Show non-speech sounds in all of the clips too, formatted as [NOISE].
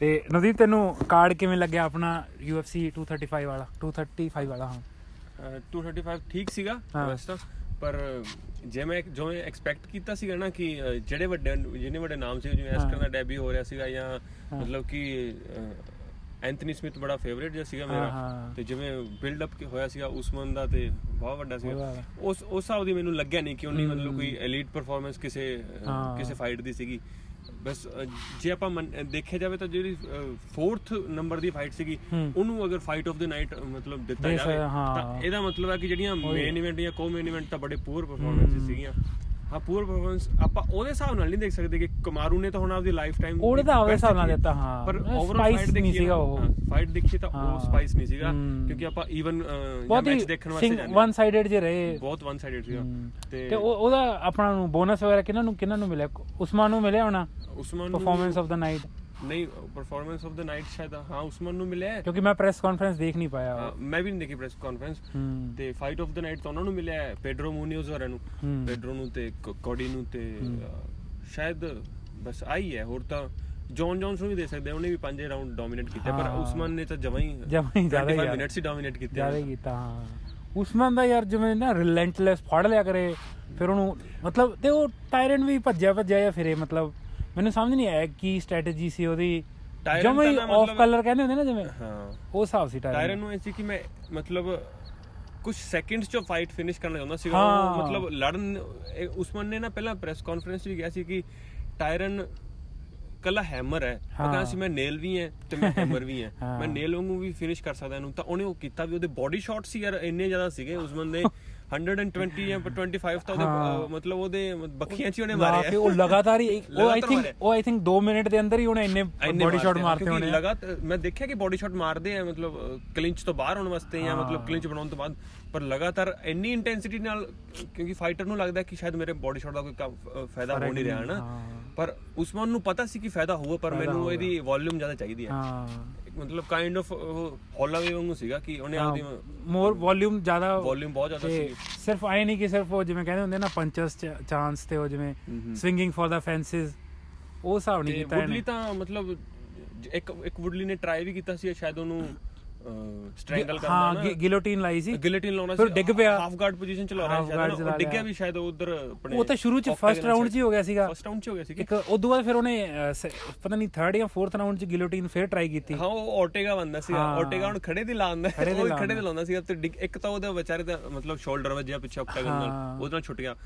ਤੇ ਨਵਦੀਪ ਤੈਨੂੰ ਕਾਰਡ ਕਿਵੇਂ ਲੱਗਿਆ ਆਪਣਾ UFC 235 ਵਾਲਾ 235 ਵਾਲਾ ਹਾਂ ਅਹ 235 ਠੀਕ ਸੀਗਾ ਹਾਂ। ਵੈਸੇ ਤਾਂ ਪਰ ਜੇ ਮੈਂ ਜੋ ਮੈਂ ਐਕਸਪੈਕਟ ਕੀਤਾ ਸੀਗਾ ਨਾ ਕਿ ਜਿਹੜੇ ਵੱਡੇ ਜਿਹਨੇ ਵੱਡੇ ਨਾਮ ਸੀ ਜਿਵੇਂ ਐਸਕਰ ਦਾ ਡੈਬੀ ਹੋ ਰਿਹਾ ਸੀਗਾ ਜਾਂ ਮਤਲਬ ਕਿ ਐਂਥਨੀ ਸਮਿਥ ਬੜਾ ਫੇਵਰੇਟ ਜਿਹਾ ਸੀਗਾ ਮੇਰਾ। ਤੇ ਜਿਵੇਂ ਬਿਲਡ ਅਪ ਹੋਇਆ ਸੀਗਾ ਉਸਮਨ ਦਾ ਤੇ ਬਹੁਤ ਵੱਡਾ ਸੀਗਾ। ਉਸ ਉਸ ਹਿਸਾਬ ਦੀ ਮੈਨੂੰ ਲੱਗਿਆ ਨਹੀਂ ਕਿ ਉਹਨੇ ਮਤਲਬ ਕੋਈ ਐਲੀਟ ਪਰਫਾਰਮੈਂਸ ਕਿਸੇ। ਕਿਸੇ ਫਾਈਟ ਦੀ ਸੀਗੀ ਬਸ ਜੇ ਆਪਾਂ ਦੇਖਿਆ ਜਾਵੇ ਤਾਂ ਜਿਹੜੀ 4th ਨੰਬਰ ਦੀ ਫਾਈਟ ਸੀਗੀ। ਉਹਨੂੰ ਅਗਰ ਫਾਈਟ ਆਫ ਦ ਨਾਈਟ ਮਤਲਬ ਦਿੱਤਾ ਜਾਵੇ। ਤਾਂ ਇਹਦਾ ਮਤਲਬ ਹੈ ਕਿ ਜਿਹੜੀਆਂ ਮੇਨ ਇਵੈਂਟ ਜਾਂ ਕੋ ਮੇਨ ਇਵੈਂਟ ਤਾਂ ਬੜੇ ਪੂਰ ਪਰਫਾਰਮੈਂਸਸ ਸੀਗੀਆਂ ਪੂਰ ਪਰਫਾਰਮੈਂਸ ਆਪਾਂ ਉਹਦੇ ਹਿਸਾਬ ਨਾਲ ਨਹੀਂ ਦੇਖ ਸਕਦੇ ਕਿ ਕਮਾਰੂ ਨੇ ਤਾਂ ਹੁਣ ਆਪਦੀ ਲਾਈਫ ਟਾਈਮ ਉਹਦੇ ਤਾਂ ਉਹਦੇ ਹਿਸਾਬ ਨਾਲ ਦਿੱਤਾ, ਹਾਂ। ਪਰ ਓਵਰਆਲ ਫਾਈਟ ਨਹੀਂ ਸੀਗਾ ਉਹ। ਫਾਈਟ ਦੇਖੀ ਤਾਂ। ਉਹ ਸਪਾਈਸ ਨਹੀਂ ਸੀਗਾ। ਕਿਉਂਕਿ ਆਪਾਂ ਈਵਨ ਮੈਚ ਦੇਖਣ ਵਾਸਤੇ ਜਾਂਦੇ ਵਨ ਸਾਈਡਡ ਜੇ ਰਹੇ ਬਹੁਤ ਵਨ ਸਾਈਡਡ ਸੀਗਾ। ਤੇ ਤੇ ਉਹ- ਉਹਦਾ ਆਪਣਾ ਨੂੰ ਬੋਨਸ ਵਗੈਰਾ ਕਿਹਨਾਂ ਨੂੰ ਕਿਹਨਾਂ ਨੂੰ ਮਿਲਿਆ ਉਸਮਾਨ ਨੂੰ ਮਿਲਿਆ ਹੋਣਾ Usman performance of the night ਨਹੀਂ ਪਰਫਾਰਮੈਂਸ ਆਫ ਦ ਨਾਈਟ ਸ਼ਾਇਦ ਹਾਂ ਉਸਮਾਨ ਨੂੰ ਮਿਲਿਆ ਹੈ। ਕਿਉਂਕਿ ਮੈਂ ਪ੍ਰੈਸ ਕਾਨਫਰੰਸ ਦੇਖ ਨਹੀਂ ਪਾਇਆ ਹਾਂ, ਮੈਂ ਵੀ ਨਹੀਂ ਦੇਖੀ ਪ੍ਰੈਸ ਕਾਨਫਰੰਸ ਹੂੰ ਤੇ ਫਾਈਟ ਆਫ ਦ ਨਾਈਟ ਤਾਂ ਉਹਨਾਂ ਨੂੰ ਮਿਲਿਆ ਹੈ ਪੈਡਰੋ ਮੂਨੀਓਜ਼ ਹੋਰਾਂ ਨੂੰ ਹੂੰ। ਪੈਡਰੋ ਨੂੰ ਤੇ ਕੋ- ਕੋਡੀ ਨੂੰ ਤੇ ਅਹ, ਸ਼ਾਇਦ ਬਸ ਆਈ ਹੈ ਹੋਰ ਤਾਂ ਜੌਨ ਜੌਨਸ ਨੂੰ ਵੀ ਦੇ ਸਕਦੇ ਆ, ਉਹਨੇ ਵੀ ਪੰਜ ਰਾਉਂਡ ਡੋਮੀਨੇਟ ਕੀਤੇ ਪਰ ਹਾਂ। ਉਸਮਾਨ ਨੇ ਤਾਂ ਜਮਾ ਹੀ ਜਮਾਂ ਹੀ ਜ਼ਿਆਦਾ ਹੀ 25 ਯਾਰ। ਮਿੰਟਸ ਹੀ ਡੋਮੀਨੇਟ ਕੀਤੇ ਜ਼ਿਆਦਾ ਹੀ ਕੀਤਾ ਹਾਂ ਉਸਮਾਨ ਦਾ ਯਾਰ ਜਿਵੇਂ ਨਾ ਰਿਲੈਂਟਲੈਸ ਫੜ ਲਿਆ ਕਰੇ ਫਿਰ ਉਹਨੂੰ ਮਤਲਬ ਤੇ ਉਹ ਟਾਇਰਨ ਵੀ ਭੱਜਿਆ ਭੱਜਿਆ ਜਾਂ ਫਿਰੇ ਮਤਲਬ ਮੈਨੂੰ ਸਮਝ ਨਹੀਂ ਆਇਆ ਕੀ ਸਟ੍ਰੈਟਜੀ ਸੀ ਉਹਦੀ। ਜਮੇ ਹੀ ਆਫ ਕਲਰ ਕਹਿੰਦੇ ਹੁੰਦੇ ਨਾ ਜਿਵੇਂ ਹਾਂ। ਉਹ ਹਿਸਾਬ ਸੀ ਟਾਇਰਨ ਟਾਇਰਨ ਨੂੰ ਇਹ ਸੀ ਕਿ ਮੈਂ ਮਤਲਬ ਕੁਝ ਸੈਕਿੰਡਸ ਚ ਫਾਈਟ ਫਿਨਿਸ਼ ਕਰਨਾ ਚਾਹੁੰਦਾ ਸੀਗਾ। ਉਹ ਮਤਲਬ ਲੜਨ ਉਸਮਾਨ ਨੇ ਨਾ ਪਹਿਲਾਂ ਪ੍ਰੈਸ ਕਾਨਫਰੰਸ ਵੀ ਕਿਹਾ ਸੀ ਕਿ ਟਾਇਰਨ ਕੱਲਾ ਹੈਮਰ ਹੈ। ਕਹਿੰਦਾ ਸੀ ਮੈਂ ਨੇਲ ਵੀ ਹੈ ਤੇ ਮੈਂ ਹੈਮਰ ਵੀ ਹੈ। [LAUGHS] ਮੈਂ ਨੇਲ ਵਾਂਗੂ ਵੀ ਫਿਨਿਸ਼ ਕਰ ਸਕਦਾ ਇਹਨੂੰ। ਤਾਂ ਉਹਨੇ ਉਹ ਕੀਤਾ ਵੀ ਉਹਦੇ ਬਾਡੀ ਸ਼ਾਟਸ ਯਾਰ ਇੰਨੇ ਜ਼ਿਆਦਾ ਸੀਗੇ ਉਸਮਾਨ ਦੇ। 120 ਜਾਂ 25 ਤਾਂ ਉਹਦੇ ਮਤਲਬ ਉਹਦੇ ਬੱਖੀਆਂ ਚ ਹੀ ਉਹਨੇ ਮਾਰੇ ਕੇ ਆ ਉਹ ਲਗਾਤਾਰ ਹੀ ਉਹ ਆਈ ਥਿੰਕ। ਉਹ ਆਈ ਥਿੰਕ 2 ਮਿੰਟ ਦੇ ਅੰਦਰ ਹੀ ਉਹਨੇ ਇੰਨੇ ਬੋਡੀ ਸ਼ਾਟ ਮਾਰਤੇ ਹੋਣੇ ਲਗਾਤਾਰ ਮੈਂ ਦੇਖਿਆ ਕਿ ਬੋਡੀ ਸ਼ਾਟ ਮਾਰਦੇ ਆ ਮਤਲਬ ਕਲਿੰਚ ਤੋਂ ਬਾਹਰ ਆਉਣ ਵਾਸਤੇ ਜਾਂ। ਮਤਲਬ ਕਲਿੰਚ ਬਣਾਉਣ ਤੋਂ ਬਾਅਦ ਪਰ ਲਗਾਤਾਰ ਇੰਨੀ ਇੰਟੈਂਸਿਟੀ ਨਾਲ ਕਿਉਂਕਿ ਫਾਈਟਰ ਨੂੰ ਲੱਗਦਾ ਕਿ ਸ਼ਾਇਦ ਮੇਰੇ ਬੋਡੀ ਸ਼ਾਟ ਦਾ ਕੋਈ ਫਾਇਦਾ ਹੋ ਨਹੀਂ ਰਿਹਾ ਨਾ ਹਾਂ। ਪਰ ਉਸਮਾਨ ਨੂੰ ਪਤਾ ਸੀ ਕਿ ਫਾਇਦਾ ਹੋਊਗਾ ਪਰ ਮੈਨੂੰ। ਇਹਦੀ ਵੋਲਿਊਮ ਜ਼ਿਆਦਾ ਚਾਹੀਦੀ ਹੈ। ਹਾਂ। ਮਤਲਬ ਕਾਈਂਡ ਆਫ ਹੌਲਾ ਵੀ ਵਾਂਗੂ ਸੀਗਾ ਕਿ ਉਹਨੇ ਆਪਦੀ ਮੋਰ ਵੋਲਿਊਮ ਜ਼ਿਆਦਾ ਵੋਲਿਊਮ ਬਹੁਤ ਜ਼ਿਆਦਾ ਸੀ ਸਿਰਫ ਆਏ ਨਹੀਂ ਕਿ ਸਿਰਫ ਉਹ ਜਿਵੇਂ ਕਹਿੰਦੇ ਹੁੰਦੇ ਨਾ ਪੰਚਸ ਚਾਂਸ ਤੇ ਉਹ ਜਿਵੇਂ ਸਵਿੰਗਿੰਗ ਫॉर ਦਾ ਫੈਂਸਿਸ ਉਹ ਹਿਸਾਬ ਨਹੀਂ ਕੀਤਾ ਵੁਡਲੀ ਇਹਨੇ ਤਾਂ ਮਤਲਬ ਇੱਕ ਇੱਕ ਵੁਡਲੀ ਨੇ ਟਰਾਈ ਵੀ ਕੀਤਾ ਸੀ ਸ਼ਾਇਦ ਉਹਨੂੰ ਸਟ੍ਰੈਂਗਲ ਕਰਨਾ ਹਾਂ ਗਿਲੋਟੀਨ ਲਾਈ ਸੀ। ਗਿਲਟਿਨ ਲਾਉਣਾ ਫਿਰ ਡਿੱਗ ਪਿਆ। ਹਾਫ ਗਾਰਡ ਪੋਜੀਸ਼ਨ ਚ ਲਾ ਰਿਹਾ ਸ਼ਾਇਦ ਉਹ ਡਿੱਗਿਆ। ਵੀ ਸ਼ਾਇਦ ਉਧਰ ਆਪਣੇ ਉਹ ਤਾਂ ਸ਼ੁਰੂ ਚ ਫਰਸਟ ਰਾਉਂਡ 'ਚ ਹੀ ਹੋ ਗਿਆ ਸੀਗਾ। ਫਰਸਟ ਰਾਉਂਡ ਚ ਹੋ ਗਿਆ ਸੀ ਇੱਕ ਉਦੋਂ ਬਾਅਦ ਫਿਰ ਉਹਨੇ ਸ- ਪਤਾ ਨਹੀਂ 3rd ਜਾਂ 4th ਰਾਉਂਡ 'ਚ ਗਿਲੋਟੀਨ ਫਿਰ ਟਰਾਈ ਕੀਤੀ। ਹਾਂ ਉਹ ਓਟੇਗਾ ਬੰਦਾ ਸੀ ਹਾਂ। ਓਟੇਗਾ ਹੁਣ ਖੜੇ ਦੀ ਲਾਉਂਦਾ ਉਹ। ਖੜੇ ਦੀ ਲਾਉਂਦਾ ਸੀ ਤੇ ਇੱਕ ਤਾਂ ਉਹਦਾ ਵਿਚਾਰੇ ਦਾ ਮਤਲਬ ਸ਼ੋਲਡਰ ਵੱਜਿਆ ਪਿੱਛੇ ਓਕਟਾਗਨ ਹਾਂ। ਨਾਲ। ਉਹਦੇ ਨਾਲ ਛੁੱਟ ਗਿਆ।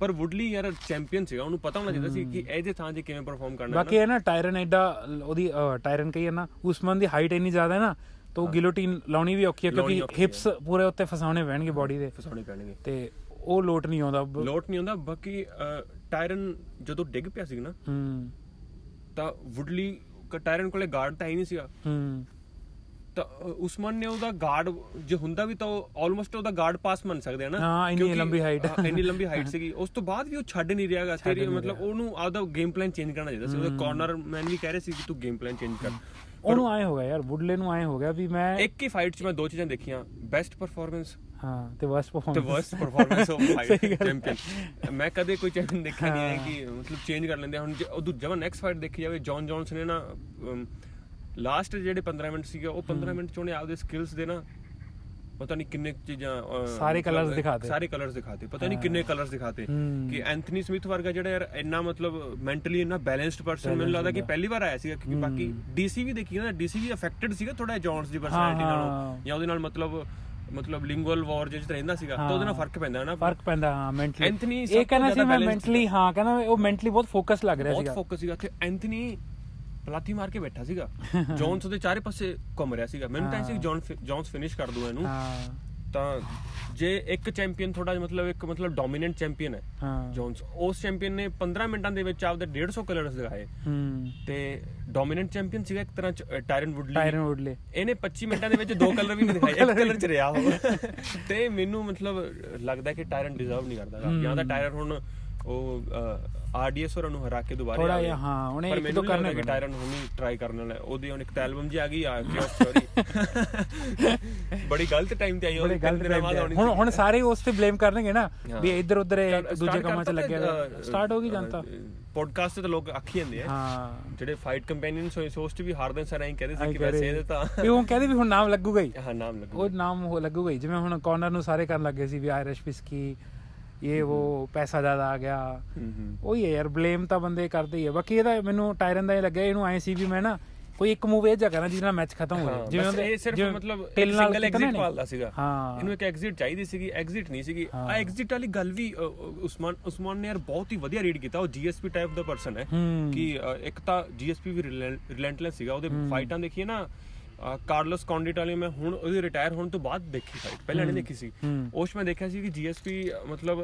ਪਰ ਵੁਡਲੀ ਯਾਰ ਚੈਂਪੀਅਨ ਸੀਗਾ। ਉਹਨੂੰ ਪਤਾ ਹੋਣਾ ਚਾਹੀਦਾ ਸੀ ਕਿ ਇਹਦੇ ਥਾਂ 'ਚ ਕਿਵੇਂ ਪਰਫਾਰਮ ਕਰਨਾ ਹੈ ਬਾਕੀ ਇਹ ਨਾ ਟਾਇਰਨ ਐਡਾ ਉਹਦੀ ਟਾਇਰਨ ਕਹੀ ਹੈ ਨਾ ਉਸਮਾਨ ਦੀ ਹਾਈਟ ਇੰਨੀ ਜ਼ਿਆਦਾ ਹੈ ਨਾ ਤਾਂ ਉਹ ਗਿਲੋਟੀਨ ਲਾਉਣੀ ਵੀ ਔਖੀ ਹੈ ਕਿਉਂਕਿ। ਹਿਪਸ ਪੂਰੇ ਉੱਤੇ ਫਸਾਉਣੇ ਪੈਣਗੇ ਬਾਡੀ ਦੇ। ਫਸਾਉਣੇ ਪੈਣਗੇ। ਤੇ ਉਹ ਲੋਟ ਨਹੀਂ ਆਉਂਦਾ। ਲੋਟ ਨਹੀਂ ਹੁੰਦਾ ਬਾਕੀ ਟਾਇਰਨ ਜਦੋਂ ਡਿੱਗ ਪਿਆ ਸੀ ਨਾ ਹੂੰ। ਤਾਂ ਵੁਡਲੀ ਟਾਇਰਨ ਕੋਲੇ ਗਾਰਡ ਤਾਂ ਹੈ ਨਹੀਂ ਸੀਗਾ। ਹੂੰ। ਤਾਂ ਉਸਮਾਨ ਨੇ ਉਹਦਾ ਗਾਰਡ ਜੇ ਹੁੰਦਾ ਵੀ ਤਾਂ ਆਲਮੋਸਟ ਉਹਦਾ ਗਾਰਡ ਪਾਸ ਮੰਨ ਸਕਦੇ ਆ ਨਾ ਹਾਂ, ਇੰਨੀ ਲੰਬੀ height। ਹਾਂ, ਇੰਨੀ ਲੰਬੀ ਹਾਈਟ ਸੀਗੀ। ਉਸ ਤੋਂ ਬਾਅਦ ਵੀ ਉਹ ਛੱਡ ਨਹੀਂ ਰਿਹਾਗਾ ਤੇਰੀ ਮਤਲਬ ਉਹਨੂੰ ਆਪਦਾ ਗੇਮ ਪਲਾਨ ਚੇਂਜ ਕਰਨਾ ਚਾਹੀਦਾ ਸੀ। ਉਹਦੇ ਕਾਰਨਰ ਮੈਨ ਵੀ ਕਹਿ ਰਹੇ ਸੀ ਕਿ ਤੂੰ ਗੇਮ ਪਲਾਨ ਚੇਂਜ ਕਰ। ਉਹਨੂੰ ਆਏ ਹੋ ਗਿਆ ਯਾਰ ਬੁੱਢਲੇ ਨੂੰ ਆਏ ਹੋ ਗਿਆ ਵੀ ਮੈਂ ਇੱਕ ਹੀ ਫਾਈਟ 'ਚ ਮੈਂ ਦੋ ਚੀਜ਼ਾਂ ਦੇਖੀਆਂ ਬੈਸਟ ਪਰਫਾਰਮੈਂਸ ਹਾਂ ਤੇ ਵਰਸਟ ਤੇ performance worst performance of fight. Champion ਮੈਂ ਕਦੇ ਕੋਈ ਚੈਂਪੀਅਨ ਦੇਖਿਆ ਨਹੀਂ ਹੈ ਕਿ ਮਤਲਬ ਚੇਂਜ ਕਰ ਲੈਂਦੇ। ਹੁਣ ਜੇ ਉਹ ਦੂਜਾ ਨੈਕਸਟ ਫਾਈਟ ਦੇਖੀ ਜਾਵੇ ਜੌਨ ਜੌਨਸ ਨੇ ਨਾ ਲਾਸਟ ਜਿਹੜੇ 15 ਮਿੰਟ ਸੀਗੇ ਉਹ 15 ਮਿੰਟ ਚ ਉਹਨੇ ਆਪਦੇ ਸਕਿੱਲਸ ਦੇ ਨਾ ਪਤਾ ਨਹੀਂ ਕਿੰਨੇ ਕੁ ਚੀਜ਼ਾਂ ਅਹ, ਸਾਰੇ colours ਦਿਖਾਤੇ। ਸਾਰੇ ਕਲਰਸ ਦਿਖਾਤੇ। ਪਤਾ ਨਹੀਂ ਕਿੰਨੇ ਕਲਰਸ ਦਿਖਾਤੇ। ਕਿ ਐਂਥਨੀ ਸਮਿਥ ਵਰਗਾ ਜਿਹੜਾ ਯਾਰ ਇੰਨਾ ਮਤਲਬ ਮੈਂਟਲੀ ਇੰਨਾ ਬੈਲੈਂਸਡ ਪਰਸਨ ਮੈਨੂੰ ਲੱਗਦਾ ਕਿ ਪਹਿਲੀ ਵਾਰ ਆਇਆ ਸੀਗਾ ਕਿਉਂਕਿ ਬਾਕੀ ਡੀਸੀ ਵੀ ਦੇਖੀ ਨਾ ਡੀਸੀ ਵੀ ਅਫੈਕਟਡ ਸੀਗਾ ਥੋੜਾ ਜੌਨਸ ਦੀ ਪਰਸਨੈਲਿਟੀ ਨਾਲੋਂ। ਜਾਂ ਉਹਦੇ ਨਾਲ ਮਤਲਬ ਮਤਲਬ ਲਿੰਗੁਅਲ ਵਾਰ ਜਿਹ ਚ ਰਹਿੰਦਾ ਸੀਗਾ ਤਾਂ ਉਹਦੇ ਨਾਲ ਫ਼ਰਕ ਪੈਂਦਾ ਨਾ ਫ਼ਰਕ ਪੈਂਦਾ ਹਾਂ ਮੈਂਟਲੀ ਐਂਥਨੀ ਇਹ ਕਹਿੰਦਾ ਸੀ ਮੈਂ ਮੈਂਟਲੀ ਹਾਂ ਕਹਿੰਦਾ ਉਹ ਮੈਂਟਲੀ ਬਹੁਤ ਫੋਕਸ ਲੱਗ ਰਿਹਾ ਬਹੁਤ ਸੀਗਾ। ਫੋਕਸ ਸੀਗਾ। ਤੇ ਐਂਥਨੀ ਪਲਾਤੀ ਮਾਰ ਕੇ ਬੈਠਾ ਸੀਗਾ। [LAUGHS] ਜੌਨਸ ਉਹਦੇ ਚਾਰੇ ਪਾਸੇ ਘੁੰਮ ਰਿਹਾ ਸੀਗਾ। ਮੈਨੂੰ ਤਾਂ ਸੀ ਜੌਨ ਜੌਨਸ ਫਿਨਿਸ਼ ਕਰ ਦੂ ਇਹਨੂੰ। ਹਾਂ। ਤਾਂ ਜੇ ਇੱਕ ਚੈਂਪੀਅਨ ਥੋੜਾ ਮਤਲਬ ਇੱਕ ਮਤਲਬ ਡੋਮੀਨੈਂਟ ਚੈਂਪੀਅਨ ਹੈ ਹਾਂ। ਜੌਨਸ ਉਸ ਚੈਂਪੀਅਨ ਨੇ 15 ਮਿੰਟਾਂ ਦੇ ਵਿੱਚ ਆਪਦੇ 150 ਕਲਰਸ ਦਿਖਾਏ। ਹੂੰ। ਤੇ ਡੋਮੀਨੈਂਟ ਚੈਂਪੀਅਨ ਸੀਗਾ ਇੱਕ ਤਰ੍ਹਾਂ ਟਾਇਰਨ ਵੁਡਲੀ ਟਾਇਰਨ ਵੁਡਲੇ ਇਹਨੇ 25 ਮਿੰਟਾਂ ਦੇ ਵਿੱਚ ਦੋ ਕਲਰ ਵੀ ਨਹੀਂ ਦਿਖਾਏ ਇੱਕ ਕਲਰ ਚ ਰਿਹਾ ਉਹ। ਤੇ ਮੈਨੂੰ ਮਤਲਬ ਲੱਗਦਾ ਕਿ ਟਾਇਰਨ ਡਿਜ਼ਰਵ ਨਹੀਂ ਕਰਦਾ। ਜਾਂ ਤਾਂ ਟਾਇਰਨ ਹੁਣ ਉਹ ਆਰਡੀਐਸ ਹੋਰਾਂ ਨੂੰ ਹਰਾ ਕੇ ਦੁਬਾਰਾ ਆਵੇ। ਜਿਹਾ, ਹਾਂ, ਉਹਨੇ ਇੱਕ ਦੋ ਕਰਨੇ ਕਿ। ਟਾਇਰਨ ਹੁਣ ਟਰਾਈ ਕਰਨ ਵਾਲਾ। ਉਹਦੀ ਹੁਣ ਇੱਕ ਤਾਂ ਐਲਬਮ ਜੀ ਆ ਗਈ ਆ ਕਿਉਂ ਸੌਰੀ [LAUGHS] ਬੜੀ ਗਲਤ ਟਾਈਮ ਤੇ ਆਈ ਉਹ ਹੁਣ। ਹੁਣ ਸਾਰੇ ਉਸ ਤੇ ਬਲੇਮ ਕਰਨਗੇ ਨਾ। ਵੀ ਇੱਧਰ ਉੱਧਰ ਦੂਜੇ ਕੰਮਾਂ 'ਚ ਲੱਗਿਆ ਤੇ, ਸਟਾਰਟ ਹੋ ਗਈ ਜਨਤਾ ਪੋਡਕਾਸਟ ਤੇ ਤਾਂ ਲੋਕ ਆਖੀ ਜਾਂਦੇ ਆ ਹਾਂ ਜਿਹੜੇ ਫਾਈਟ ਕੰਪੈਨੀਅਨਸ ਹੋਏ ਸੋਸ ਚ ਵੀ ਹਾਰਦੇ ਸਾਰ ਐਂ ਕਹਿੰਦੇ ਸੀ ਕਿ ਵੈਸੇ। ਇਹਦੇ ਤਾਂ ਵੀ ਉਹ ਕਹਿੰਦੇ ਵੀ ਹੁਣ ਨਾਮ ਲੱਗੂਗਾ ਹੀ ਹਾਂ ਨਾਮ ਲੱਗੂ ਉਹ ਨਾਮ ਲੱਗੂਗਾ ਹੀ ਜਿਵੇਂ ਹੁਣ ਕਾਰਨਰ ਨੂੰ ਸਾਰੇ ਕਰਨ ਲੱਗੇ ਸੀ ਵੀ ਆਇਰਿਸ਼ ਵਿਸਕੀ ਇਹ ਉਹ ਪੈਸਾ ਜ਼ਿਆਦਾ ਆ ਗਿਆ ਉਹੀ ਹੈ ਯਾਰ ਬਲੇਮ ਤਾਂ ਬੰਦੇ ਕਰਦੇ ਹੀ ਆ ਬਾਕੀ ਇਹਦਾ ਮੈਨੂੰ ਟਾਇਰਨ ਦਾ ਇਹ ਲੱਗਿਆ ਇਹਨੂੰ ਐ ਸੀ ਵੀ ਮੈਂ ਨਾ ਕੋਈ ਇੱਕ ਮੂਵ ਇਹ ਜਿਹਾ ਕਰਾਂ ਜਿਹਦੇ ਨਾਲ ਮੈਚ ਖਤਮ ਹੋ ਜਾਏ ਬਸ ਇਹ ਸਿਰਫ ਜਿਵੇਂ ਮਤਲਬ ਸਿੰਗਲ ਐਗਜ਼ਿਟ। ਪਾਲਦਾ ਸੀਗਾ ਹਾਂ ਇਹਨੂੰ ਇੱਕ ਐਗਜ਼ਿਟ ਚਾਹੀਦੀ ਸੀਗੀ ਐਗਜ਼ਿਟ ਨਹੀਂ ਸੀਗੀ। ਆ ਐਗਜ਼ਿਟ ਵਾਲੀ ਗੱਲ ਵੀ ਉਸਮਾਨ ਉਸਮਾਨ ਨੇ ਯਾਰ ਬਹੁਤ ਹੀ ਵਧੀਆ ਰੀਡ ਕੀਤਾ ਉਹ ਜੀਐਸਪੀ ਟਾਈਪ ਦਾ ਪਰਸਨ ਹੈ। ਕਿ ਇੱਕ ਤਾਂ ਜੀਐਸਪੀ ਵੀ ਰਿਲੈਂਟਲੈਸ ਸੀਗਾ ਉਹਦੇ। ਫਾਈਟਾਂ ਦੇਖੀਏ ਨਾ ਕਾਰਲੋਸ ਕੌਂਡਿਟ ਵਾਲੀ ਮੈਂ ਹੁਣ ਉਹਦੀ ਰਿਟਾਇਰ ਹੋਣ ਤੋਂ ਬਾਅਦ ਦੇਖੀ ਫਾਈਟ ਪਹਿਲਾਂ ਨਹੀਂ। ਦੇਖੀ ਸੀ। ਉਸ ਮੈਂ ਦੇਖਿਆ ਸੀ ਕਿ ਜੀਐਸਪੀ ਮਤਲਬ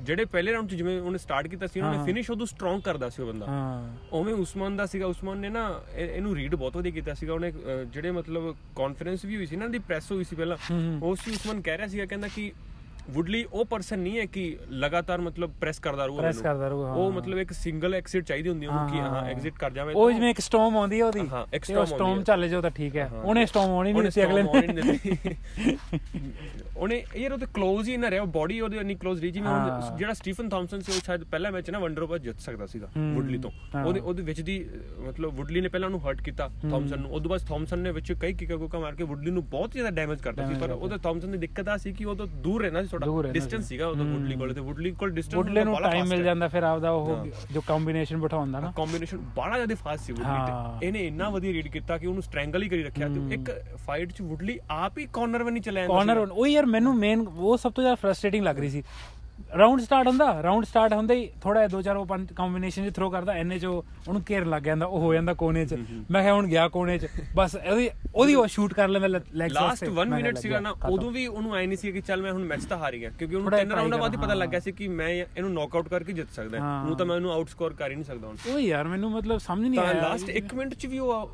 ਜਿਹੜੇ ਪਹਿਲੇ ਰਾਉਂਡ 'ਚ ਜਿਵੇਂ ਉਹਨੇ ਸਟਾਰਟ ਕੀਤਾ ਸੀ ਉਹਨੇ। ਫਿਨਿਸ਼ ਉਦੋਂ ਸਟਰੋਂਗ ਕਰਦਾ ਸੀ ਉਹ ਬੰਦਾ ਹਾਂ ਉਵੇਂ ਉਸਮਾਨ ਦਾ ਸੀਗਾ ਉਸਮਾਨ ਨੇ ਨਾ ਇਹ- ਇਹਨੂੰ ਰੀਡ ਬਹੁਤ ਵਧੀਆ ਕੀਤਾ ਸੀਗਾ ਉਹਨੇ ਜਿਹੜੇ ਮਤਲਬ ਕਾਨਫਰੰਸ ਵੀ ਹੋਈ ਸੀ ਨਾ ਦੀ ਪ੍ਰੈਸ ਹੋਈ ਸੀ ਪਹਿਲਾਂ। ਉਸ ਉਸਮਾਨ ਕਹਿ ਰਿਹਾ ਸੀਗਾ ਕਹਿੰਦਾ ਕਿ ਵੁੱਡਲੀ ਉਹ ਪਰਸਨ ਨਹੀਂ ਹੈ ਕਿ ਲਗਾਤਾਰ ਮਤਲਬ ਪ੍ਰੈਸ ਕਰਦਾ ਰਹੂ ਪ੍ਰੈਸ ਕਰਦਾ ਰਹੂ ਹਾਂ ਉਹ ਮਤਲਬ ਇੱਕ ਸਿੰਗਲ ਐਕਸਿਟ ਚਾਹੀਦੀ ਹੁੰਦੀ ਉਹਨੂੰ ਕਿ ਹਾਂ ਐਗਜ਼ਿਟ ਕਰ ਜਾਵੇ ਉਹ ਜਿਵੇਂ ਇੱਕ ਸਟਾਰਮ ਆਉਂਦੀ ਹੈ ਉਹਦੀ ਹਾਂ ਇੱਕ ਸਟਾਰਮ ਸਟਾਰਮ ਚੱਲ ਜਾਓ ਤਾਂ ਠੀਕ ਹੈ। ਉਹਨੇ ਸਟਾਰਮ ਆਉਣੀ ਨਹੀਂ ਸੀ ਅਗਲੇ ਨੇ। ਉਹਨੇ ਯਾਰ ਉਹ ਤੇ ਕਲੋਜ਼ ਹੀ ਨਾ ਰਿਹਾ ਬਾਡੀ ਉਹਦੇ ਇੰਨੀ ਕਲੋਜ਼ ਰਹੀ ਜਿਵੇਂ ਜਿਹੜਾ ਸਟੀਫਨ ਥਾਮਸਨ ਸੀ ਉਹ ਸ਼ਾਇਦ ਪਹਿਲਾ ਮੈਚ ਨਾ ਵੰਡਰ ਓਵਰ ਜਿੱਤ ਸਕਦਾ ਸੀਗਾ ਵੁੱਡਲੀ ਤੋਂ। ਉਹਦੇ ਉਹਦੇ ਵਿੱਚ ਦੀ ਮਤਲਬ ਵੁੱਡਲੀ ਨੇ ਪਹਿਲਾਂ ਉਹਨੂੰ ਹਰਟ ਕੀਤਾ ਥਾਮਸਨ ਨੂੰ। ਉਦੋਂ ਬਾਅਦ ਥਾਮਸਨ ਨੇ ਵਿੱਚ ਕਈ ਕਿੱਕਾ ਕੋਕਾ ਮਾਰ ਕੇ ਵੁੱਡਲੀ ਨੂੰ ਬਹੁਤ ਜ਼ਿਆਦਾ ਡੈਮੇਜ ਕਰਤਾ ਸੀ ਪਰ ਉਹਦੇ ਥਾਮਸਨ ਦੀ ਦਿੱਕਤ ਆ ਸੀ ਕਿ ਉਹ ਤੋਂ ਦੂਰ ਰਹਿਣਾ ਸੀ ਦੂਰ ਥੋੜਾ ਰਹਿਣਾ ਡਿਸਟੈਂਸ ਸੀ। ਸੀਗਾ ਉਹਦਾ ਹੂੰ। ਵੁਡਲੀ ਕੋਲ ਤੇ ਵੁਡਲੀ ਕੋਲ ਡਿਸਟੈਂਸ ਬੁੱਢਲੇ ਨੂੰ ਟਾਈਮ ਮਿਲ ਜਾਂਦਾ ਫਿਰ ਆਪਦਾ ਉਹ ਹਾਂ। ਜੋ ਕੰਬੀਨੇਸ਼ਨ ਬਿਠਾਉਂਦਾ ਨਾ ਕੰਬੀਨੇਸ਼ਨ ਬੜਾ ਜ਼ਿਆਦਾ ਫਾਸਟ ਸੀ ਵੁਡਲੀ ਹਾਂ। ਤੇ ਇਹਨੇ ਇੰਨਾ ਵਧੀਆ ਰੀਡ ਕੀਤਾ ਕਿ ਉਹਨੂੰ ਸਟ੍ਰੈਂਗਲ ਹੀ ਕਰੀ ਰੱਖਿਆ ਹੂੰ। ਤੇ ਇੱਕ ਫਾਈਟ 'ਚ ਵੁਡਲੀ ਆਪ ਹੀ ਕਾਰਨਰ ਵੀ ਨਹੀਂ ਚਲਿਆ ਜਾਂਦਾ ਕਾਰਨਰ। ਉਹ ਯਾਰ ਮੈਨੂੰ ਮੇਨ ਉਹ ਸਭ ਤੋਂ ਜ਼ਿਆਦਾ ਫਰਸਟ੍ਰੇਟਿੰਗ ਲੱਗ ਰਹੀ ਸੀ ਰਾਉਂਡ ਸਟਾਰਟ ਹੁੰਦਾ ਰਾਉਂਡ ਸਟਾਰਟ ਹੁੰਦੇ ਹੀ ਥੋੜਾ ਦੋ ਚਾਰ ਉਹ ਪੰਜ ਕੰਬੀਨੇਸ਼ਨ ਚ ਥਰੋ ਕਰਦਾ ਐਨੇ ਚ ਉਹ- ਉਹਨੂੰ ਘੇਰ ਲੱਗ ਜਾਂਦਾ ਉਹ ਹੋ ਜਾਂਦਾ ਕੋਨੇ ਚ। ਮੈਂ ਕਿਹਾ ਹੁਣ ਗਿਆ ਕੋਨੇ ਚ। ਬਸ ਉਹਦੀ ਉਹਦੀ ਉਹ ਸ਼ੂਟ ਕਰ ਲੈਂਦਾ ਲੈਗਸ ਲਾਸਟ 1 ਮਿੰਟ ਸੀਗਾ ਨਾ ਉਦੋਂ ਵੀ ਉਹਨੂੰ ਐ ਨਹੀਂ ਸੀ ਕਿ ਚੱਲ ਮੈਂ ਹੁਣ ਮੈਚ ਤਾਂ ਹਾਰ ਗਿਆ ਕਿਉਂਕਿ ਉਹਨੂੰ ਥੋੜ੍ਹਾ ਤਿੰਨ try ਰਾਉਂਡਾਂ ਬਾਅਦ ਹੀ ਪਤਾ ਹਾਂ। ਲੱਗਿਆ ਸੀ ਕਿ ਮੈਂ ਇਹਨੂੰ ਨੌਕਆਊਟ ਕਰਕੇ ਜਿੱਤ ਸਕਦਾ। ਹਾਂ। ਤਾਂ ਮੈਂ ਉਹਨੂੰ ਆਊਟ ਸਕੋਰ ਕਰ ਹੀ ਨਹੀਂ ਸਕਦਾ ਹੁਣ। ਉਹ ਯਾਰ ਮੈਨੂੰ ਮਤਲਬ ਸਮਝ ਨਹੀਂ ਆਇਆ। ਲਾਸਟ 1 ਮਿੰਟ ਚ ਵੀ ਉਹ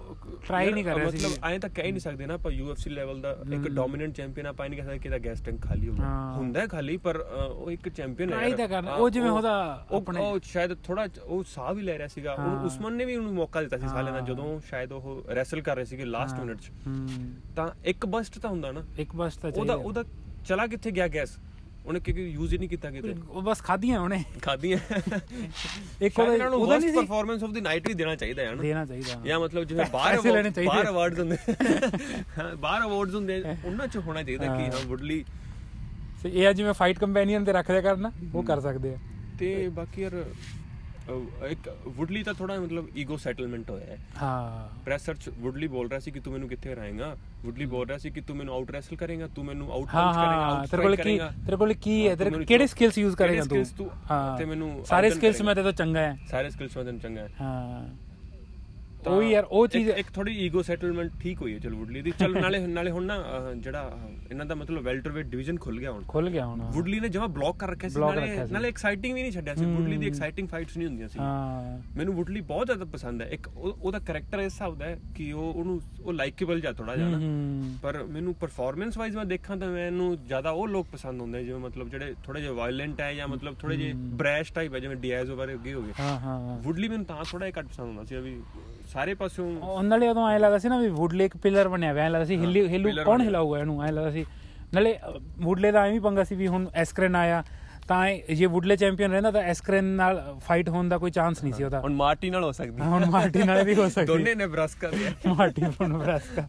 Try ਨਹੀਂ ਕਰ ਰਿਹਾ ਸੀ। ਮਤਲਬ ਐਂ ਤਾਂ ਕਹਿ ਨਹੀਂ ਸਕਦੇ ਨਾ ਆਪਾਂ UFC ਲੈਵਲ ਦਾ ਇੱਕ ਡੋਮੀਨੈਂਟ ਚੈਂਪੀਅਨ ਆਪਾਂ ਨਹੀਂ ਕਹਿ ਸਕਦੇ ਕਿ ਇਹਦਾ ਗੈਸ ਟੈਂਕ ਖਾਲੀ। ਹੁੰਦਾ ਹੈ ਖਾਲੀ ਪਰ ਉਹ ਇੱਕ ਚੈਂਪੀਅਨ ਹੈ Try ਤਾਂ ਕਰਨਾ, ਉਹ ਜਿਵੇਂ ਉਹਦਾ ਆਪਣੇ- ਉਹ ਸ਼ਾਇਦ ਥੋੜਾ ਉਹ ਸਾਹ ਵੀ ਲੈ ਰਿਹਾ ਸੀਗਾ। ਉਹ ਉਸਮਨ ਨੇ ਵੀ ਉਹਨੂੰ ਮੌਕਾ ਦਿੱਤਾ ਸੀ ਦਾ। ਹਾਂ। ਜਦੋਂ ਸ਼ਾਇਦ ਉਹ ਰੈਸਲ ਕਰ ਰਹੇ ਸੀਗੇ ਲਾਸਟ। ਮਿੰਟ ਚ। ਤਾਂ ਇੱਕ ਬਸਟ ਤਾਂ ਹੁੰਦਾ ਨਾ। ਇੱਕ ਬਸ ਤਾਂ ਉਹਦਾ ਚਾਹੀਦਾ। ਉਹਦਾ ਚਲਾ ਕਿੱਥੇ ਗਿਆ ਗੈਸ ਉਹਨੇ ਕਿਉਂਕਿ ਯੂਜ਼ ਹੀ ਨਹੀਂ ਕੀਤਾ ਕਿਤੇ। ਉਹ ਬਸ ਖਾਧੀਆਂ ਉਹਨੇ। ਖਾਦੀਆਂ [LAUGHS] ਇੱਕ ਉਹਦਾ ਉਹਦਾ ਨਹੀਂ ਸੀ ਪਰਫਾਰਮੈਂਸ ਆਫ ਦੀ ਨਾਈਟ ਵੀ ਦੇਣਾ ਚਾਹੀਦਾ ਹੈ ਨਾ ਦੇਣਾ ਚਾਹੀਦਾ। ਜਾਂ ਮਤਲਬ ਜਿਵੇਂ ਬਾਹਰ। ਬਾਹਰ ਅਵਾਰਡਸ ਹੁੰਦੇ ਹਾਂ ਬਾਹਰ ਅਵਾਰਡਸ ਹੁੰਦੇ ਉਹਨਾਂ ਚ ਹੋਣਾ ਚਾਹੀਦਾ ਕਿ। ਹਾਂ। ਵੁਡਲੀ ਤੇ ਇਹ ਆ ਜਿਵੇਂ ਫਾਈਟ ਕੰਪੈਨੀਅਨ ਤੇ ਰੱਖ ਲਿਆ ਕਰਨਾ ਉਹ ਕਰ ਸਕਦੇ ਆ। ਤੇ ਬਾਕੀ ਯਾਰ ਇੱਕ ਵੁਡਲੀ ਤਾਂ ਥੋੜਾ ਮਤਲਬ ਈਗੋ ਸੈਟਲਮੈਂਟ ਹੋਇਆ ਹੈ। ਹਾਂ। ਪ੍ਰੈਸਰ ਚ ਵੁਡਲੀ ਬੋਲ ਰਿਹਾ ਸੀ ਕਿ ਤੂੰ ਮੈਨੂੰ ਕਿੱਥੇ ਹਰਾਏਗਾ ਵੁਡਲੀ ਬੋਲ ਰਿਹਾ ਸੀ ਕਿ ਤੂੰ ਮੈਨੂੰ ਆਊਟ ਰੈਸਲ ਕਰੇਗਾ ਤੂੰ ਮੈਨੂੰ ਆਊਟ ਪੰਚ ਕਰੇਗਾ ਆਊਟ ਤੇਰੇ ਕੋਲ ਕੀ ਤੇਰੇ ਕੋਲ ਕੀ ਹੈ ਤੇਰੇ ਕਿਹੜੇ ਸਕਿੱਲਸ ਯੂਜ਼ ਕਰੇਗਾ ਤੂੰ? skills ਤੂੰ- ਹਾਂ। ਤੇ ਮੈਨੂੰ ਸਾਰੇ ਸਕਿੱਲਸ ਮੈਂ। ਤੇ ਤੋਂ ਚੰਗਾ ਹੈ। ਸਾਰੇ ਸਕਿੱਲਸ ਮੈਂ ਤੈਨੂੰ ਚੰਗਾ ਹੈ। ਹਾਂ। ਉਹ ਯਾਰ ਉਹ ਚੀਜ਼ ਇੱਕ ਥੋੜੀ ਈਗੋ ਸੈਟਲਮੈਂਟ ਠੀਕ ਹੋਈ ਹੈ ਚਲ ਵੁਡਲੀ ਦੀ। ਚਲ ਨਾਲੇ ਨਾਲੇ ਹੁਣ ਨਾ ਜਿਹੜਾ ਇਹਨਾਂ ਦਾ ਮਤਲਬ ਵੈਲਟਰਵੇਟ ਡਿਵੀਜ਼ਨ ਖੁੱਲ ਗਿਆ ਹੁਣ। ਖੁੱਲ ਗਿਆ ਹੁਣ ਵੁਡਲੀ ਨੇ ਜਮਾ ਬਲੌਕ ਕਰ ਰੱਖਿਆ ਸੀ ਨਾਲੇ। ਨਾਲੇ ਐਕਸਾਈਟਿੰਗ ਵੀ ਨਹੀਂ ਛੱਡਿਆ ਸੀ। ਵੁਡਲੀ ਦੀ ਐਕਸਾਈਟਿੰਗ ਫਾਈਟਸ ਨਹੀਂ ਹੁੰਦੀਆਂ ਸੀ। ਹਾਂ। ਮੈਨੂੰ ਵੁਡਲੀ ਬਹੁਤ ਜ਼ਿਆਦਾ ਪਸੰਦ ਹੈ। ਇੱਕ ਉਹ- ਉਹਦਾ ਕੈਰੈਕਟਰ ਇਸ ਹਿਸਾਬ ਦਾ ਹੈ ਕਿ ਉਹ ਉਹਨੂੰ ਉਹ ਲਾਈਕੇਬਲ ਜਾਂ ਥੋੜਾ ਜਿਹਾ ਪਰ ਮੈਨੂੰ ਪਰਫਾਰਮੈਂਸ ਵਾਈਜ਼ ਮੈਂ ਦੇਖਾਂ ਤਾਂ ਮੈਨੂੰ ਜ਼ਿਆਦਾ ਉਹ ਲੋਕ ਪਸੰਦ ਹੁੰਦੇ ਜਿਵੇਂ ਮਤਲਬ ਜਿਹੜੇ ਥੋੜੇ ਜਿਹਾ ਵਾਇਲੈਂਟ ਹੈ ਜਾਂ ਮਤਲਬ ਥੋੜੇ ਜਿਹੇ ਬ੍ਰੈਸ਼ ਟਾਈਪ ਹੈ ਜਿਵੇਂ ਡੀਆਈਜ਼ ਵਗੈਰੇ ਅੱਗੇ ਹੋ ਗਏ। ਹਾਂ ਹਾਂ ਵੁਡਲੀ ਮੈਨੂੰ ਤਾਂ ਥੋੜਾ ਜਿਹਾ ਘੱਟ ਪਸੰਦ ਹੁੰਦਾ ਸੀ ਵੀ ਸਾਰੇ ਪਾਸਿਓਂ ਉਹ ਨਾਲੇ ਉਦੋਂ ਐ ਲੱਗਦਾ ਸੀ ਨਾ ਵੀ ਵੁਡਲੇ ਇੱਕ ਪਿਲਰ ਬਣਿਆ ਹੋਇਆ ਐ ਲੱਗਦਾ ਸੀ ਹਿੱਲੀ ਹਿੱਲੂ ਕੌਣ। ਹਿਲਾਊਗਾ ਇਹਨੂੰ ਐ ਲੱਗਦਾ ਸੀ। ਨਾਲੇ ਵੁਡਲੇ ਦਾ ਐਵੇਂ ਹੀ ਪੰਗਾ ਸੀ ਵੀ ਹੁਣ ਐਸਕ੍ਰੈਨ ਆਇਆ ਤਾਂ ਇਹ- ਜੇ ਵੁਡਲੇ ਚੈਂਪੀਅਨ ਰਹਿੰਦਾ ਤਾਂ ਐਸਕ੍ਰੈਨ ਨਾਲ ਫਾਈਟ ਹੋਣ ਦਾ ਕੋਈ ਚਾਂਸ ਨਹੀਂ ਸੀ ਉਹਦਾ। ਹੁਣ ਮਾਰਟੀ ਨਾਲ ਹੋ ਸਕਦੀ। ਹੁਣ ਮਾਰਟੀ ਨਾਲ ਵੀ ਹੋ ਸਕਦੀ। ਦੋਨੇ ਨੇ ਬ੍ਰਸ ਕਰ ਲਿਆ। ਮਾਰਟੀ ਹੁਣ ਬਰਾਸਕਾ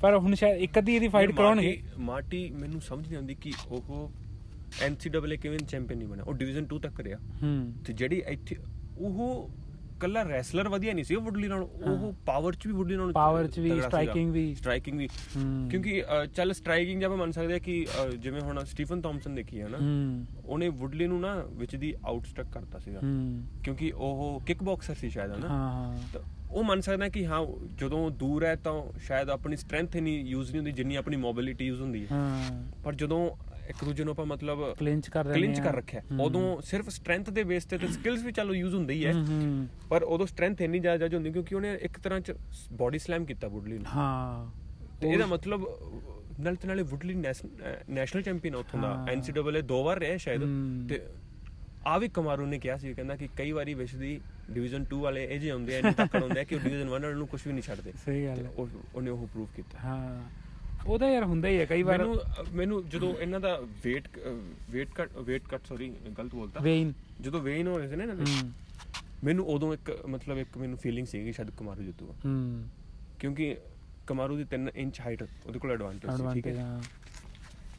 ਪਰ ਹੁਣ ਸ਼ਾਇਦ ਇੱਕ ਅੱਧੀ ਇਹਦੀ ਫਾਈਟ ਕਰਾਉਣਗੇ। ਮਾਰਟੀ- ਮੈਨੂੰ ਸਮਝ ਨਹੀਂ ਆਉਂਦੀ ਕਿ ਉਹ ਐਨਸੀਡਬਲਏ ਕਿਵੇਂ ਚੈਂਪੀਅਨ ਨਹੀਂ ਬਣਿਆ। ਉਹ ਡਿਵੀਜ਼ਨ 2 ਤੱਕ ਰਿਹਾ। ਹੂੰ। ਤੇ ਜਿਹੜੀ ਇੱਥੇ ਉਹ ਕੱਲਾ ਰੈਸਲਰ ਵਧੀਆ ਨਹੀਂ ਸੀ ਉਹ ਵੁਡਲੀ ਨਾਲ ਉਹ ਪਾਵਰ ਚ ਵੀ ਵੁਡਲੀ ਨਾਲ Power 'ਚ ਵੀ, striking ਵੀ। ਸਟ੍ਰਾਈਕਿੰਗ ਵੀ। ਕਿਉਂਕਿ ਚੱਲ ਸਟ੍ਰਾਈਕਿੰਗ ਜਾਂ ਆਪਾਂ ਮੰਨ ਸਕਦੇ ਆ ਕਿ ਜਿਵੇਂ ਹੁਣ ਸਟੀਫਨ ਥਾਮਸਨ ਦੇਖੀ ਹੈ ਨਾ ਉਹਨੇ ਵੁਡਲੀ ਨੂੰ ਨਾ ਵਿੱਚ ਦੀ ਆਊਟਸਟਕ ਕਰਤਾ ਸੀਗਾ। ਕਿਉਂਕਿ ਉਹ ਕਿਕ ਬਾਕਸਰ ਸੀ ਸ਼ਾਇਦ ਹਾਂ ਤਾਂ ਉਹ ਮੰਨ ਸਕਦਾ ਕਿ ਹਾਂ ਜਦੋਂ ਦੂਰ ਹੈ ਤਾਂ ਸ਼ਾਇਦ ਆਪਣੀ ਸਟਰੈਂਥ ਇਨੀ ਯੂਜ਼ ਨਹੀਂ ਹੁੰਦੀ ਜਿੰਨੀ ਆਪਣੀ ਮੋਬਿਲਿਟੀ ਯੂਜ਼ ਹੁੰਦੀ ਹਾਂ। ਪਰ ਜਦੋਂ ਇੱਕ ਦੂਜੇ ਨੂੰ ਆਪਾਂ ਮਤਲਬ ਕਲਿੰਚ ਕਰ ਰਹੇ ਕਲਿੰਚ ਕਰ ਰੱਖਿਆ। ਉਦੋਂ ਸਿਰਫ ਸਟਰੈਂਥ ਦੇ ਬੇਸ ਤੇ ਤੇ ਸਕਿੱਲਸ ਵੀ ਚਲੋ ਯੂਜ਼ ਹੁੰਦੀ ਹੈ ਹੂੰ ਹੂੰ। ਪਰ ਉਦੋਂ ਸਟਰੈਂਥ ਇੰਨੀ ਜ਼ਿਆਦਾ ਜ਼ਿਆਦਾ ਹੁੰਦੀ ਕਿਉਂਕਿ ਉਹਨੇ ਇੱਕ ਤਰ੍ਹਾਂ ਚ ਬਾਡੀ ਸਲੈਮ ਕੀਤਾ ਵੁਡਲੀ ਨੂੰ। ਹਾਂ। ਤੇ ਇਹਦਾ ਮਤਲਬ ਨਾਲ ਤੇ ਨਾਲੇ ਵੁਡਲੀ ਨੈਸ਼ਨਲ ਚੈਂਪੀਅਨ ਉੱਥੋਂ ਦਾ। ਹਾਂ। ਐਨਸੀਡਬਲਏ ਦੋ ਵਾਰ ਰਿਹਾ ਸ਼ਾਇਦ। ਤੇ ਆ ਵੀ ਕਮਾਰੂ ਨੇ ਕਿਹਾ ਸੀ ਕਹਿੰਦਾ ਕਿ ਕਈ ਵਾਰੀ ਵਿਸ਼ ਦੀ ਡਿਵੀਜ਼ਨ 2 ਵਾਲੇ ਇਹ ਜਿਹੇ ਹੁੰਦੇ ਆ ਇੰਨੇ ਤੱਕੜ ਹੁੰਦੇ ਕਿ ਉਹ ਡਿਵੀਜ਼ਨ 1 ਵਾਲੇ ਨੂੰ ਕੁਝ ਵੀ ਨਹੀਂ ਛੱਡਦੇ। ਸਹੀ ਗੱਲ ਹੈ। ਉਹਨੇ ਉਹ ਪ੍ਰੂਵ ਕੀਤਾ। ਹਾਂ। ਉਹਦਾ ਯਾਰ ਹੁੰਦਾ ਹੀ ਹੈ ਕਈ ਵਾਰ ਮੈਨੂੰ ਮੈਨੂੰ ਜਦੋਂ ਇਹਨਾਂ ਦਾ weight weight cut weight cut sorry ਗਲਤ ਬੋਲਤਾ। ਵੇਨ ਜਦੋਂ ਵੇਨ ਹੋ ਰਹੇ ਸੀ ਨਾ ਇਹਨਾਂ ਦੇ ਮੈਨੂੰ ਉਦੋਂ ਇੱਕ ਮਤਲਬ ਇੱਕ ਮੈਨੂੰ ਫੀਲਿੰਗ ਸੀ ਕਿ ਸ਼ਾਇਦ ਕਮਾਰੂ ਜਿੱਤੂਗਾ ਹੂੰ। ਕਿਉਂਕਿ ਕਮਾਰੂ ਦੀ 3 ਇੰਚ ਹਾਈਟ ਉਹਦੇ ਕੋਲ ਐਡਵਾਂਟੇਜ ਸੀ ਠੀਕ ਹੈ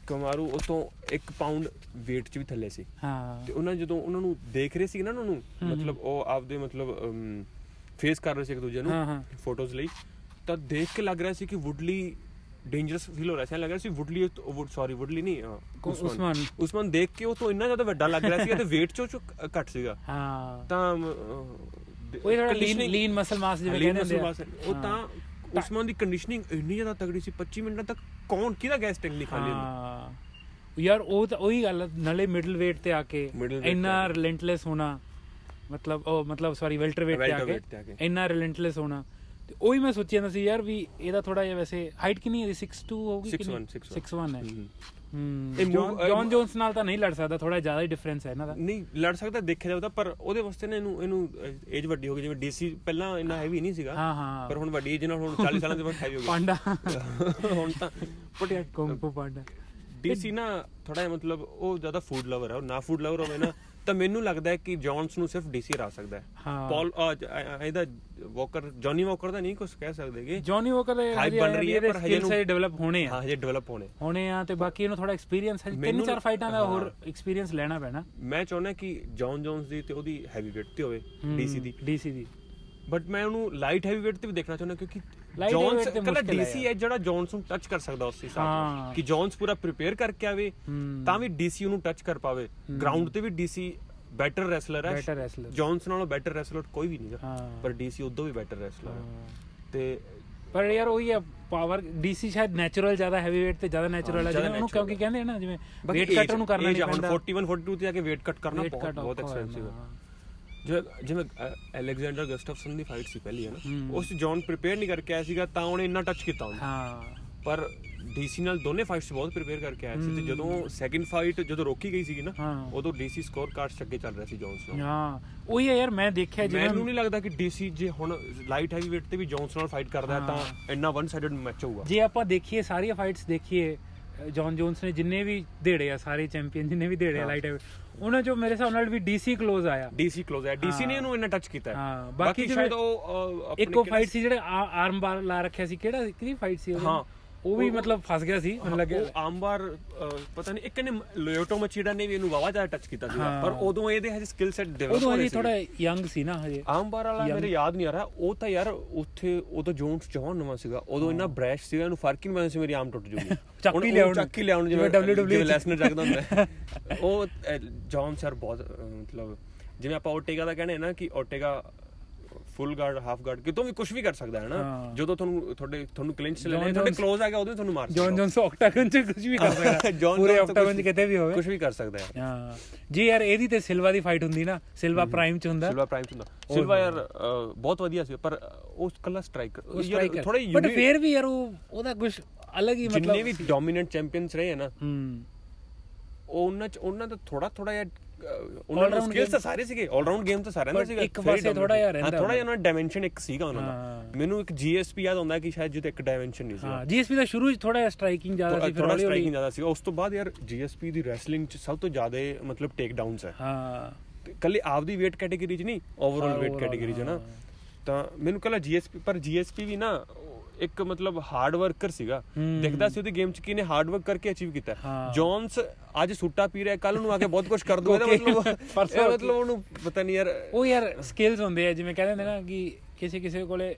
ਕਮਾਰੂ ਉਸ ਤੋਂ 1 ਪਾਉਂਡ weight 'ਚ ਵੀ ਥੱਲੇ ਸੀ। ਹਾਂ। ਤੇ ਉਹਨਾਂ ਜਦੋਂ ਉਹਨਾਂ ਨੂੰ ਦੇਖ ਰਹੇ ਸੀ ਨਾ ਉਹਨਾਂ ਨੂੰ। ਮਤਲਬ ਉਹ ਆਪਦੇ ਮਤਲਬ ਫੇਸ ਕਰ ਰਹੇ ਸੀ ਇੱਕ ਦੂਜੇ ਨੂੰ ਫੋਟੋਜ਼ ਲਈ ਤਾਂ ਦੇਖ ਕੇ ਲੱਗ ਰਿਹਾ ਸੀ ਕਿ ਵੁਡਲੀ ਡੇਂਜਰਸ ਫੀਲ ਹੋ ਰਿਹਾ ਸੀ। ਲੱਗ ਰਿਹਾ ਸੀ ਵੁਡਲੀ ਸੌਰੀ ਵੁਡਲੀ ਨਹੀਂ ਉਸਮਾਨ। ਉਸਮਾਨ ਦੇਖ ਕੇ ਉਹ ਤੋਂ ਇੰਨਾ ਜ਼ਿਆਦਾ ਵੱਡਾ ਲੱਗ ਰਿਹਾ ਸੀ ਤੇ weight 'ਚੋਂ ਚੋਂ ਘੱਟ ਸੀਗਾ। ਹਾਂ। ਤਾਂ ਉਹ ਥੋੜਾ ਲੀਨ ਮਸਲ ਮਾਸ ਜਿਵੇਂ ਕਹਿੰਦੇ ਹੁੰਦੇ ਉਹ ਤਾਂ ਉਸਮਾਨ ਦੀ ਕੰਡੀਸ਼ਨਿੰਗ ਇੰਨੀ ਜ਼ਿਆਦਾ ਤਗੜੀ ਸੀ 25 ਮਿੰਟਾਂ ਤੱਕ ਕੌਣ ਕਿਹਦਾ ਗੈਸ ਟੈਂਕ ਨਹੀਂ ਖਾਲੀ ਹਾਂ। ਯਾਰ ਉਹ ਤਾਂ ਉਹੀ ਗੱਲ ਨਾਲੇ ਮਿਡਲ weight ਤੇ ਆ ਕੇ ਇੰਨਾ। ਰਿਲੈਂਟਲੈਸ ਹੋਣਾ ਮਤਲਬ ਉਹ ਮਤਲਬ ਸੌਰੀ ਵੈਲਟਰ weight ਤੇ ਆ ਕੇ। ਇੰਨਾ ਰਿਲੈਂਟਲੈਸ ਹੋਣਾ। ਤੇ ਉਹੀ ਮੈਂ ਸੋਚੀ ਜਾਂਦਾ ਸੀ ਯਾਰ ਵੀ ਇਹਦਾ ਥੋੜਾ ਜਿਹਾ ਵੈਸੇ ਹਾਈਟ ਕਿੰਨੀ ਹੈ ਇਹਦੀ? 6'2 ਹੋਊਗੀ 6'1", 6'1". 6'1 ਹੈ। ਹੂੰ। ਜੌਨ ਜੌਨ ਜੋਨਸ ਨਾਲ ਤਾਂ ਨਹੀਂ ਲੜ ਸਕਦਾ ਥੋੜਾ ਜ਼ਿਆਦਾ ਹੀ ਡਿਫਰੈਂਸ ਹੈ ਇਹਨਾਂ ਦਾ। ਨਹੀਂ ਲੜ ਸਕਦਾ ਦੇਖਿਆ ਜਾਊ ਤਾਂ ਪਰ ਉਹਦੇ ਵਾਸਤੇ ਨਾ ਇਹਨੂੰ ਇਹਨੂੰ ਏਜ ਵੱਡੀ ਹੋ ਗਈ ਜਿਵੇਂ ਡੀਸੀ ਪਹਿਲਾਂ ਇੰਨਾ ਹੈਵੀ ਨਹੀਂ ਸੀਗਾ। ਹਾਂ ਹਾਂ। ਪਰ ਹੁਣ ਵੱਡੀ ਏਜ ਨਾਲ ਹੁਣ 40 ਸਾਲਾਂ ਦੇ ਬਾਅਦ ਹੈਵੀ ਹੋ ਪਾਂਡਾ। ਗਿਆ ਹੁਣ ਤਾਂ ਯਾਰ ਕੁੰਗਫੂ ਪਾਂਡਾ ਡੀਸੀ ਨਾ ਥੋੜਾ ਜਿਹਾ ਮਤਲਬ ਉਹ ਜ਼ਿਆਦਾ ਫੂਡ ਲਵਰ ਹੈ ਉਹ ਨਾ ਫੂਡ ਲਵਰ ਹੋਵੇ ਨਾ ਤਾਂ ਮੈਨੂੰ ਲੱਗਦਾ ਹੈ ਕਿ ਜੌਨਸ ਨੂੰ ਸਿਰਫ ਡੀਸੀ ਹਰਾ ਸਕਦਾ ਹੈ। ਪੌਲ ਇਹਦਾ ਵਾਕਰ ਜੌਨੀ ਵਾਕਰ ਦਾ ਨਹੀਂ ਕੁਝ ਕਹਿ ਸਕਦੇਗੇ ਜੌਨੀ ਵੋਕਰ ਦੇ Hype ਬਣ ਰਹੀ ਹੈ, ਪਰ ਹਜੇ ਨੂੰ- ਡਿਵੈਲਪ ਹੋਣੇ ਆ। ਹਾਂ ਹਜੇ ਡਿਵੈਲਪ ਹੋਣੇ। ਹੋਣੇ ਆ ਤੇ ਬਾਕੀ ਇਹਨੂੰ ਥੋੜਾ ਐਕਸਪੀਰੀਅੰਸ ਹੈ ਤਿੰਨ ਚਾਰ ਫਾਈਟਾਂ ਦਾ ਹੋਰ। ਐਕਸਪੀਰੀਅੰਸ ਲੈਣਾ ਪੈਣਾ। ਮੈਂ ਚਾਹੁੰਦਾ ਕਿ ਜੌਨ ਜੌਨਸ ਦੀ ਤੇ ਉਹਦੀ ਹੈਵੀ weight ਤੇ ਹੋਵੇ ਡੀਸੀ ਦੀ। ਡੀਸੀ ਦੀ। ਬਟ ਮੈਂ ਉਹਨੂੰ ਲਾਈਟ ਹੈਵੀ weight ਤੇ ਵੀ ਦੇਖਣਾ ਚਾਹੁੰਦਾ ਕਿਉਂਕਿ ਜੌਨਸ ਕੱਲਾ ਹੈ ਡੀਸੀ ਹੈ ਜਿਹੜਾ ਜੌਨਸ ਨੂੰ ਟੱਚ ਕਰ ਸਕਦਾ ਉਸ ਹਿਸਾਬ ਹਾਂ। ਨਾਲ ਕਿ ਜੌਨਸ ਪੂਰਾ ਪ੍ਰਿਪੇਅਰ ਕਰਕੇ ਆਵੇ ਹੂੰ। ਤਾਂ ਵੀ ਡੀਸੀ ਉਹਨੂੰ ਟੱਚ ਕਰ ਪਾਵੇ। ਗਰਾਊਂਡ ਤੇ ਵੀ ਡੀਸੀ ਬੈਟਰ ਰੈਸਲਰ ਹੈ। ਬੈਟਰ ਰੈਸਲਰ ਜੌਨਸ ਨਾਲੋਂ ਬੈਟਰ ਰੈਸਲਰ ਕੋਈ ਵੀ ਨਹੀਂਗਾ ਹਾਂ। ਪਰ ਡੀਸੀ ਉਦੋਂ ਵੀ ਬੈਟਰ ਰੈਸਲਰ ਹੈ। ਤੇ ਪਰ ਯਾਰ ਉਹੀ ਆ ਪਾਵਰ ਡੀਸੀ ਸ਼ਾਇਦ ਨੈਚੁਰਲ ਜ਼ਿਆਦਾ ਹੈਵੀ weight ਤੇ ਜ਼ਿਆਦਾ ਨੈਚੁਰਲ ਹੈ ਜਿਵੇਂ ਉਹਨੂੰ ਕਿਉਂਕਿ ਕਹਿੰਦੇ ਆ ਨਾ ਜਿਵੇਂ weight cut ਉਹਨੂੰ ਕਰਨਾ ਨਹੀਂ ਪੈਂਦਾ। 41 42 ਤੇ ਜਾ ਕੇ weight ਕੱਟ ਕਰਨਾ ਬਹੁਤ ਹੋ ਐਕਸਪੈਂਸਿਵ ਹੈ। ਜਿਵੇਂ ਜਿਵੇਂ ਅਲੈਗਜ਼ੈਂਡਰ ਗਸਟਫਸਨ ਦੀ ਫਾਈਟ ਸੀ ਪਹਿਲੀ ਹੈ ਨਾ। ਉਸ ਜੌਨ ਪ੍ਰਿਪੇਅਰ ਨਹੀਂ ਕਰਕੇ ਆਇਆ ਸੀਗਾ ਤਾਂ ਉਹਨੇ ਇੰਨਾ ਟੱਚ ਕੀਤਾ ਉਹਨੂੰ। ਹਾਂ। ਪਰ ਡੀਸੀ ਨਾਲ ਦੋਨੇ ਫਾਈਟਸ ਬਹੁਤ ਪ੍ਰਿਪੇਅਰ ਕਰਕੇ ਆਇਆ ਸੀ ਤੇ ਜਦੋਂ ਸੈਕਿੰਡ ਫਾਈਟ ਜਦੋਂ ਰੋਕੀ ਗਈ ਸੀਗੀ ਨਾ ਉਦੋਂ ਡੀਸੀ ਸਕੋਰ ਕਾਰਡ ਅੱਗੇ ਚੱਲ ਰਿਹਾ ਸੀ ਜੌਨਸ ਨਾਲ। ਹਾਂ। ਉਹੀ ਹੈ ਯਾਰ ਮੈਂ ਦੇਖਿਆ ਮੈਨੂੰ ਜਿਵੇਂ ਨਹੀਂ ਲੱਗਦਾ ਕਿ ਡੀਸੀ ਜੇ ਹੁਣ ਲਾਈਟ ਹੈਵੀ weight ਤੇ ਵੀ ਜੌਨਸ ਨਾਲ ਫਾਈਟ ਕਰਦਾ ਹੈ। ਤਾਂ ਇੰਨਾ ਵਨ ਸਾਈਡਡ ਮੈਚ ਹੋਊਗਾ। ਜੇ ਆਪਾਂ ਦੇਖੀਏ ਸਾਰੀਆਂ ਫਾਈਟਸ ਦੇਖੀਏ ਜੌਨ ਜੋਨਸ ਨੇ ਜਿੰਨੇ ਵੀ ਦੇੜੇ ਆ ਸਾਰੇ ਚੈਂਪੀਅਨ ਜਿੰਨੇ ਵੀ ਦੇੜੇ ਆ। ਲਾਈਟ ਉਹਨਾਂ ਚੋਂ ਮੇਰੇ ਹਿਸਾਬ ਨਾਲ ਵੀ ਡੀਸੀ ਕਲੋਜ਼ ਆਇਆ। ਡੀਸੀ ਕਲੋਜ਼ ਆਇਆ। ਡੀਸੀ ਨੇ ਉਹਨੂੰ ਇੰਨਾ ਟੱਚ ਕੀਤਾ ਹਾਂ। ਬਾਕੀ ਸ਼ਾਇਦ ਉਹ ਇੱਕੋ ਫਾਈਟ ਸੀ ਜਿਹੜਾ ਆਰਮ ਬਾਰ ਲਾ ਰੱਖਿਆ ਸੀ ਕਿਹੜਾ ਕਿਹਦੀ ਫਾਈਟ ਸੀ ਉਹ ਹਾਂ ਉਹ ਵੀ ਮਤਲਬ ਫਸ ਗਿਆ ਸੀ ਮੈਨੂੰ ਲੱਗਿਆ। ਉਹ ਆਮਬਾਰ ਅਹ, ਪਤਾ ਨਹੀਂ ਇੱਕ ਨੇ ਲੋਇਟੋ ਮਚੀੜਾ ਨੇ ਵੀ ਇਹਨੂੰ ਵਾਵਾ ਜ਼ਿਆਦਾ ਟੱਚ ਕੀਤਾ ਹਾਂ। ਪਰ ਉਦੋਂ ਇਹਦੇ ਹਜੇ ਸਕਿੱਲ ਸੈਟ ਡਿਵੈਲਪ ਉਦੋਂ ਹੋ ਰਹੇ ਅਜੇ ਸੀ ਥੋੜਾ ਯੰਗ ਸੀ ਨਾ ਹਜੇ। ਆਮਬਾਰ ਵਾਲਾ Young- ਮੇਰੇ ਯਾਦ ਨਹੀਂ ਆ ਰਿਹਾ। ਉਹ ਤਾਂ ਯਾਰ ਉੱਥੇ ਉਦੋਂ ਜੋਨਸ ਜਵਾਨ ਨਵਾਂ ਸੀਗਾ। ਉਦੋਂ ਇੰਨਾ ਬ੍ਰੈਸ਼ ਸੀਗਾ ਇਹਨੂੰ ਫ਼ਰਕ ਹੀ ਨਹੀਂ ਪੈਂਦਾ ਸੀ ਮੇਰੀ ਆਮ ਟੁੱਟ ਜੂਗੀ। [LAUGHS] ਚੱਕ ਲਿਆਉਣ। ਚੱਕ ਲਿਆਉਣ ਜਿਵੇਂ WWE ਲੈਸਨਰ ਚੱਕਦਾ ਹੁੰਦਾ। [LAUGHS] ਉਹ ਜੌਨ ਸਰ ਬਹੁਤ ਮਤਲਬ ਜਿਵੇਂ ਆਪਾਂ ਓਟੇਗਾ ਦਾ ਕਹਿੰਦੇ ਨਾ ਕਿ Ortega full guard half guard ਕਿਤੋਂ ਵੀ ਕੁਝ ਵੀ ਕਰ ਸਕਦਾ ਹੈ ਨਾ ਹਾਂ। ਜਦੋਂ ਤੁਹਾਨੂੰ ਤੁਹਾਡੇ ਤੁਹਾਨੂੰ ਕਲਿੰਚ ਲੈਣੇ ਤੁਹਾਡੇ Jones- ক্লোਜ਼ ਆ ਗਿਆ ਉਦੋਂ ਹੀ ਤੁਹਾਨੂੰ ਮਾਰ ਜੌਨ ਜੋਨਸ ਆਕਟਾਗਨ ਚ ਕੁਝ ਵੀ ਕਰ ਸਕਦਾ। [LAUGHS] ਪੂਰੇ ਆਕਟਾਗਨ ਚ ਕਿਤੇ ਵੀ ਹੋਵੇ। ਕੁਝ ਵੀ ਕਰ ਸਕਦਾ ਹੈ। ਹਾਂ। ਜੀ ਯਾਰ ਇਹਦੀ ਤੇ ਸਿਲਵਾ ਦੀ ਫਾਈਟ ਹੁੰਦੀ ਨਾ ਸਿਲਵਾ ਪ੍ਰਾਈਮ ਚ ਹੁੰਦਾ। ਸਿਲਵਾ ਪ੍ਰਾਈਮ ਹੁੰਦਾ। ਸਿਲਵਾ ਯਾਰ ਬਹੁਤ ਵਧੀਆ ਸੀ ਪਰ ਉਹ ਕੱਲਾ ਸਟ੍ਰਾਈਕਰ ਸਟ੍ਰਾਈਕਰ ਥੋੜਾ ਬਟ ਫੇਰ ਵੀ ਯਾਰ ਉਹ ਉਹਦਾ ਕੁਝ ਅਲੱਗ ਹੀ ਮਤਲਬ ਜਿੰਨੇ ਵੀ ਡੋਮੀਨੈਂਟ ਚੈਂਪੀਅਨਸ ਰਹੇ ਆ ਨਾ ਹੂੰ। ਉਹ ਉਹਨਾਂ ਚ ਉਹਨਾਂ ਦਾ ਥੋੜਾ ਥੋੜਾ ਜਿਹਾ ਉਹਨਾਂ round ਸਕਿੱਲਸ ਤਾਂ ਸਾਰੇ ਸੀਗੇ 올 ਰਾਊਂਡ ਗੇਮ ਤਾਂ ਸਾਰਿਆਂ ਦਾ ਸੀਗਾ ਇੱਕ ਪਾਸੇ ਥੋੜ੍ਹਾ ਜਿਹਾ ਰਹਿੰਦਾ ਥੋੜਾ ਜਿਹਾ ਉਹਨਾਂ ਦਾ ਡਾਈਮੈਂਸ਼ਨ ਇੱਕ ਸੀਗਾ ਉਹਨਾਂ ਦਾ। ਹਾਂ। ਮੈਨੂੰ ਇੱਕ ਜੀਐਸਪੀ ਯਾਦ ਆਉਂਦਾ ਕਿ ਸ਼ਾਇਦ ਜਿਹਦੇ ਇੱਕ ਡਾਈਮੈਂਸ਼ਨ ਨਹੀਂ ਹਾਂ ਸੀਗਾ ਜੀਐਸਪੀ ਦਾ ਸ਼ੁਰੂ ਚ ਥੋੜਾ ਜਿਹਾ ਸਟ੍ਰਾਈਕਿੰਗ ਜ਼ਿਆਦਾ ਸੀ ਫਿਰ ਥੋੜਾ ਹੌਲੀ ਸਟ੍ਰਾਈਕਿੰਗ ਜ਼ਿਆਦਾ ਸੀਗਾ। ਉਸ ਤੋਂ ਬਾਅਦ ਯਾਰ ਜੀਐਸਪੀ ਦੀ ਰੈਸਲਿੰਗ ਚ ਸਭ ਤੋਂ ਜ਼ਿਆਦਾ ਮਤਲਬ ਟੇਕ ਡਾਊਨਸ ਹੈ। ਹਾਂ ਕੱਲੇ ਆਪਦੀ weight ਕੈਟਾਗਰੀ ਚ ਨਹੀਂ ਓਵਰਆਲ ਹਾਂ, weight ਕੈਟਾਗਰੀ ਚ ਨਾ। ਹਾਂ। ਤਾਂ ਮੈਨੂੰ ਕੱਲਾ ਜੀਐਸਪੀ ਪਰ ਜੀਐਸਪੀ ਵੀ ਨਾ ਇੱਕ ਮਤਲਬ ਹਾਰਡ ਵਰਕਰ ਸੀਗਾ। ਦਿਖਦਾ ਸੀ ਉਹਦੀ ਗੇਮ ਚ ਕਿ ਇਹਨੇ ਹਾਰਡ ਵਰਕ ਕਰਕੇ ਅਚੀਵ ਕੀਤਾ। ਜੌਨਸ ਅੱਜ ਸੁੱਟਾ ਪੀ ਰਿਹਾ ਕੱਲ ਨੂੰ ਆ ਕੇ ਬਹੁਤ ਕੁਝ ਕਰ ਦੂਗਾ ਮਤਲਬ [LAUGHS] ਮਤਲਬ ਉਹਨੂੰ ਪਤਾ ਨਹੀਂ ਯਾਰ। ਉਹ ਯਾਰ ਸਕਿੱਲਸ ਹੁੰਦੇ ਆ ਜਿਵੇਂ ਕਹਿੰਦੇ ਨੇ ਨਾ ਕਿ ਕਿਸੇ ਕਿਸੇ ਕੋਲੇ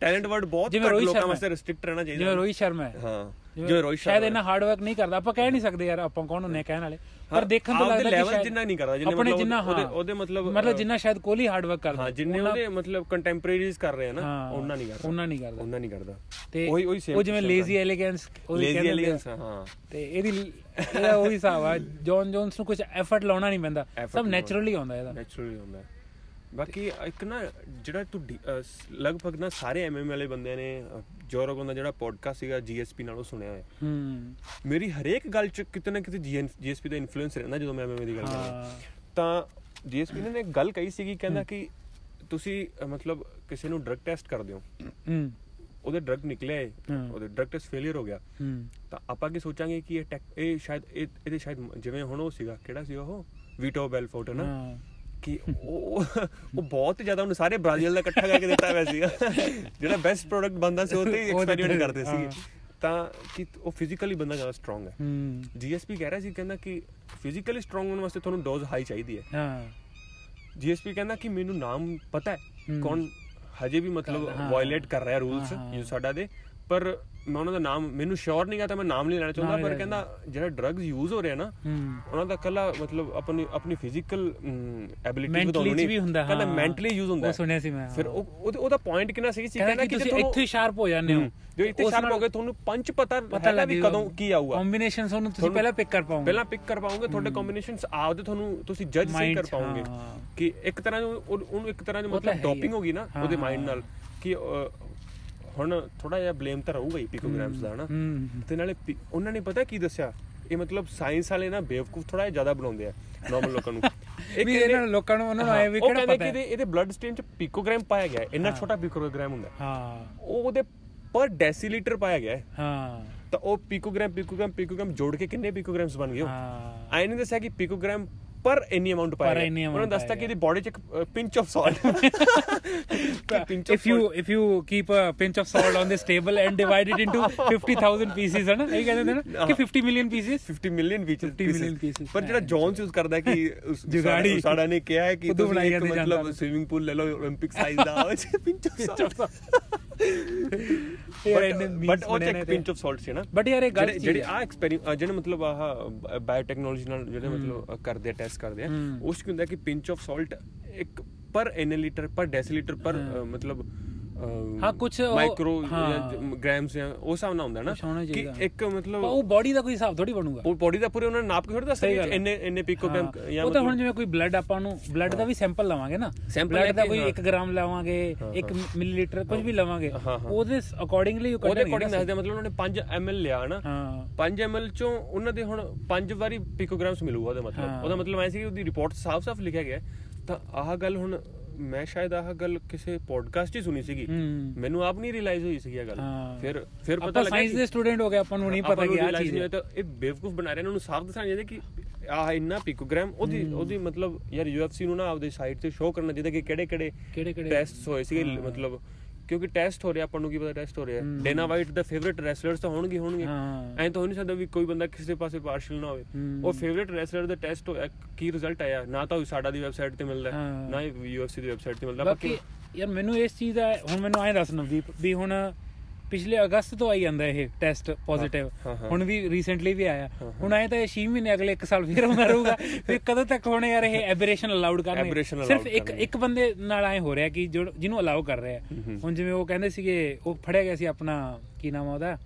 ਟੈਲੈਂਟ ਵਰਡ ਬਹੁਤ ਘੱਟ ਲੋਕਾਂ ਵਾਸਤੇ ਰਿਸਟ੍ਰਿਕਟ ਰਹਿਣਾ ਚਾਹੀਦਾ। ਜਿਵੇਂ ਰੋਹਿਤ ਸ਼ਰਮਾ ਹੈ। ਹਾਂ। ਜਿਵੇਂ ਰੋਹਿਤ ਸ਼ਾਇਦ ਇੰਨਾ ਹਾਰਡ ਵਰਕ ਨਹੀਂ ਕਰਦਾ। ਆਪਾਂ ਕਹਿ ਨਹੀਂ ਸਕਦੇ ਯਾਰ ਆਪਾਂ ਕੌਣ ਹੁੰਨੇ ਕਹਿਣ ਵਾਲੇ। ਪਰ ਦੇਖਣ ਤੋਂ ਲੱਗਦਾ ਕਿ ਸ਼ਾਇਦ ਜਿੰਨਾ ਨਹੀਂ ਕਰਦਾ, ਜਿੰਨੇ ਆਪਣੇ ਮਤਲਬ ਜਿੰਨਾ ਉਹਦੇ- ਹਾਂ, ਉਹਦੇ ਮਤਲਬ, ਮਤਲਬ ਜਿੰਨਾ ਸ਼ਾਇਦ ਕੋਹਲੀ ਹਾਰਡ ਵਰਕ ਕਰਦਾ। ਹਾਂ ਜਿੰਨੇ ਉਹਦੇ ਮਤਲਬ ਕੰਟੈਂਪਰੇਰੀਜ਼ ਕਰ ਰਹੇ ਆ ਨਾ ਉਹਨਾਂ ਨਹੀਂ ਕਰਦਾ। ਉਹਨਾਂ ਨਹੀਂ ਕਰਦਾ। ਉਹਨਾਂ ਨਹੀਂ ਕਰਦਾ। ਤੇ ਉਹੀ ਉਹੀ same ਉਹ ਜਿਵੇਂ ਲੇਜ਼ੀ ਐਲੀਗੈਂਸ ਲੇਜ਼ੀ ਐਲੀਗੈਂਸ। ਹਾਂ। ਤੇ ਇਹਦੀ ਇਹਦਾ ਉਹੀ ਹਿਸਾਬ ਆ। ਜੌਨ ਜੋਨਸ ਨੂੰ ਕੁਝ ਐਫਰਟ ਲਾਉਣਾ ਨਹੀਂ ਪੈਂਦਾ। ਸਭ ਨੇਚਰਲੀ ਆਉਂਦਾ ਇਹਦਾ। ਨੈਚੁਰਲੀ ਹੈ। ਬਾਕੀ ਇੱਕ ਨਾ ਜਿਹੜਾ ਤੂੰ ਲਗਭਗ ਨਾ ਸਾਰੇ ਐਮਐਮ ਵਾਲੇ ਬੰਦਿਆਂ ਨੇ ਜੋਰਗਨ ਦਾ ਜਿਹੜਾ ਪੋਡਕਾਸਟ ਸੀਗਾ ਜੀਐਸਪੀ ਨਾਲੋਂ ਸੁਣਿਆ ਹੈ ਹੂੰ। ਮੇਰੀ ਹਰੇਕ ਗੱਲ ਚ ਕਿਤੇ ਨਾ ਕਿਤੇ ਜੀਐਸਪੀ ਦਾ ਇਨਫਲੂਐਂਸ ਰਹਿੰਦਾ ਜਦੋਂ ਮੈਂ ਐਮਐਮ ਦੀ ਗੱਲ ਕਰਦਾ ਤਾਂ ਜੀਐਸਪੀ ਨੇ ਇੱਕ ਗੱਲ ਕਹੀ ਸੀਗੀ ਕਹਿੰਦਾ ਕਿ ਤੁਸੀਂ ਮਤਲਬ ਕਿਸੇ ਨੂੰ ਡਰਗ ਟੈਸਟ ਕਰਦੇ ਹੋ। ਹੂੰ। ਉਹਦੇ ਡਰਗ ਨਿਕਲਿਆ ਏ। ਉਹਦੇ ਡਰਗ ਟੈਸਟ ਫੇਲਿਅਰ ਹੋ ਗਿਆ। ਹੂੰ। ਤਾਂ ਆਪਾਂ ਕੀ ਸੋਚਾਂਗੇ ਕਿ ਇਹ ਇਹ ਸ਼ਾਇਦ ਇਹ- ਇਹਦੇ ਸ਼ਾਇਦ ਜਿਵੇਂ ਹੁਣ ਉਹ ਸੀਗਾ ਕਿਹੜਾ ਸੀ ਉਹ? ਵੀਟੋ ਬੈਲਫੋਰਟ ਨਾ। ਹਾਂ। ਕਿ ਉਹ ਉਹ ਬਹੁਤ ਜ਼ਿਆਦਾ ਉਹਨੇ ਸਾਰੇ ਬ੍ਰਾਜ਼ੀਲ ਦਾ ਇਕੱਠਾ ਕਰਕੇ ਦਿੱਤਾ ਹੋਇਆ ਸੀਗਾ ਜਿਹੜਾ ਬੈਸਟ ਪ੍ਰੋਡਕਟ ਬੰਦਾ ਸੀ ਉਹ ਤੇ ਐਕਸਪੈਰੀਮੈਂਟ ਕਰਦੇ ਹਾਂ। ਸੀ ਤਾਂ ਕਿ ਉਹ ਫਿਜ਼ੀਕਲੀ ਬੰਦਾ ਜ਼ਿਆਦਾ ਸਟਰੋਂਗ ਹੈ ਜੀਐਸਪੀ ਕਹਿ ਰਿਹਾ ਸੀ ਕਹਿੰਦਾ ਕਿ ਫਿਜ਼ੀਕਲੀ ਸਟਰੋਂਗ ਹੋਣ ਵਾਸਤੇ ਤੁਹਾਨੂੰ ਡੋਜ਼ ਹਾਈ ਚਾਹੀਦੀ ਹੈ ਹਾਂ ਜੀਐਸਪੀ ਕਹਿੰਦਾ ਕਿ ਮੈਨੂੰ ਨਾਮ ਪਤਾ ਹੈ। ਕੌਣ ਹਜੇ ਵੀ ਮਤਲਬ। ਵਾਇਲੇਟ ਕਰ ਰਿਹਾ ਰੂਲਸ ਹਾਂ, ਹਾਂ। ਯੂ ਸਾਡਾ ਦੇ ਪਰ ਮੈਂ ਉਹਨਾਂ ਦਾ ਨਾਮ ਮੈਨੂੰ ਸ਼ੋਰ ਨਹੀਂ ਗਾ ਤਾਂ ਮੈਂ ਨਾਮ ਨਹੀਂ ਲੈਣਾ ਚਾਹੁੰਦਾ ਪਰ ਕਹਿੰਦਾ ਜਿਹੜਾ ਡਰੱਗਸ ਯੂਜ਼ ਹੋ ਰਿਹਾ ਨਾ ਉਹਨਾਂ ਦਾ ਕੱਲਾ ਮਤਲਬ ਆਪਣੀ ਆਪਣੀ ਫਿਜ਼ੀਕਲ ਐਬਿਲਿਟੀ ਵਧਾਉਣੀ ਚ ਵੀ ਹੁੰਦਾ, ਕਹਿੰਦਾ ਹਾਂ। ਮੈਂਟਲੀ ਯੂਜ਼ ਹੁੰਦਾ ਉਹ। ਸੁਣਿਆ ਸੀ ਮੈਂ, ਫਿਰ। ਉਹ ਉਹਦੇ- ਪੁਆਇੰਟ ਕਿੰਨਾ ਸੀ ਸੀ ਕਹਿੰਦਾ ਕਿ ਤੁਸੀਂ ਇੱਥੇ ਸ਼ਾਰਪ ਹੋ ਜਾਂਦੇ ਹੋ ਜੋ ਇੱਥੇ ਸ਼ਾਰਪ ਹੋ ਗਏ ਤੁਹਾਨੂੰ ਪੰਜ ਪਤਾ ਪਤਾ ਹੈਗਾ ਵੀ। ਕਦੋਂ ਕੀ ਆਊਗਾ ਕੰਬੀਨੇਸ਼ਨਸ ਉਹਨੂੰ ਤੁਸੀਂ ਪਹਿਲਾਂ ਪਿਕ ਕਰ ਪਾਓਗੇ ਪਹਿਲਾਂ ਪਿਕ ਕਰ ਪਾਉਂਗੇ ਤੁਹਾਡੇ ਕੰਬੀਨੇਸ਼ਨਸ ਆਪਦੇ ਤੁਹਾਨੂੰ ਤੁਸੀਂ ਜੱਜ ਸਹੀ ਕਰ ਹਾਂ। ਕਿ ਇੱਕ ਤਰ੍ਹਾਂ ਉਹਨੂੰ ਇੱਕ ਤਰ੍ਹਾਂ ਦੀ ਮਤਲਬ ਡੋਪਿੰਗ ਹੈ। ਹੋ ਗਈ ਨਾ ਉਹਦੇ ਮਾਈਂਡ ਨਾਲ ਕਿ ਹੁਣ ਥੋੜਾ ਜਿਹਾ ਬਲੇਮ ਤਾਂ ਰਹੂਗਾ ਹੀ ਪਿਕੋਗ੍ਰਾਮਸ ਦਾ ਹਨਾ? ਤੇ ਨਾਲੇ ਉਹਨਾਂ ਨੇ ਪਤਾ ਕੀ ਦੱਸਿਆ? ਇਹ ਮਤਲਬ ਸਾਇੰਸ ਵਾਲੇ ਨਾ ਬੇਵਕੂਫ ਥੋੜਾ ਜਿਹਾ ਜ਼ਿਆਦਾ ਬਣਾਉਂਦੇ ਆ ਨਾਰਮਲ ਲੋਕਾਂ ਨੂੰ। [LAUGHS] ਵੀ ਇਹਨਾਂ ਨੂੰ ਲੋਕਾਂ ਨੂੰ ਉਹਨਾਂ ਨੂੰ ਆਏ ਵੀ ਉਹ ਕਿਹੜਾ ਪਤਾ ਕਿ ਹੈ? ਇਹਦੇ ਇਹਦੇ ਬਲੱਡ ਸਟ੍ਰੀਮ ਚ ਪਿਕੋਗ੍ਰਾਮ ਪਾਇਆ ਗਿਆ। ਇੰਨਾ ਛੋਟਾ ਪਿਕੋਗ੍ਰਾਮ ਹੁੰਦਾ ਹੈ। ਉਹ ਉਹਦੇ ਪਰ ਡੈਸੀਲੀਟਰ ਪਾਇਆ ਗਿਆ ਹੈ। ਤਾਂ ਉਹ ਪਿਕੋਗ੍ਰਾਮ ਪਿਕੋਗ੍ਰਾਮ ਪਿਕੋਗ੍ਰਾਮ ਜੋੜ ਕੇ ਕਿੰਨੇ ਪਿਕੋਗ੍ਰਾਮਸ ਬਣ ਗਏ ਹਾਂ। ਆਈ ਨਹੀਂ ਦੱਸਿਆ ਕਿ ਪਿਕੋਗ੍ਰਾਮ ਪਰ ਇੰਨੀ ਅਮਾਉਂਟ ਪਾਇਆ ਪਰ ਗਿਆ। ਇੰਨੀ amount ਉਹਨਾਂ ਨੇ ਦੱਸਤਾ ਪਾਇਆ ਕਿ ਇਹਦੀ ਬਾਡੀ ਚ ਇੱਕ pinch of salt pinch if you if you keep a pinch of salt on this table and divide it into 50000 pieces ਹੈ ਨਾ ਇਹ ਕਹਿੰਦੇ ਨੇ ਨਾ ਕਿ 50 million pieces 50 ਮਿਲੀਅਨ ਵਿੱਚ 50 million pieces। ਪਰ ਜਿਹੜਾ ਜੌਨਸ ਯੂਜ਼ ਕਰਦਾ ਕਿ ਉਸ ਜੁਗਾੜੀ। ਸਾਡਾ ਨੇ ਕਿਹਾ ਹੈ ਕਿ ਖੁਦ ਤੁਸੀਂ ਬਣਾਈ ਇੱਕ ਜਾਂਦੀ ਮਤਲਬ ਜਾਂਦਾ। ਸਵਿਮਿੰਗ ਪੂਲ ਲੈ ਲਓ 올림픽 ਸਾਈਜ਼ ਦਾ ਉਹ ਚ ਪਿੰਚ ਆਫ ਯਾਰ ਇਹਨੇ ਬਟ memes ਉਹ ਬਣੇ ਚ ਨੇ ਇੱਕ ਤੇ- ਪਿੰਚ ਆਫ ਸਾਲਟ ਸੀ ਨਾ But ਯਾਰ ਇਹ ਗਲਤ ਜਿਹੜੇ- ਚੀਜ਼ ਜਿਹੜੇ ਹੈ। ਆ ਐਕਸਪੈਰੀਮੈਂਟ ਜਿਹੜੇ ਮਤਲਬ ਆਹ ਬਾਇਓਟੈਕਨੋਲੋਜੀ ਨਾਲ ਜਿਹੜੇ ਮਤਲਬ ਅਹ, ਕਰਦੇ ਆ ਟੈਸਟ ਕਰਦੇ ਆ। ਉਸ ਚ ਕੀ ਹੁੰਦਾ ਕਿ ਪਿੰਚ ਆਫ ਸਾਲਟ ਇੱਕ ਪਰ ਐਨਲੀਟਰ ਪਰ ਡੈਸੀਲੀਟਰ ਪਰ ਮਤਲਬ ਹਾਂ, ਉਹ- ਮਾਈਕਰੋ। ਗ੍ਰਾਮਸ ਜਾਂ ਉਹ ਹਿਸਾਬ ਨਾਲ ਹੁੰਦਾ ਨਾ ਕਿ। ਇੱਕ ਮਤਲਬ ਉਹ ਬਾਡੀ ਦਾ ਕੋਈ ਹਿਸਾਬ ਥੋੜੀ ਬਣੂਗਾ ਉਹ ਬੋਡੀ ਦਾ ਪੂਰੇ ਉਹਨਾਂ ਨੇ ਨਾਪ ਕੇ ਥੋੜੀ ਸਹੀ ਕਿ। ਇੰਨੇ ਇੰਨੇ ਪਿਕੋਗ੍ਰਾਮ ਜਾਂ ਉਹ ਤਾਂ ਹੁਣ ਜਿਵੇਂ ਕੋਈ ਬਲੱਡ ਆਪਾਂ ਨੂੰ ਬਲੱਡ ਦਾ ਵੀ ਸੈਂਪਲ ਲਵਾਂਗੇ ਨਾ ਬਲੱਡ ਦਾ ਕੋਈ ਹਾਂ। 1 ਗ੍ਰਾਮ ਲਵਾਂਗੇ ਹਾਂ, 1 ਹਾਂ। ਮਿਲੀਲੀਟਰ ਕੁਝ ਵੀ ਲਵਾਂਗੇ। ਉਹਦੇ ਅਕੋਰਡਿੰਗਲੀ ਉਹ ਉਹਦੇ ਕੱਢਣਗੇ ਅਕੋਰਡਿੰਗ ਨਾ ਦੱਸਦੇ ਮਤਲਬ ਉਹਨਾਂ ਨੇ 5 ml ਲਿਆ ਹਾਂ 5 ml ਚੋਂ ਉਹਨਾਂ ਦੇ ਹੁਣ 5 ਵਾਰੀ ਪਿਕੋਗ੍ਰਾਮਸ ਮਿਲੂਗਾ ਉਹਦਾ ਮਤਲਬ। ਉਹਦਾ ਮਤਲਬ ਐ ਸੀ ਕਿ ਉਹਦੀ ਰਿਪੋਰਟ ਸਾਫ਼-ਸਾਫ਼ ਲਿਖਿਆ ਗਿਆ। ਤਾਂ ਆਹ ਗੱਲ ਹੁਣ ਮੈਂ ਸ਼ਾਇਦ ਆਹ ਗੱਲ ਕਿਸੇ ਪੋਡਕਾਸਟ 'ਚ ਸੁਣੀ ਸੀਗੀ। ਮੈਨੂੰ ਆਪ ਨਹੀਂ ਰਿਅਲਾਈਜ਼ ਹੋਈ ਸੀਗੀ ਇਹ ਗੱਲ। ਫਿਰ ਫਿਰ ਪਤਾ ਲੱਗਾ ਸਾਇੰਸ ਦੇ ਸਟੂਡੈਂਟ ਹੋ ਗਏ ਆਪਾਂ ਨੂੰ ਨਹੀਂ ਪਤਾ ਕਿ ਆ ਚੀਜ਼ ਹੈ। ਤਾਂ ਇਹ ਬੇਵਕੂਫ ਬਣਾ ਰਹੇ ਨੇ ਉਹਨੂੰ ਸਾਫ਼ ਦੱਸਣਾ ਚਾਹੀਦਾ ਕਿ ਆਹ ਇੰਨਾ ਪਿਕੋਗ੍ਰਾਮ ਉਹਦੀ ਉਹਦੀ ਮਤਲਬ ਯਾਰ ਯੂਐਫਸੀ ਨੂੰ ਨਾ ਆਪਦੇ ਸਾਈਟ ਤੇ ਸ਼ੋਅ ਕਰਨਾ ਚਾਹੀਦਾ ਕਿ ਕਿਹੜੇ ਕਿਹੜੇ ਕਿਹੜੇ ਕਿਹੜੇ? ਟੈਸਟ ਹੋਏ ਸੀਗੇ। ਮਤਲਬ ਕਿਉਂਕਿ ਟੈਸਟ ਹੋ ਰਿਹਾ ਆਪਾਂ ਨੂੰ ਕੀ ਪਤਾ ਟੈਸਟ ਹੋ ਰਿਹਾ। ਡੇਨਾ ਵਾਈਟ ਦਾ ਫੇਵਰਿਟ ਰੈਸਲਰਸ ਤਾਂ ਹੋਣਗੇ ਹੋਣਗੇ ਐਂ ਤਾਂ ਹੋ ਨਹੀਂ ਸਕਦਾ ਵੀ ਕੋਈ ਬੰਦਾ ਕਿਸੇ ਪਾਸੇ ਪਾਰਸ਼ਲ ਨਾ ਹੋਵੇ। ਉਹ ਫੇਵਰਿਟ ਰੈਸਲਰ ਦਾ ਟੈਸਟ ਹੋਇਆ ਕੀ ਰਿਜ਼ਲਟ ਆਇਆ ਨਾ ਤਾਂ ਸਾਡਾ ਦੀ ਵੈਬਸਾਈਟ ਤੇ ਮਿਲਦਾ। ਨਾ ਹੀ ਯੂਐਫਸੀ ਦੀ ਵੈਬਸਾਈਟ ਤੇ ਮਿਲਦਾ ਬਾਕੀ ਯਾਰ ਮੈਨੂੰ ਇਸ ਚੀਜ਼ ਦਾ ਹੁਣ ਮੈਨੂੰ ਐਂ ਦੱਸ ਨਵਦੀਪ ਵੀ ਹੁਣ ਪਿਛਲੇ ਅਗਸਤ ਤੋਂ ਆਈ ਜਾਂਦਾ ਇਹ ਟੈਸਟ ਪੋਜ਼ਿਟਿਵ। ਹੁਣ ਵੀ ਰੀਸੈਂਟਲੀ ਵੀ ਆਇਆ ਹੁਣ ਆਏ ਤਾਂ ਇਹ 6 ਮਹੀਨੇ ਅਗਲੇ 1 ਸਾਲ ਫਿਰ ਆਉਂਦਾ ਰਹੂਗਾ ਵੀ ਕਦੋਂ ਤੱਕ ਹੁਣ ਯਾਰ ਇਹ ਐਬਰੇਸ਼ਨ ਅਲਾਉਡ allowed ਸਿਰਫ ਇੱਕ। ਇੱਕ ਬੰਦੇ ਨਾਲ ਐ ਹੋ ਰਿਹਾ ਕਿ ਜਿਹਨੂੰ ਅਲਾਉ ਕਰ ਰਿਹਾ। ਹੁਣ ਜਿਵੇਂ ਉਹ ਕਹਿੰਦੇ ਸੀਗੇ ਉਹ ਫੜਿਆ ਗਿਆ ਸੀ ਆਪਣਾ ਕੀ ਨਾਮ ਆ ਉਹਦਾ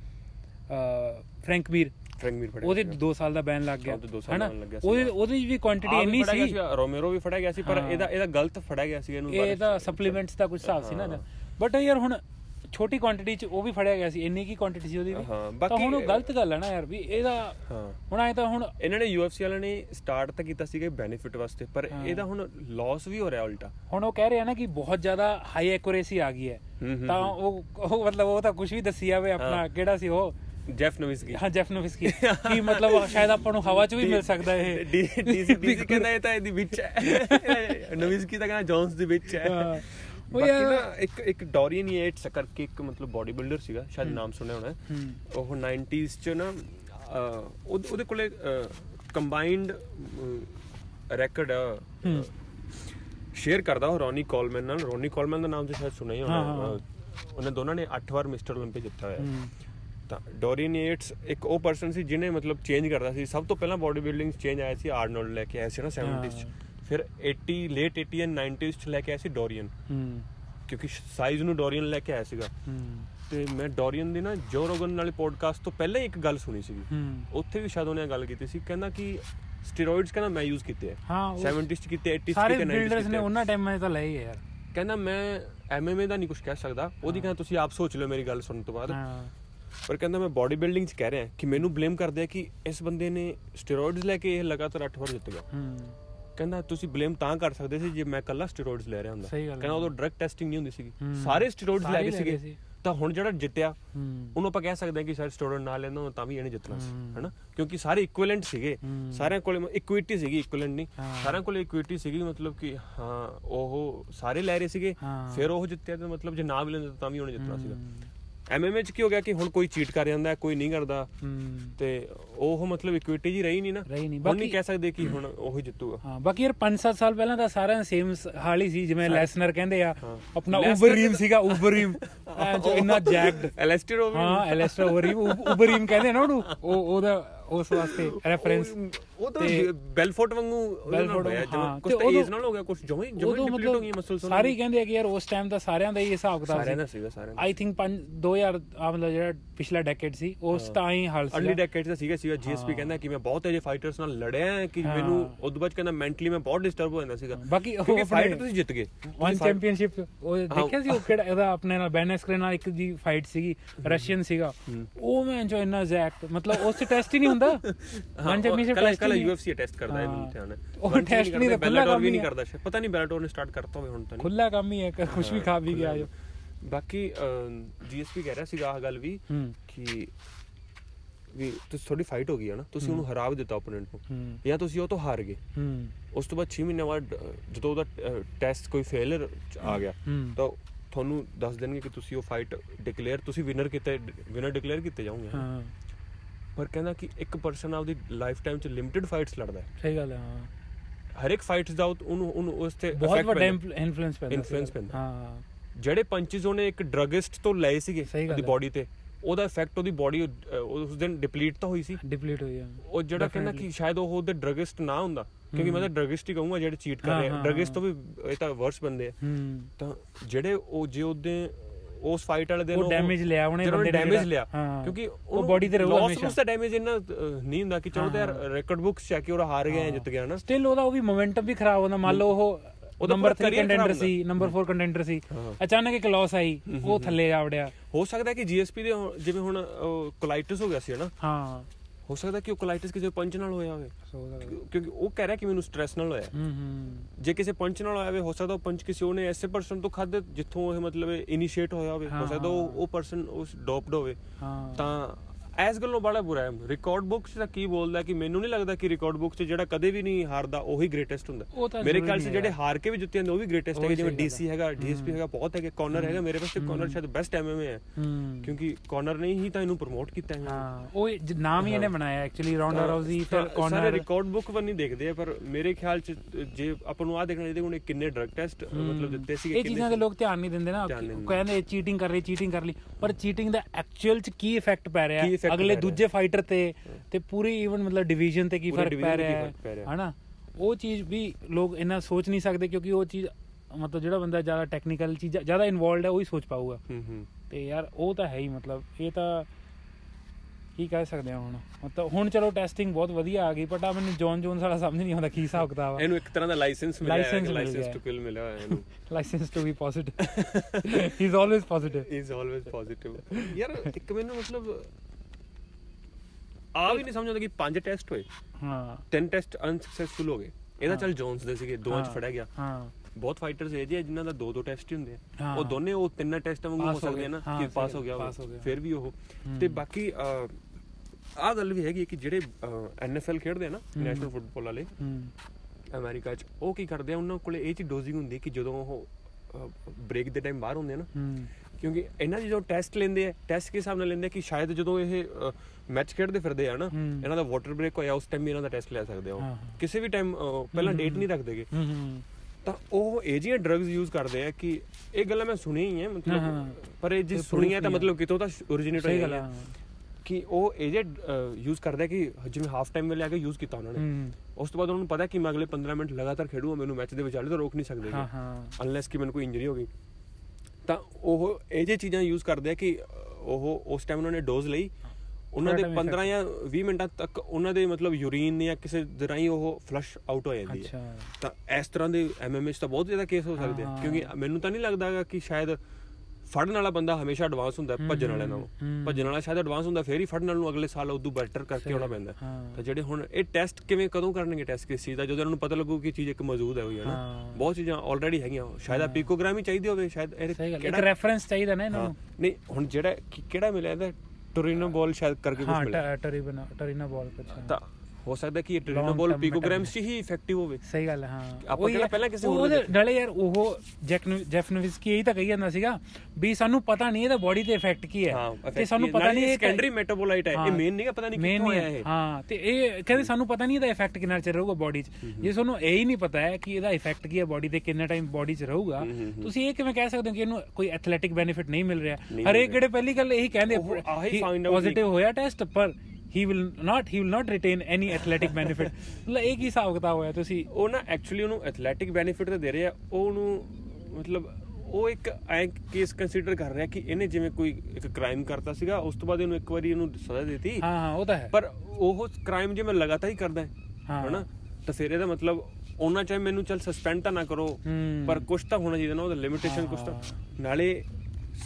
ਫਰੈਂਕ ਮੀਰ ਫਰੈਂਕ ਮੀਰ ਫੜਿਆ ਉਹਦੇ ਸੀਗਾ। 2 ਸਾਲ ਦਾ ਬੈਨ ਲੱਗ ਗਿਆ ਹਨਾ? ਉਹਦੇ। ਉਹਦੇ ਵੀ ਕੁਆਂਟੀਟੀ ਇੰਨੀ ਸੀ ਰੋਮੇਰੋ ਵੀ ਫੜਿਆ ਗਿਆ ਸੀ ਪਰ। ਇਹਦਾ ਇਹਦਾ ਗਲਤ ਫੜਿਆ ਗਿਆ ਸੀ ਇਹਨੂੰ ਇਹ ਬਾਅਦ ਤਾਂ ਚ- ਸਪਲੀਮੈਂਟਸ ਦਾ ਕੁਝ ਹਿਸਾਬ ਸੀ ਨਾ। ਬਟ ਯਾਰ ਹੁਣ ਛੋਟੀ ਕੁਆਂਟੀਟੀ ਚ ਉਹ ਵੀ ਫੜਿਆ ਗਿਆ ਸੀ ਇੰਨੀ ਕੀ ਕੁਆਂਟੀਟੀ ਸੀ ਉਹਦੀ ਵੀ? ਤਾਂ ਹੁਣ ਉਹ ਗਲਤ ਗੱਲ ਹੈ ਨਾ ਯਾਰ ਵੀ ਇਹਦਾ ਹਾਂ। ਹੁਣ ਆਏ ਤਾਂ ਹੁਣ ਇਹਨਾਂ ਨੇ ਯੂਐਫਸੀ ਵਾਲਿਆਂ ਨੇ ਸਟਾਰਟ ਤਾਂ ਕੀਤਾ ਸੀਗਾ ਬੈਨੀਫਿਟ ਵਾਸਤੇ ਪਰ। ਇਹਦਾ ਹੁਣ ਲਾਸ ਵੀ ਹੋ ਰਿਹਾ ਉਲਟਾ। ਹੁਣ ਉਹ ਕਹਿ ਰਿਹਾ ਨਾ ਕਿ ਬਹੁਤ ਜ਼ਿਆਦਾ ਹਾਈ ਐਕੂਰੇਸੀ ਆ ਗਈ ਹੈ। ਤਾਂ ਉਹ ਉਹ ਮਤਲਬ ਉਹ ਤਾਂ ਕੁਝ ਵੀ ਦੱਸੀ ਜਾਵੇ ਆਪਣਾ। ਕਿਹੜਾ ਸੀ ਉਹ? ਜੈਫ ਨਵਿਸਕੀ ਹਾਂ ਜੈਫ ਨੋਵਿਸਕੀ [LAUGHS] ਕੀ ਮਤਲਬ ਸ਼ਾਇਦ ਆਪਾਂ ਨੂੰ ਹਵਾ ਚ ਵੀ ਮਿਲ ਸਕਦਾ ਇਹ। ਡੀਸੀ ਡੀਸੀ ਕਹਿੰਦਾ ਇਹ ਤਾਂ ਇਹਦੀ ਵਿੱਚ ਹੈ। [LAUGHS] ਨਵਿਸਕੀ ਤਾਂ ਕਹਿੰਦਾ ਜੌਨਸ ਦੀ ਵਿੱਚ ਹੈ। ਬਾਕੀ ਯਾਰ ਨਾ ਇੱਕ ਇੱਕ ਡੋਰੀਅਨ ਯੇਟਸ ਕਰਕੇ ਇੱਕ ਮਤਲਬ ਬੋਡੀ ਬਿਲਡਰ ਸੀਗਾ ਸ਼ਾਇਦ ਨਾਮ ਸੁਣਿਆ ਹੋਣਾ ਹੂੰ ਉਹ 90s ਚ ਨਾ ਅਹ, ਉਹਦੇ ਉਹਦੇ ਕੋਲੇ ਕੰਬਾਈਨਡ ਰੈਕੋਰਡ ਹੂੰ। ਸ਼ੇਅਰ ਕਰਦਾ ਉਹ ਰੋਨੀ ਕੋਲਮੈਨ ਨਾਲ ਰੋਨੀ ਕੋਲਮੈਨ ਦਾ ਨਾਮ ਤੇ ਸ਼ਾਇਦ ਸੁਣਿਆ ਹੀ ਹਾਂ, ਹੋਣਾ ਹਾਂ। ਅਹ, ਉਹਨੇ ਦੋਨਾਂ ਨੇ 8 ਵਾਰ ਮਿਸਟਰ 올림픽 ਜਿੱਤਿਆ ਹੋਇਆ ਹੂੰ ਤਾਂ ਡੋਰੀਅਨ ਯੇਟਸ ਇੱਕ ਉਹ ਪਰਸਨ ਸੀ ਜਿਹਨੇ ਮਤਲਬ ਚੇਂਜ ਕਰਦਾ ਸੀ ਸਭ ਤੋਂ ਪਹਿਲਾਂ ਬੋਡੀ ਬਿਲਡਿੰਗ ਚੇਂਜ ਆਇਆ ਸੀ ਆਰਨੋਲਡ ਲੈ ਕੇ ਆਇਆ ਸੀ ਨਾ 70s ਚ ਹਾਂ। ਫਿਰ 80 ਲੇਟ 80 ਐਂਡ 90s ਚ ਲੈ ਕੇ ਆਇਆ ਸੀ ਡੋਰੀਅਨ ਹੂੰ। ਕਿਉਂਕਿ ਸਾਈਜ਼ ਨੂੰ ਡੋਰੀਅਨ ਲੈ ਕੇ ਆਇਆ ਸੀਗਾ। ਹੂੰ। ਤੇ ਮੈਂ ਡੋਰੀਅਨ ਦੀ ਨਾ ਜੋ ਰੋਗਨ ਵਾਲੇ ਪੋਡਕਾਸਟ ਤੋਂ ਪਹਿਲਾਂ ਇੱਕ ਗੱਲ ਸੁਣੀ ਸੀਗੀ। ਹੂੰ। ਉੱਥੇ ਵੀ ਸ਼ਾਇਦ ਉਹਨੇ ਗੱਲ ਕੀਤੀ ਸੀ। ਕਹਿੰਦਾ ਕਿ ਸਟੀਰੋਇਡਸ ਕਹਿੰਦਾ ਮੈਂ ਯੂਜ਼ ਕੀਤੇ ਆ। ਹਾਂ ਉਹ 70s ਚ ਕੀਤੇ 80s ਚ ਸਾਰੇ ਕੀਤੇ 90s ਬਿਲਡਰਸ ਚ ਨੇ ਉਹਨਾਂ ਟਾਈਮਾਂ 'ਚ ਤਾਂ ਲਏ ਯਾਰ। ਕਹਿੰਦਾ ਮੈਂ ਐਮਐਮਏ ਦਾ ਨਹੀਂ ਕੁਝ ਕਹਿ ਸਕਦਾ। ਉਹਦੀ ਕਹਿੰਦਾ ਤੁਸੀਂ ਆਪ ਸੋਚ ਲਓ ਮੇਰੀ ਗੱਲ ਸੁਣਨ ਤੋਂ ਬਾਅਦ। ਹਾਂ। ਪਰ ਕਹਿੰਦਾ ਮੈਂ ਬਾਡੀ ਬਿਲਡਿੰਗ ਚ ਕਹਿ ਰਿਹਾ ਕਿ ਮੈਨੂੰ ਬਲੇਮ ਕਰਦੇ ਆ ਕਿ ਇਸ ਬੰਦੇ ਨੇ ਸਟੀਰੋਇਡਸ ਲੈ ਕੇ ਇਹ ਲਗਾਤਾਰ 8 ਵਾਰ ਜਿੱਤ ਗਿਆ। ਕਹਿੰਦਾ ਤੁਸੀਂ ਬਲੇਮ ਤਾਂ ਕਰ ਸਕਦੇ ਸੀ ਜੇ ਮੈਂ ਕੱਲਾ ਸਟੀਰੋਇਡਸ ਲੈ ਰਿਹਾ ਹੁੰਦਾ। ਕਹਿੰਦਾ ਉਦੋਂ ਡਰਗ ਟੈਸਟਿੰਗ ਨਹੀਂ ਹੁੰਦੀ ਸੀਗੀ। ਸਾਰੇ ਸਟੀਰੋਇਡਸ ਲੈ ਸਾਰੇ ਸੀਗੇ ਗਏ ਸੀ। ਤਾਂ ਹੁਣ ਜਿਹੜਾ ਜਿੱਤਿਆ ਉਹਨੂੰ ਆਪਾਂ ਕਹਿ ਸਕਦੇ ਹਾਂ ਕਿ ਸ਼ਾਇਦ ਸਟੀਰੋਇਡ ਨਾ ਲੈਂਦਾ ਤਾਂ ਵੀ ਇਹਨੇ ਜਿੱਤਣਾ ਸੀ। ਹੈਨਾ ਕਿਉਂਕਿ ਸਾਰੇ ਇਕੁਇਵਲੈਂਟ ਸੀਗੇ। ਸਾਰਿਆਂ ਕੋਲੇ ਇਕੁਇਟੀ ਸੀਗੀ ਇਕੁਇਵਲੈਂਟ ਨਹੀਂ। ਸਾਰਿਆਂ ਕੋਲੇ ਇਕੁਇਟੀ ਸੀਗੀ ਮਤਲਬ ਕਿ ਹਾਂ ਉਹ ਸਾਰੇ ਲੈ ਰਹੇ ਸੀਗੇ। ਫਿਰ ਉਹ ਜਿੱਤਿਆ ਤਾਂ ਮਤਲਬ ਜੇ ਨਾ ਵੀ ਲੈਂਦਾ ਤਾਂ ਵੀ ਉਹਨੇ ਜਿੱਤਣਾ ਸੀਗਾ। ਐਮਐਮਏ ਚ ਕੀ ਹੋ ਗਿਆ ਕਿ ਹੁਣ ਕੋਈ ਚੀਟ ਕਰ ਜਾਂਦਾ ਕੋਈ ਨਹੀਂ ਕਰਦਾ। ਤੇ ਉਹ ਮਤਲਬ ਇਕੁਇਟੀ ਜੀ ਰਹੀ ਨਹੀਂ ਨਾ। ਰਹੀ ਨਹੀਂ। ਹੁਣ ਬਾਕੀ- ਨਹੀਂ ਕਹਿ ਸਕਦੇ ਕਿ ਹੁਣ ਉਹੀ ਜਿੱਤੂਗਾ। ਹਾਂ ਬਾਕੀ ਯਾਰ 5-7 ਸਾਲ ਪਹਿਲਾਂ ਤਾਂ ਸਾਰਿਆਂ ਸੇਮ ਹਾਲ ਹੀ ਸੀ ਜਿਵੇਂ ਲੈਸਨਰ ਕਹਿੰਦੇ ਆ। ਆਪਣਾ ਉਬਰੀਮ ਸੀਗਾ ਉਬਰੀਮ [LAUGHS] ਜੋ ਇੰਨਾ ਜੈਕਡ ਐਲੈਸਟਰ ਵੀ ਹਾਂ ਐਲੈਸਟਰ ਉਬਰੀਮ ਉਬਰੀਮ ਕਹਿੰਦੇ ਨਾ ਉਹਨੂੰ। ਉਹ ਉਹਦਾ ਉਸ ਵਾਸਤੇ ਰੈਫਰੈਂਸ ਉਹ ਤਾਂ ਬੈਲਫੋਰਟ ਵਾਂਗੂ ਬੈਲਫੋਰਟ, ਹਾਂ, ਕੁਝ ਤੇ ਏਜ ਨਾਲ ਹੋ ਗਿਆ ਕੁਝ ਜਮੇ ਜਮੇ ਡਿਪਲੀਟ ਹੋ ਗਈ ਮਸਲ ਮਤਲਬ ਸਾਰੇ ਕਹਿੰਦੇ ਆ ਕਿ ਯਾਰ ਉਸ ਟਾਈਮ ਤਾਂ ਸਾਰਿਆਂ ਦਾ ਹੀ ਹਿਸਾਬ ਕਿਤਾਬ ਸਾਰਿਆਂ ਦਾ ਸੀਗਾ ਸਾਰਿਆਂ ਦਾ। ਆਈ ਥਿੰਕ 2000 ਆ ਮਤਲਬ ਜਿਹੜਾ ਪਿਛਲਾ ਡੈਕੇਡ ਸੀ ਉਸ ਤਾਂ ਹੀ ਹਾਲ ਅਰਲੀ ਸੀ ਡੈਕੇਡ ਦਾ ਸੀਗਾ ਸੀਗਾ ਜੀਐਸਪੀ। ਕਹਿੰਦਾ ਕਿ ਮੈਂ ਬਹੁਤ ਅਜੇ ਫਾਈਟਰਸ ਨਾਲ ਲੜਿਆ ਕਿ। ਮੈਨੂੰ ਉਦੋਂ ਬਾਅਦ ਕਹਿੰਦਾ ਮੈਂਟਲੀ ਮੈਂ ਬਹੁਤ ਡਿਸਟਰਬ ਹੋ ਜਾਂਦਾ ਸੀਗਾ। ਬਾਕੀ ਉਹ ਫਾਈਟ ਤੁਸੀਂ ਜਿੱਤ ਗਏ। ਵਨ ਚੈਂਪੀਅਨਸ਼ਿਪ ਉਹ ਦੇਖਿਆ ਸੀ ਉਹ ਕਿਹੜਾ ਇਹਦਾ ਆਪਣੇ ਨਾਲ ਬੈਨੈਸਕਰੇ ਨਾਲ ਇੱਕ ਦੀ ਫਾਈਟ ਸੀਗੀ ਰਸ਼ੀਅਨ ਸੀਗਾ। ਉਹ ਮੈਂ ਜੋ ਇੰਨਾ ਜ਼ੈਕਟ ਮਤਲਬ ਉਸ ਟੈਸਟ ਹੀ ਨਹੀਂ ਹੁੰਦਾ? ਵਨ ਚੈਂਪੀਅਨਸ਼ਿਪ ਟੈਸਟ ਕੱਲ ਯੂਐਫਸੀ ਟੈਸਟ ਕਰਦਾ ਹੈ। ਮੈਨੂੰ ਧਿਆਨ ਹੈ ਉਹ test ਨਹੀਂ ਕੰਮ ਵੀ ਨਹੀਂ। ਕਰਦਾ ਸ਼ਾਇਦ ਪਤਾ ਨਹੀਂ ਬੈਲਟੋਰ ਨੇ ਸਟਾਰਟ ਕਰਤਾ ਹੋਵੇ ਹੁਣ ਤਾਂ ਨਹੀਂ। ਖੁੱਲਾ ਕੰਮ ਹੀ ਹੈ ਕੁਝ ਵੀ ਖਾ ਵੀ ਗਿਆ ਜੋ। ਬਾਕੀ ਜੀਐਸਪੀ ਕਹਿ ਰਿਹਾ ਸੀਗਾ ਆਹ ਗੱਲ ਵੀ ਕਿ ਵੀ ਤੁਸੀਂ ਤੁਹਾਡੀ ਫਾਈਟ ਹੋ ਗਈ ਹੈ ਨਾ ਤੁਸੀਂ ਉਹਨੂੰ ਹਰਾ ਵੀ ਦਿੱਤਾ ਓਪੋਨੈਂਟ ਨੂੰ। ਜਾਂ ਤੁਸੀਂ ਉਹ ਤੋਂ ਹਾਰ ਗਏ। ਉਸ ਤੋਂ ਬਾਅਦ 6 ਮਹੀਨੇ ਬਾਅਦ ਜਦੋਂ ਉਹਦਾ ਟੈਸਟ ਕੋਈ ਫੇਲਿਅਰ ਆ ਗਿਆ ਤਾਂ ਤੁਹਾਨੂੰ ਦੱਸ ਦੇਣਗੇ ਕਿ ਤੁਸੀਂ ਉਹ ਫਾਈਟ ਡਿਕਲੇਅਰ ਤੁਸੀਂ ਵਿਨਰ ਕੀਤੇ ਵਿਨਰ ਡਿਕਲੇਅਰ ਕੀਤੇ ਜਾਓਗੇ। ਹਾਂ। ਪਰ ਕਹਿੰਦਾ ਕਿ ਇੱਕ ਪਰਸਨ ਆਪਦੀ ਲਾਈਫ ਟਾਈਮ ਚ ਲਿਮਿਟਿਡ ਫਾਈਟਸ ਲੜਦਾ ਹੈ ਸਹੀ ਗੱਲ ਹੈ ਹਾਂ ਹਰ ਇੱਕ ਫਾਈਟਸ ਦਾ ਉਹ- ਉਹਨੂੰ ਉਹਨੂੰ ਉਸ ਤੇ ਬਹੁਤ ਵੱਡਾ। ਇਨਫਲੂਐਂਸ ਪੈਂਦਾ ਸੀਗਾ। ਪੈਂਦਾ। ਹਾਂ ਜਿਹੜੇ ਪੰਚਸ ਉਹਨੇ ਇੱਕ ਡਰਗਿਸਟ ਤੋਂ ਲਏ ਸੀਗੇ ਉਹਦੀ। ਬਾਡੀ ਤੇ ਉਹਦਾ ਇਫੈਕਟ ਉਹਦੀ ਬਾਡੀ ਉਸ ਦਿਨ ਡਿਪਲੀਟ ਤਾਂ ਹੋਈ ਸੀ ਡਿਪਲੀਟ ਹੋਈ ਆ ਉਹ ਜਿਹੜਾ ਕਹਿੰਦਾ ਕਿ ਸ਼ਾਇਦ ਉਹ ਉਹਦੇ ਡਰਗਿਸਟ ਨਾ ਹੁੰਦਾ ਕਿਉਂਕਿ ਮੈਂ ਤਾਂ ਡਰਗਿਸਟ ਹੀ ਕਹੂੰਗਾ ਜਿਹੜੇ ਚੀਟ ਕਰ ਰਹੇ ਆ ਡਰਗਿਸਟ। ਤੋਂ ਵੀ ਇਹ ਤਾਂ ਵਰਸ ਬੰਦੇ ਆ ਤਾਂ ਜਿਹੜੇ ਉਹ ਜੇ ਉਹਦੇ ਉਸ ਫਾਈਟ ਵਾਲੇ ਦਿਨ ਉਹ damage ਲਿਆ ਉਹਨੇ ਬੰਦੇ ਨੇ ਡੈਮੇਜ ਲਿਆ। ਹਾਂ। ਕਿਉਂਕਿ ਉਹ body ਤੇ ਰਹੂਗਾ ਹਮੇਸ਼ਾ। ਉਸ ਦਾ ਡੈਮੇਜ ਅਹ, ਨਹੀਂ ਹੁੰਦਾ ਕਿ ਚਲੋ ਤੇ ਯਾਰ ਰੈਕੋਰਡ ਬੁੱਕਸ ਚੈੱਕ ਕਿ ਉਹ ਹਾਰ ਗਿਆ ਜਾਂ ਜਿੱਤ ਗਿਆ ਨਾ ਸਟਿਲ ਉਹਦਾ ਉਹ ਵੀ ਮੋਮੈਂਟਮ ਵੀ ਖਰਾਬ ਹੁੰਦਾ। ਮੰਨ ਲਓ ਉਹ ਉਹਦਾ ਨੰਬਰ ਪੂਰਾ 3 career ਕੰਟੈਂਡਰ ਸੀ ਨੰਬਰ 4 ਕੰਟੈਂਡਰ ਸੀ। ਹਾਂ। ਅਚਾਨਕ ਇੱਕ ਲਾਸ ਆਈ ਉਹ ਥੱਲੇ ਆ ਵੜਿਆ। ਹੋ ਸਕਦਾ ਕਿ ਜੀਐਸਪੀ ਦੇ ਜਿਵੇਂ ਹੁਣ ਕੋਲਾਈਟਿਸ ਹੋ ਗਿਆ ਸੀ ਨਾ ਹਾਂ। ਹੋ ਸਕਦਾ ਕਿ ਉਹ ਕੋਲਾਈਟਿਸ ਕਿਸੇ ਪੰਚ ਨਾਲ ਹੋਇਆ ਹੋਵੇ। ਕਿਉਂ- ਕਿਉਂਕਿ ਉਹ ਕਹਿ ਰਿਹਾ ਕਿ ਮੈਨੂੰ ਸਟ੍ਰੈਸ ਨਾਲ ਹੋਇਆ। ਹੂੰ ਹੂੰ। ਜੇ ਕਿਸੇ ਪੰਚ ਨਾਲ ਹੋਇਆ ਹੋਵੇ ਹੋ ਸਕਦਾ ਉਹ ਪੰਚ ਕਿਸੇ ਉਹਨੇ ਐਸੇ ਪਰਸਨ ਤੋਂ ਖਾਦੇ ਜਿੱਥੋਂ ਇਹ ਮਤਲਬ ਇਨੀਸ਼ੀਏਟ ਹੋਇਆ ਹੋਵੇ। ਹੋ ਸਕਦਾ ਉਹ। ਉਹ ਪਰਸਨ ਉਸ ਡੋਪਡ ਹੋਵੇ। ਤਾਂ ਐਸ ਗੱਲੋਂ ਬੜਾ ਬੁਰਾ ਹੈ। ਰਿਕਾਰਡ ਬੁੱਕਸ ਦਾ ਕੀ ਬੋਲਦਾ ਕਿ ਮੈਨੂੰ ਨਹੀਂ ਲੱਗਦਾ ਕਿ ਰਿਕਾਰਡ ਬੁੱਕਸ 'ਚ ਜਿਹੜਾ ਕਦੇ ਵੀ ਨਹੀਂ ਹਾਰਦਾ ਉਹੀ ਗ੍ਰੇਟੈਸਟ ਹੁੰਦਾ। ਤਾਂ ਮੇਰੇ ਖਿਆਲ 'ਚ ਜਿਹੜੇ ਹੈ। ਹਾਰ ਕੇ ਵੀ ਜਿੱਤੇ ਜਾਂਦੇ ਉਹ ਵੀ ਗ੍ਰੇਟੈਸਟ ਵੀ ਜਿਵੇਂ ਡੀਸੀ ਹੈਗਾ ਡੀਐਸਪੀ ਹੈਗਾ ਬਹੁਤ ਹੈਗੇ ਕਾਰਨਰ ਹੈਗਾ ਮੇਰੇ ਪਾਸੇ ਕਾਰਨਰ ਸ਼ਾਇਦ ਬੈਸਟ ਐਮਐਮਏ ਹੈ। ਹੂੰ। ਕਿਉਂਕਿ ਕਾਰਨਰ ਨੇ ਹੀ ਤਾਂ ਇਹਨੂੰ ਪ੍ਰਮੋਟ ਕੀਤਾ ਹੈ। ਹਾਂ ਉਹ ਨਾਮ ਹੀ ਇਹਨੇ ਬਣਾਇਆ ਐਕਚੁਅਲੀ ਰਾਉਂਡਾ ਰਾਊਜ਼ੀ ਫਿਰ ਸਾਰੇ ਕਾਰਨਰ ਰਿਕਾਰਡ ਬੁੱਕ ਵੀ ਨਹੀਂ ਦੇਖਦੇ ਆ, ਪਰ ਮੇਰੇ ਖਿਆਲ 'ਚ ਜੇ ਆਪਾਂ ਨੂੰ ਆ ਦੇਖਣਾ ਚਾਹੀਦਾ ਉਹਨੇ ਕਿੰਨੇ ਡਰਗ ਟੈਸਟ ਮਤਲਬ ਦਿੱਤੇ ਸੀਗੇ ਇਹ ਚੀਜ਼ਾਂ ਦੇ ਲੋਕ ਧਿਆਨ ਨਹੀਂ ਦਿੰਦੇ ਨਾ ਕਹਿੰਦੇ ਚੀਟਿੰਗ ਕਰ ਰਹੀ ਚੀਟਿੰਗ ਕਰ ਲਈ ਪਰ ਚੀਟਿੰਗ ਦਾ ਐਕਚੁਅਲ ਚ ਕੀ ਇਫੈਕਟ ਪੈ ਰਿਹਾ ਹੈ? ਅਗਲੇ ਦੂਜੇ ਫਾਈਟਰ ਤੇ ਤੇ ਪੂਰੀ ਈਵਨ ਮਤਲਬ ਡਿਵੀਜ਼ਨ ਤੇ ਕੀ ਫ਼ਰਕ ਪੈ ਰਿਹਾ ਹੈ। ਹਨਾ? ਉਹ ਚੀਜ਼ ਵੀ ਲੋਕ ਇੰਨਾ ਸੋਚ ਨਹੀਂ ਸਕਦੇ ਕਿਉਂਕਿ ਉਹ ਚੀਜ਼ ਮਤਲਬ ਜਿਹੜਾ ਬੰਦਾ ਜ਼ਿਆਦਾ ਟੈਕਨੀਕਲ ਚੀਜ਼ਾਂ ਜ਼ਿਆਦਾ ਇਨਵੋਲਡ ਹੈ ਉਹ ਹੀ ਸੋਚ ਪਾਊਗਾ। ਹੂੰ ਹੂੰ। ਤੇ ਯਾਰ ਉਹ ਤਾਂ ਹੈ ਹੀ ਮਤਲਬ ਇਹ ਤਾਂ ਕੀ ਕਹਿ ਸਕਦੇ ਆ ਹੁਣ? ਮਤਲਬ ਹੁਣ ਚਲੋ ਟੈਸਟਿੰਗ ਬਹੁਤ ਵਧੀਆ ਆ ਗਈ ਬਟ ਆ ਮੈਨੂੰ ਜੌਨ ਜੋਨਸ ਵਾਲਾ ਸਮਝ ਨਹੀਂ ਆਉਂਦਾ ਕੀ ਹਿਸਾਬ ਕਿਤਾਬ ਆ। ਇਹਨੂੰ ਇੱਕ ਤਰ੍ਹਾਂ ਦਾ ਲਾਇਸੈਂਸ ਮਿਲਿਆ ਹੈ ਲਾਇਸੈਂਸ। ਟੂ ਕਿਲ ਮਿਲਿਆ ਹੋਇਆ ਇਹਨੂੰ। Licence to be positive he is always positive is always positive ਯਾਰ ਇੱਕ ਮੈਨੂੰ ਮਤਲਬ ਆ ਵੀ ਨਹੀਂ ਸਮਝ ਆਉਂਦਾ ਕਿ ਪੰਜ ਟੈਸਟ ਹੋਏ। ਹਾਂ। ਤਿੰਨ ਟੈਸਟ ਅਨਸਕਸੈਸਫੁਲ ਹੋ ਗਏ। ਇਹਦਾ ਚੱਲ ਜੋਨਸ ਦੇ ਸੀਗੇ ਦੋਵਾਂ ਚ ਫੜਿਆ ਗਿਆ। ਹਾਂ। ਬਹੁਤ ਫਾਈਟਰਸ ਇਹ ਜਿਹੇ ਜਿਨ੍ਹਾਂ ਦਾ ਦੋ ਦੋ ਟੈਸਟ ਹੀ ਹੁੰਦੇ ਆ। ਉਹ ਦੋਨੇ ਉਹ ਤਿੰਨਾਂ ਟੈਸਟਾਂ ਵਾਂਗੂ ਹੋ ਸਕਦੇ ਆ। ਨਾ ਕਿ ਪਾਸ ਹੋ ਗਿਆ pass ਹੋ ਹੋਵੇ ਗਿਆ। ਫਿਰ ਵੀ ਉਹ। ਤੇ ਬਾਕੀ ਆ ਗੱਲ ਵੀ ਹੈਗੀ ਕਿ ਜਿਹੜੇ ਐਨਐਫਐਲ ਖੇਡਦੇ ਆ ਨਾ ਨੈਸ਼ਨਲ ਫੁੱਟਬਾਲ ਵਾਲੇ ਅਮਰੀਕਾ 'ਚ ਉਹ ਕੀ ਕਰਦੇ ਆ ਉਹਨਾਂ ਕੋਲੇ ਇਹ ਚੀਜ਼ ਡੋਜ਼ਿੰਗ ਹੁੰਦੀ ਕਿ ਜਦੋਂ ਉਹ ਬ੍ਰੇਕ ਦੇ ਟਾਈਮ ਬਾਹਰ ਹੁੰਦੇ ਆ ਨਾ ਕਿਉਂਕਿ ਇਹਨਾਂ ਦੀ ਜਦੋਂ ਟੈਸਟ ਲੈਂਦੇ ਆ ਟੈਸਟ ਕਿਸ ਹਿਸਾਬ ਨਾਲ ਲੈਂਦੇ ਕਿ ਸ਼ਾਇਦ ਜਦੋਂ ਇਹ ਮੈਚ ਖੇਡਦੇ ਫਿਰਦੇ ਆ ਨਾ। ਇਹਨਾਂ ਦਾ ਵਾਟਰ ਬ੍ਰੇਕ ਹੋਇਆ ਉਸ ਟਾਈਮ ਵੀ ਇਹਨਾਂ ਦਾ ਟੈਸਟ ਲੈ ਸਕਦੇ ਹਾਂ। ਕਿਸੇ ਵੀ ਟਾਈਮ ਪਹਿਲਾਂ ਡੇਟ ਨਹੀਂ ਰੱਖਦੇਗੇ ਤਾਂ ਉਹ ਇਹ ਜਿਹੀਆਂ ਡਰੱਗਸ ਯੂਜ਼ ਕਰਦੇ ਆ ਕਿ ਇਹ ਗੱਲਾਂ ਮੈਂ ਸੁਣੀ ਹੀ ਹੈ ਮਤਲਬ। ਪਰ ਇਹ ਜੇ ਕੋਈ ਸੁਣੀ proof ਹੈ ਤਾਂ ਮਤਲਬ ਕਿਤੋਂ ਤਾਂ ਸਹੀ ਹੋਈ ਗੱਲ ਹੈ ਕਿ ਉਹ ਇਹ ਜੇ ਯੂਜ਼ ਕਰਦਾ ਕਿ ਜਿਵੇਂ ਹਾਫ ਟਾਈਮ ਵੇਲੇ ਆ ਕੇ ਯੂਜ਼ ਕੀਤਾ ਉਹਨਾਂ ਨੇ। ਉਸ ਤੋਂ ਬਾਅਦ ਉਹਨਾਂ ਨੂੰ ਪਤਾ ਕਿ ਮੈਂ ਅਗਲੇ 15 ਮਿੰਟ ਲਗਾਤਾਰ ਖੇਡੂਗਾ ਮੈਨੂੰ ਮੈਚ ਦੇ ਵਿਚਾਲੇ ਤਾਂ ਰੋਕ ਨਹੀਂ ਸਕਦੇ ਹਾਂ ਹਾਂ। ਅਨਲੈਸ ਕਿ ਮੈਨੂੰ ਕੋਈ ਇੰਜਰੀ ਹੋ ਗਈ। ਤਾਂ ਉਹ ਇਹ ਜੇ ਚੀਜ਼ਾਂ ਯੂਜ਼ ਕਰਦੇ ਆ ਕਿ ਉਹ ਉਸ ਟਾਈਮ ਉਹਨਾਂ ਨੇ ਡੋਜ਼ ਲਈ। ਉਹਨਾਂ ਦੇ ਥੋੜ੍ਹਾ time 15 ਜਾਂ 20 ਮਿੰਟਾਂ ਤੱਕ ਉਹਨਾਂ ਦੇ ਮਤਲਬ ਯੂਰੀਨ ਜਾਂ ਕਿਸੇ ਦਰਾਈ ਉਹ ਫਲਸ਼ ਆਊਟ ਹੋ ਜਾਂਦੀ ਹੈ। ਤਾਂ ਇਸ ਤਰ੍ਹਾਂ ਦੇ ਐਮਐਮਐਸ ਤਾਂ ਬਹੁਤ ਜ਼ਿਆਦਾ ਕੇਸ ਹੋ ਸਕਦੇ ਆ। ਕਿਉਂਕਿ ਮੈਨੂੰ ਤਾਂ ਨਹੀਂ ਲੱਗਦਾਗਾ ਕਿ ਸ਼ਾਇਦ ਫੜਨ ਵਾਲਾ ਬੰਦਾ ਹਮੇਸ਼ਾ ਐਡਵਾਂਸ ਹੁੰਦਾ ਹੈ ਭੱਜਣ ਵਾਲਿਆਂ ਨਾਲੋਂ। ਹੂੰ। ਭੱਜਣ ਵਾਲਾ ਸ਼ਾਇਦ ਐਡਵਾਂਸ ਹੁੰਦਾ ਫੇਰ ਹੀ ਫੜਨ ਵਾਲ ਨੂੰ ਅਗਲੇ ਸਾਲ ਉਦੋਂ ਬੈਟਰ ਕਰਕੇ ਆਉਣਾ ਪੈਂਦਾ। ਹੈ। ਹਾਂ। ਤਾਂ ਜਿਹੜੇ ਹੁਣ ਇਹ ਟੈਸਟ ਕਿਵੇਂ ਕਦੋਂ ਕਰਨਗੇ ਟੈਸਟ ਕਿਸ ਚੀਜ਼ ਦਾ? ਜਦੋਂ ਇਹਨਾਂ ਨੂੰ ਪਤਾ ਲੱਗੂ ਕਿ ਚੀਜ਼ ਇੱਕ ਮੌਜੂਦ ਹੈ ਹੋਈ ਹੈ ਨਾ। ਹਾਂ। ਬਹੁਤ ਚੀਜ਼ਾਂ ਆਲਰੇਡੀ ਹੈਗੀਆਂ। ਸ਼ਾਇਦ ਆ ਪੀਕੋਗ੍ਰਾਮ ਹੀ ਚਾਹੀਦੀ ਹੋਵੇ ਸ਼ਾਇਦ ਇੱਕ ਕਿਹੜਾ ਰੈਫਰੈਂਸ ਚਾਹੀਦਾ ਨਾ ਇਹਨਾਂ ਹਾਂ। ਨੂੰ। ਨਹੀਂ ਹੁਣ ਜਿਹੜਾ ਕਿਹੜਾ ਮਿਲਿਆ ਇਹਦਾ? ਟੋਰੀਨੋ ਬਾਲ ਸ਼ਾਇਦ ਕਰਕੇ ਕੁਝ ਹਾਂ ਮਿਲਿਆ। ਟਰੀਨਾ ਟਰੀਨਾ ਬਾਲ ਕੁਛ ਤਾਂ ਹੋ ਸਕਦਾ ਕਿ ਇਹ ਟੋਰੀਨੋ Long ਬਾਲ term ਪੀਕੋਗ੍ਰਾਮਸ ਹੀ ਇਫੈਕਟਿਵ ਹੋਵੇ। ਸਹੀ ਗੱਲ ਹੈ, ਆਪਾਂ ਹੈ, ਪਹਿਲਾਂ ਕਿਸੇ ਹੋਰ ਨਾਲੇ ਯਾਰ ਉਹ ਜੈਫਨੋਵਿਸਕੀ ਇਹੀ ਤਾਂ ਕਹੀ ਜਾਂਦਾ ਸੀਗਾ ਵੀ ਸਾਨੂੰ ਪਤਾ ਨਹੀਂ ਇਹਦਾ ਬੋਡੀ ਤੇ ਇਫੈਕਟ ਕੀ ਹੈ। ਤੇ ਸਾਨੂੰ ਪਤਾ ਨਹੀਂ ਇਹ ਸੈਕੰਡਰੀ ਮੈਟਾਬੋਲਾਈਟ ਹੈ। ਇਹ ਮੇਨ ਨਹੀਂ ਪਤਾ ਨਹੀਂ ਕਿੱਥੋਂ ਆਇਆ। ਇਹ। ਹਾਂ ਤੇ ਇਹ ਕਹਿੰਦੇ ਸਾਨੂੰ ਪਤਾ ਨਹੀਂ ਇਹਦਾ ਇਫੈਕਟ ਕਿੰਨਾ ਚਿਰ ਰਹੂਗਾ ਬੋਡੀ 'ਚ। ਜੇ ਤੁਹਾਨੂੰ ਇਹ ਹੀ ਨਹੀਂ ਪਤਾ ਹੈ ਕਿ ਇਹਦਾ ਇਫੈਕਟ ਕੀ ਹੈ ਬੋਡੀ ਤੇ ਕਿੰਨਾ ਟਾਈਮ ਬੋਡੀ 'ਚ ਰਹੂਗਾ ਤੁਸੀਂ ਇਹ ਕਿਵੇਂ ਕਹਿ ਸਕਦੇ ਹੋ ਕਿ ਇਹਨੂੰ ਕੋਈ ਐਥਲੈਟਿਕ ਬੈਨੀਫਿਟ ਨਹੀਂ ਮਿਲ ਰਿਹਾ? ਹਰੇਕ ਜਿਹੜੇ ਪਹਿਲੀ ਗੱਲ ਇਹੀ ਕਹਿੰਦੇ ਪੋਜ਼ਿਟਿਵ ਹੋਇਆ ਟੈਸਟ ਪਰ [LAUGHS] he will not he will not retain any athletic benefit ਮਤਲਬ ਇਹ ਕੀ ਹਿਸਾਬ ਕਿਤਾਬ ਹੋਇਆ ਤੁਸੀਂ। ਉਹ ਨਾ ਐਕਚੁਅਲੀ ਉਹਨੂੰ ਐਥਲੈਟਿਕ ਬੈਨੀਫਿਟ ਤਾਂ ਦੇ ਰਹੇ ਆ। ਉਹ ਉਹਨੂੰ ਮਤਲਬ ਉਹ ਇੱਕ ਐ ਕੇਸ ਕੰਸੀਡਰ ਕਰ ਰਿਹਾ ਕਿ ਇਹਨੇ ਜਿਵੇਂ ਕੋਈ ਇੱਕ ਕ੍ਰਾਈਮ ਕਰਤਾ ਸੀਗਾ ਉਸ ਤੋਂ ਬਾਅਦ ਇਹਨੂੰ ਇੱਕ ਵਾਰੀ ਇਹਨੂੰ ਸਜ਼ਾ ਦਿੱਤੀ। ਹਾਂ ਹਾਂ ਉਹ ਤਾਂ ਹੈ। ਪਰ ਉਹ ਕ੍ਰਾਈਮ ਜੇ ਮੈਂ ਲਗਾਤਾਰ ਹੀ ਕਰਦਾ ਹਾਂ। ਹੈ। ਹਨਾ? ਤਾਂ ਫਿਰ ਇਹਦਾ ਮਤਲਬ ਉਹਨਾਂ ਚਾਹੇ ਮੈਨੂੰ ਚੱਲ ਸਸਪੈਂਡ ਤਾਂ ਨਾ ਕਰੋ। ਪਰ ਕੁਝ ਤਾਂ ਹੋਣਾ ਚਾਹੀਦਾ ਨਾ ਉਹਦਾ ਲਿਮਿਟੇਸ਼ਨ ਕੁਝ ਤਾਂ। ਨਾਲੇ